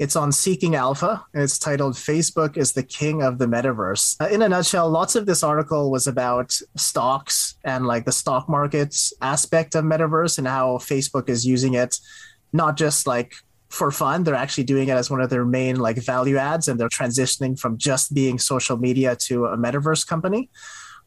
It's on Seeking Alpha, and it's titled Facebook is the King of the Metaverse. Uh, in a nutshell, lots of this article was about stocks and like the stock markets aspect of Metaverse and how Facebook is using it, not just like for fun. They're actually doing it as one of their main like value adds, and they're transitioning from just being social media to a metaverse company.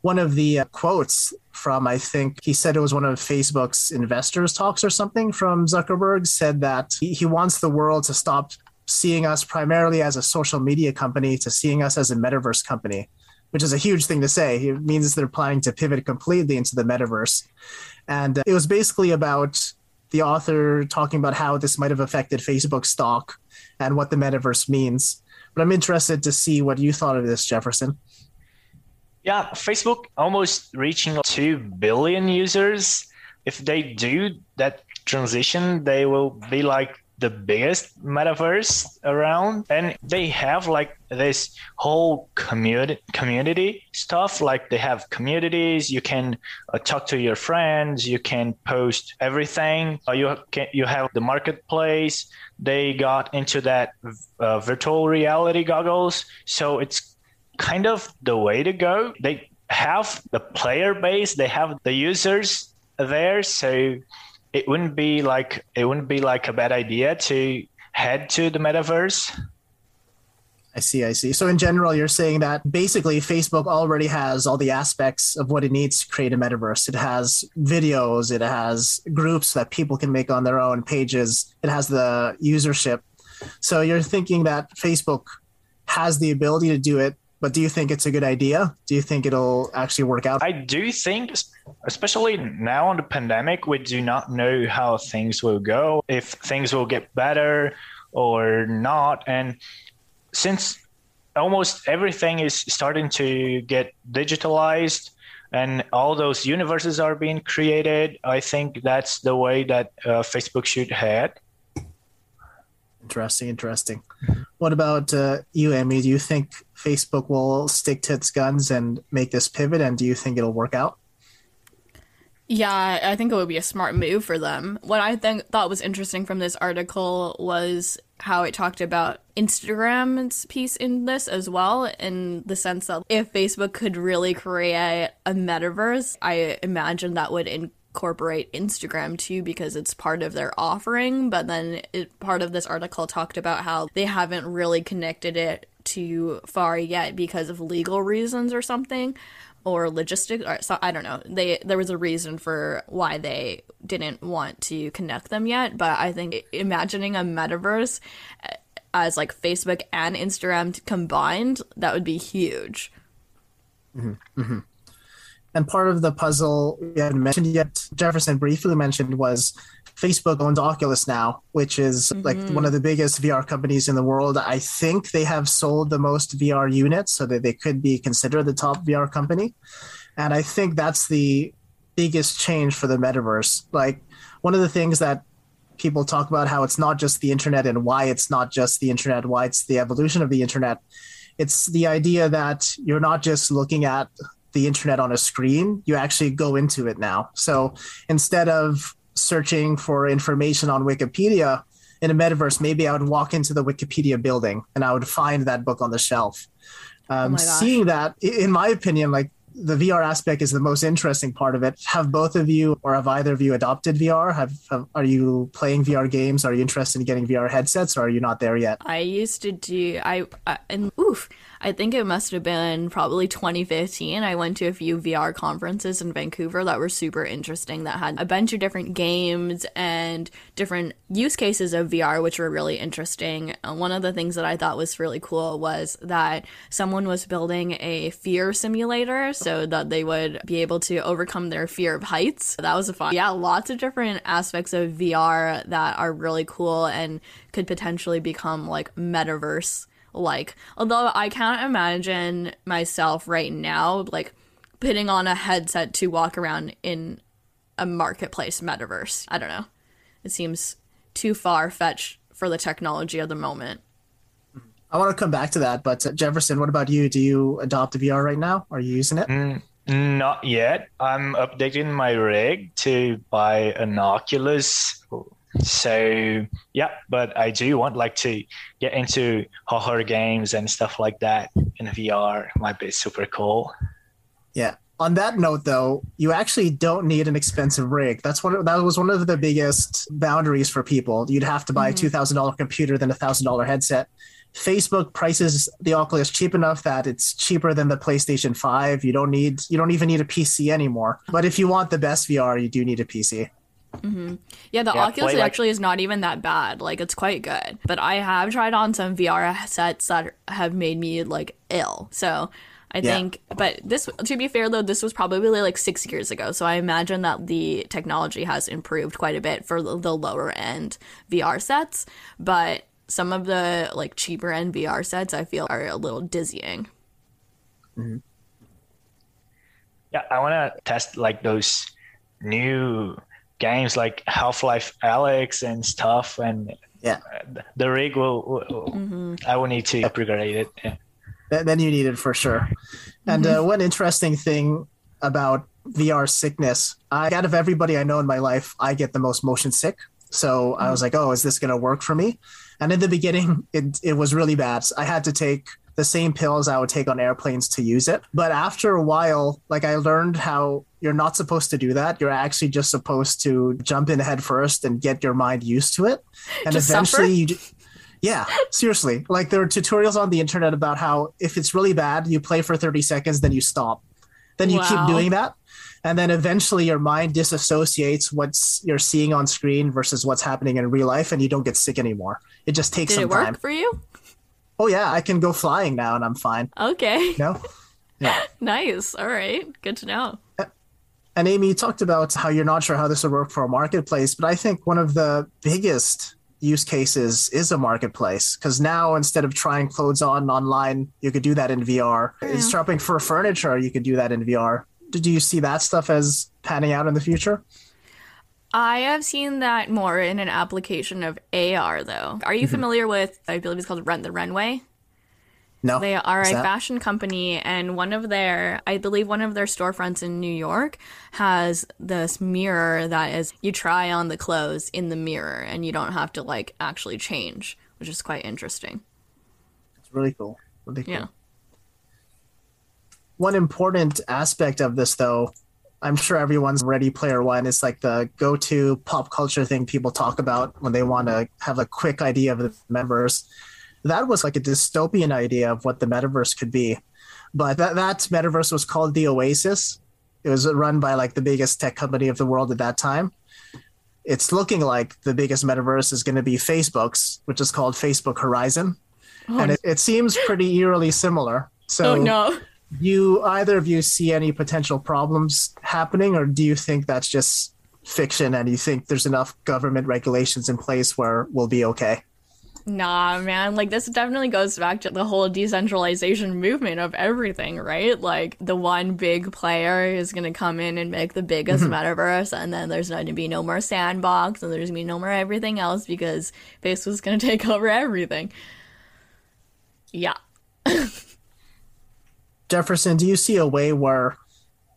One of the uh, quotes from, I think he said it was one of Facebook's investors talks or something from Zuckerberg said that he, he wants the world to stop seeing us primarily as a social media company to seeing us as a metaverse company, which is a huge thing to say. It means they're planning to pivot completely into the metaverse. And uh, it was basically about the author talking about how this might have affected Facebook stock and what the metaverse means. But I'm interested to see what you thought of this, Jefferson. Yeah, Facebook almost reaching 2 billion users. If they do that transition, they will be like the biggest metaverse around and they have like this whole community community stuff like they have communities you can uh, talk to your friends you can post everything uh, you can you have the marketplace they got into that uh, virtual reality goggles so it's kind of the way to go. They have the player base they have the users there so it wouldn't be like it wouldn't be like a bad idea to head to the metaverse. I see, I see. So in general, you're saying that basically Facebook already has all the aspects of what it needs to create a metaverse. It has videos, it has groups that people can make on their own pages, it has the usership. So you're thinking that Facebook has the ability to do it but do you think it's a good idea? Do you think it'll actually work out? I do think, especially now on the pandemic, we do not know how things will go, if things will get better or not. And since almost everything is starting to get digitalized and all those universes are being created, I think that's the way that uh, Facebook should head. Interesting, interesting. What about uh, you, Emmy? Do you think Facebook will stick to its guns and make this pivot, and do you think it'll work out? Yeah, I think it would be a smart move for them. What I think thought was interesting from this article was how it talked about Instagram's piece in this as well, in the sense that if Facebook could really create a metaverse, I imagine that would incorporate Instagram too because it's part of their offering. But then it, part of this article talked about how they haven't really connected it too far yet because of legal reasons or something or logistics or so I don't know. They there was a reason for why they didn't want to connect them yet, but I think imagining a metaverse uh, as like Facebook and Instagram combined, that would be huge. Mm-hmm. Mm-hmm. And part of the puzzle we haven't mentioned yet, Jefferson briefly mentioned, was Facebook owns Oculus now, which is mm-hmm. like one of the biggest VR companies in the world. I think they have sold the most VR units so that they could be considered the top VR company. And I think that's the biggest change for the metaverse. Like one of the things that people talk about how it's not just the internet and why it's not just the internet, why it's the evolution of the internet. It's the idea that you're not just looking at the internet on a screen, you actually go into it now. So instead of searching for information on Wikipedia in a metaverse, maybe I would walk into the Wikipedia building and I would find that book on the shelf. Um, oh seeing that, in my opinion, like the VR aspect is the most interesting part of it. Have both of you or have either of you adopted VR? Have, have, are you playing VR games? Are you interested in getting VR headsets, or are you not there yet? I used to do I, I and oof, I think it must have been probably 2015. I went to a few VR conferences in Vancouver that were super interesting that had a bunch of different games and different use cases of VR, which were really interesting. Uh, one of the things that I thought was really cool was that someone was building a fear simulator so that they would be able to overcome their fear of heights. That was a fun. Yeah, lots of different aspects of VR that are really cool and could potentially become like metaverse like. Although I can't imagine myself right now like putting on a headset to walk around in a marketplace metaverse. I don't know. It seems too far fetched for the technology of the moment. I want to come back to that, but uh, Jefferson, what about you? Do you adopt VR right now? Are you using it? Mm, not yet. I'm updating my rig to buy an Oculus so yeah, but I do want like to get into horror games and stuff like that in VR. Might be super cool. Yeah. On that note, though, you actually don't need an expensive rig. That's one. That was one of the biggest boundaries for people. You'd have to buy mm-hmm. a two thousand dollar computer than a thousand dollar headset. Facebook prices the Oculus cheap enough that it's cheaper than the PlayStation 5. You don't need you don't even need a PC anymore. But if you want the best VR, you do need a PC. Mm-hmm. Yeah, the yeah, Oculus like- actually is not even that bad. Like, it's quite good. But I have tried on some VR sets that have made me like ill. So I yeah. think, but this, to be fair though, this was probably like six years ago. So I imagine that the technology has improved quite a bit for the lower end VR sets. But some of the like cheaper end VR sets I feel are a little dizzying. Mm-hmm. Yeah, I want to test like those new games like Half Life Alyx and stuff, and yeah, the rig will. will mm-hmm. I will need to upgrade it. Yeah. Then you need it for sure. And mm-hmm. uh, one interesting thing about VR sickness, I, out of everybody I know in my life, I get the most motion sick. So mm-hmm. I was like, oh, is this going to work for me? And in the beginning, it, it was really bad. I had to take the same pills I would take on airplanes to use it. But after a while, like I learned how you're not supposed to do that. You're actually just supposed to jump in head first and get your mind used to it. And just eventually suffer? you yeah, seriously. Like there are tutorials on the internet about how if it's really bad, you play for 30 seconds, then you stop. Then you wow. keep doing that. And then eventually your mind disassociates what's you're seeing on screen versus what's happening in real life and you don't get sick anymore. It just takes Did some it work time. for you? Oh yeah, I can go flying now and I'm fine. Okay. no? Yeah. nice. All right. Good to know. And Amy, you talked about how you're not sure how this would work for a marketplace, but I think one of the biggest use cases is a marketplace because now instead of trying clothes on online, you could do that in VR. Yeah. Shopping for furniture, you could do that in VR. Do you see that stuff as panning out in the future? I have seen that more in an application of AR though. Are you mm-hmm. familiar with I believe it's called Rent the Runway? No, They are Is a that- fashion company, and one of their, I believe, one of their storefronts in New York has this mirror that is you try on the clothes in the mirror, and you don't have to like actually change, which is quite interesting. It's really cool. Really cool. Yeah. One important aspect of this, though, I'm sure everyone's Ready Player One. It's like the go-to pop culture thing people talk about when they want to have a quick idea of the members. That was like a dystopian idea of what the metaverse could be, but that that metaverse was called the Oasis. It was run by like the biggest tech company of the world at that time. It's looking like the biggest metaverse is going to be Facebook's, which is called Facebook Horizon, Oh, and it, it seems pretty eerily similar. Oh, so oh no. You either of you see any potential problems happening or do you think that's just fiction and you think there's enough government regulations in place where we'll be okay Nah, man. Like, this definitely goes back to the whole decentralization movement of everything, right? Like, the one big player is going to come in and make the biggest Mhm. metaverse, and then there's going to be no more sandbox, and there's going to be no more everything else because Facebook's going to take over everything. Yeah. jefferson do you see a way where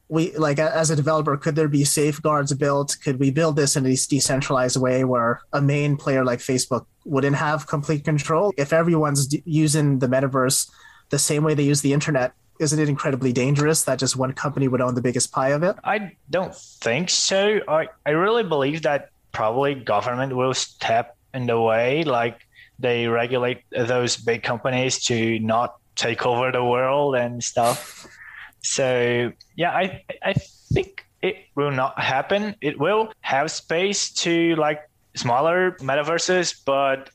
we like as a developer could there be safeguards built? Could we build this in a decentralized way where a main player like facebook wouldn't have complete control? If everyone's d- using the metaverse the same way they use the internet isn't it incredibly dangerous that just one company would own the biggest pie of it? I don't think so. I, I really believe that probably government will step in the way, like they regulate those big companies to not take over the world and stuff. So yeah, I I think it will not happen. It will have space to like smaller metaverses, but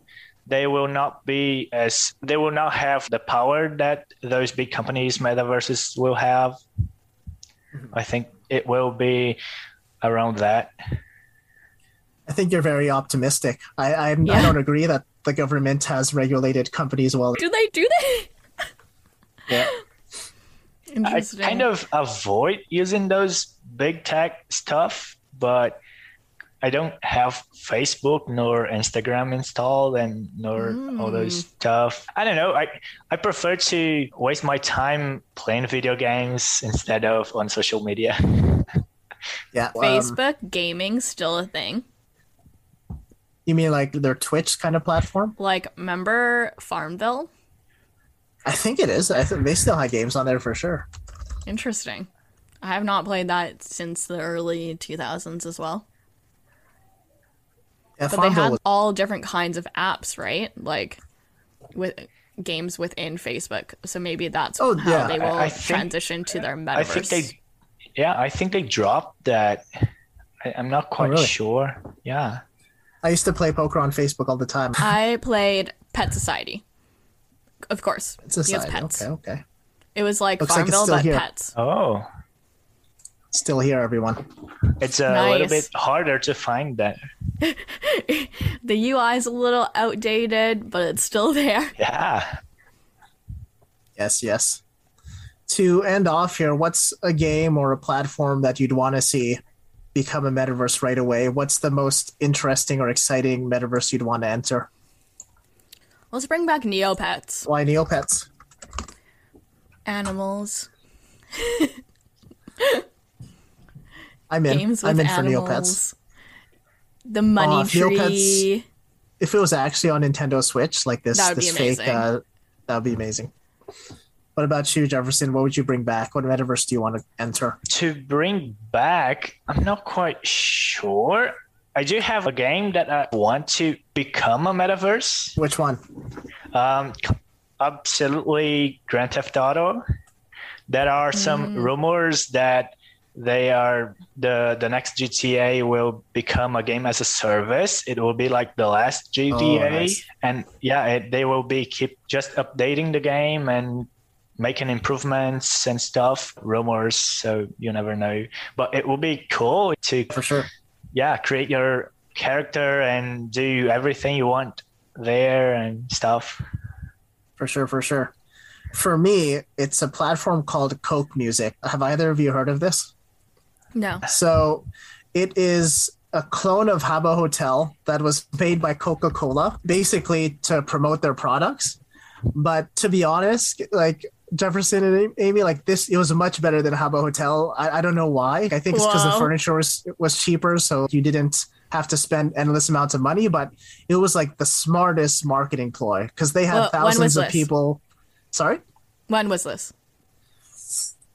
they will not be as they will not have the power that those big companies metaverses will have. Mm-hmm. I think it will be around that. I think you're very optimistic. I I, I don't agree that the government has regulated companies well. Do they do that? Yeah. I kind of avoid using those big tech stuff, but I don't have Facebook nor Instagram installed and nor all those stuff. I don't know. I I prefer to waste my time playing video games instead of on social media. Yeah. um, Facebook gaming still a thing. you mean like their Twitch kind of platform? Like, remember Farmville? I think it is. I think they still have games on there for sure. Interesting. I have not played that since the early 2000s as well. Yeah, but they had was- all different kinds of apps, right? Like with games within Facebook. So maybe that's Oh, how yeah. they will I- I think- transition to their metaverse. I think they, yeah, I think they dropped that. I, I'm not oh, quite really? sure. Yeah. I used to play poker on Facebook all the time. I played Pet Society. Of course. It's a Because side. pets. Okay, okay. It was like Looks like Farmville, still but here. pets. Oh, Still here, everyone. it's uh, a little bit harder to find that. The UI is a little outdated, but it's still there. Yeah. Yes, yes. To end off here, what's a game or a platform that you'd want to see become a metaverse right away? What's the most interesting or exciting metaverse you'd want to enter? Let's bring back Neopets. Why Neopets? Animals. I'm in. Games with I'm in for. Neopets. The money Oh, if Neopets- If it was actually on Nintendo Switch, like this, That would be this fake, uh, that would be amazing. What about you, Jefferson? What would you bring back? What metaverse do you want to enter? To bring back, I'm not quite sure. I do have a game that I want to become a metaverse. Which one? Um, absolutely Grand Theft Auto. There are some Mm. rumors that they are the the next GTA will become a game as a service. It will be like the last GTA, Oh, nice. and yeah, it, they will be keep just updating the game and making improvements and stuff. Rumors, so you never know. But it will be cool to for sure. Yeah, create your character and do everything you want there and stuff. For sure, for sure. For me, it's a platform called Coke Music. Have either of you heard of this? No. So it is a clone of Habbo Hotel that was made by Coca Cola, basically to promote their products. But to be honest, like Jefferson and Amy, like this, it was much better than Habbo Hotel. I, I don't know why. I think it's because the furniture was was cheaper, so you didn't have to spend endless amounts of money. But it was like the smartest marketing ploy because they had Well, thousands of this? people. Sorry. When was this?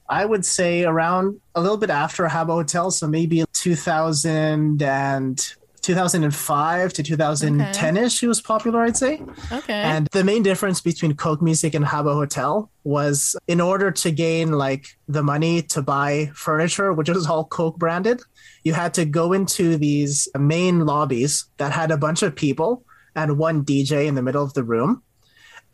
I would say around a little bit after Habbo Hotel, so maybe 2000 and 2005 to 2010 ish. It was popular, I'd say. Okay. And the main difference between Coke Music and Habbo Hotel was in order to gain like the money to buy furniture, which was all Coke branded, you had to go into these main lobbies that had a bunch of people and one DJ in the middle of the room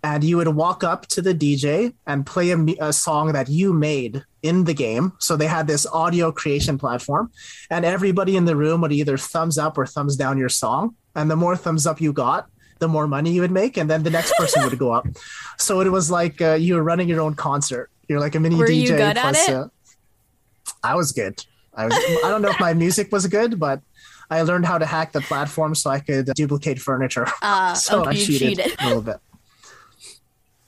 and you would walk up to the DJ and play a, a song that you made in the game. So they had this audio creation platform, and everybody in the room would either thumbs up or thumbs down your song. And the more thumbs up you got, the more money you would make, and then the next person would go up. So it was like uh, you were running your own concert. You're like a mini Were DJ. you good at it? Uh, I was good. I was. I don't know if my music was good, but. I learned how to hack the platform so I could duplicate furniture. Ah, so okay, I cheated, cheated. a little bit.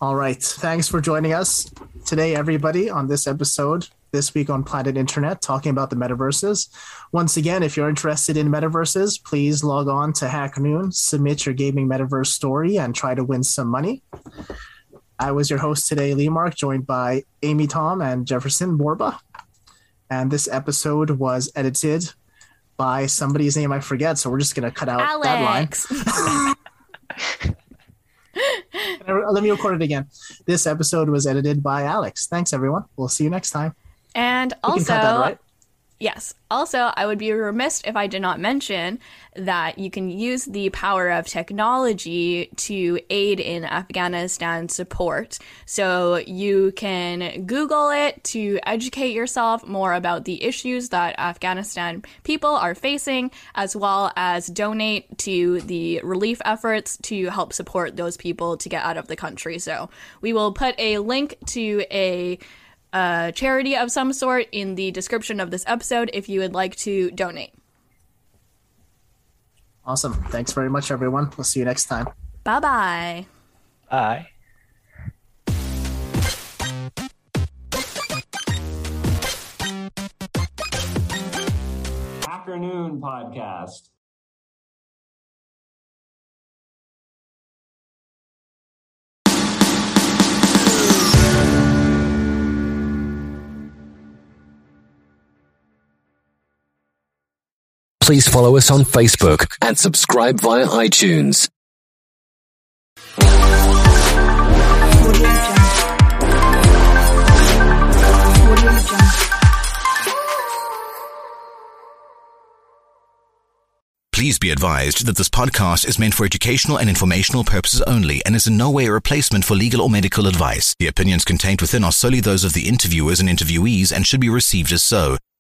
All right. Thanks for joining us today, everybody, on this episode this week on Planet Internet, talking about the metaverses. Once again, if you're interested in metaverses, please log on to HackerNoon, submit your gaming metaverse story, and try to win some money. I was your host today, Lee Mark, joined by Amy Tom and Jefferson Borba. And this episode was edited by somebody's name I forget, so we're just going to cut out that line. Let me record it again. This episode was edited by Alex. Thanks, everyone. We'll see you next time. And We also, cut that, right? Yes. Also, I would be remiss if I did not mention that you can use the power of technology to aid in Afghanistan support. So you can Google it to educate yourself more about the issues that Afghanistan people are facing, as well as donate to the relief efforts to help support those people to get out of the country. So we will put a link to a a charity of some sort in the description of this episode if you would like to donate. Awesome. Thanks very much, everyone. We'll see you next time. Bye bye. Bye. Afternoon podcast. Please follow us on Facebook and subscribe via iTunes. Please be advised that this podcast is meant for educational and informational purposes only and is in no way a replacement for legal or medical advice. The opinions contained within are solely those of the interviewers and interviewees and should be received as so.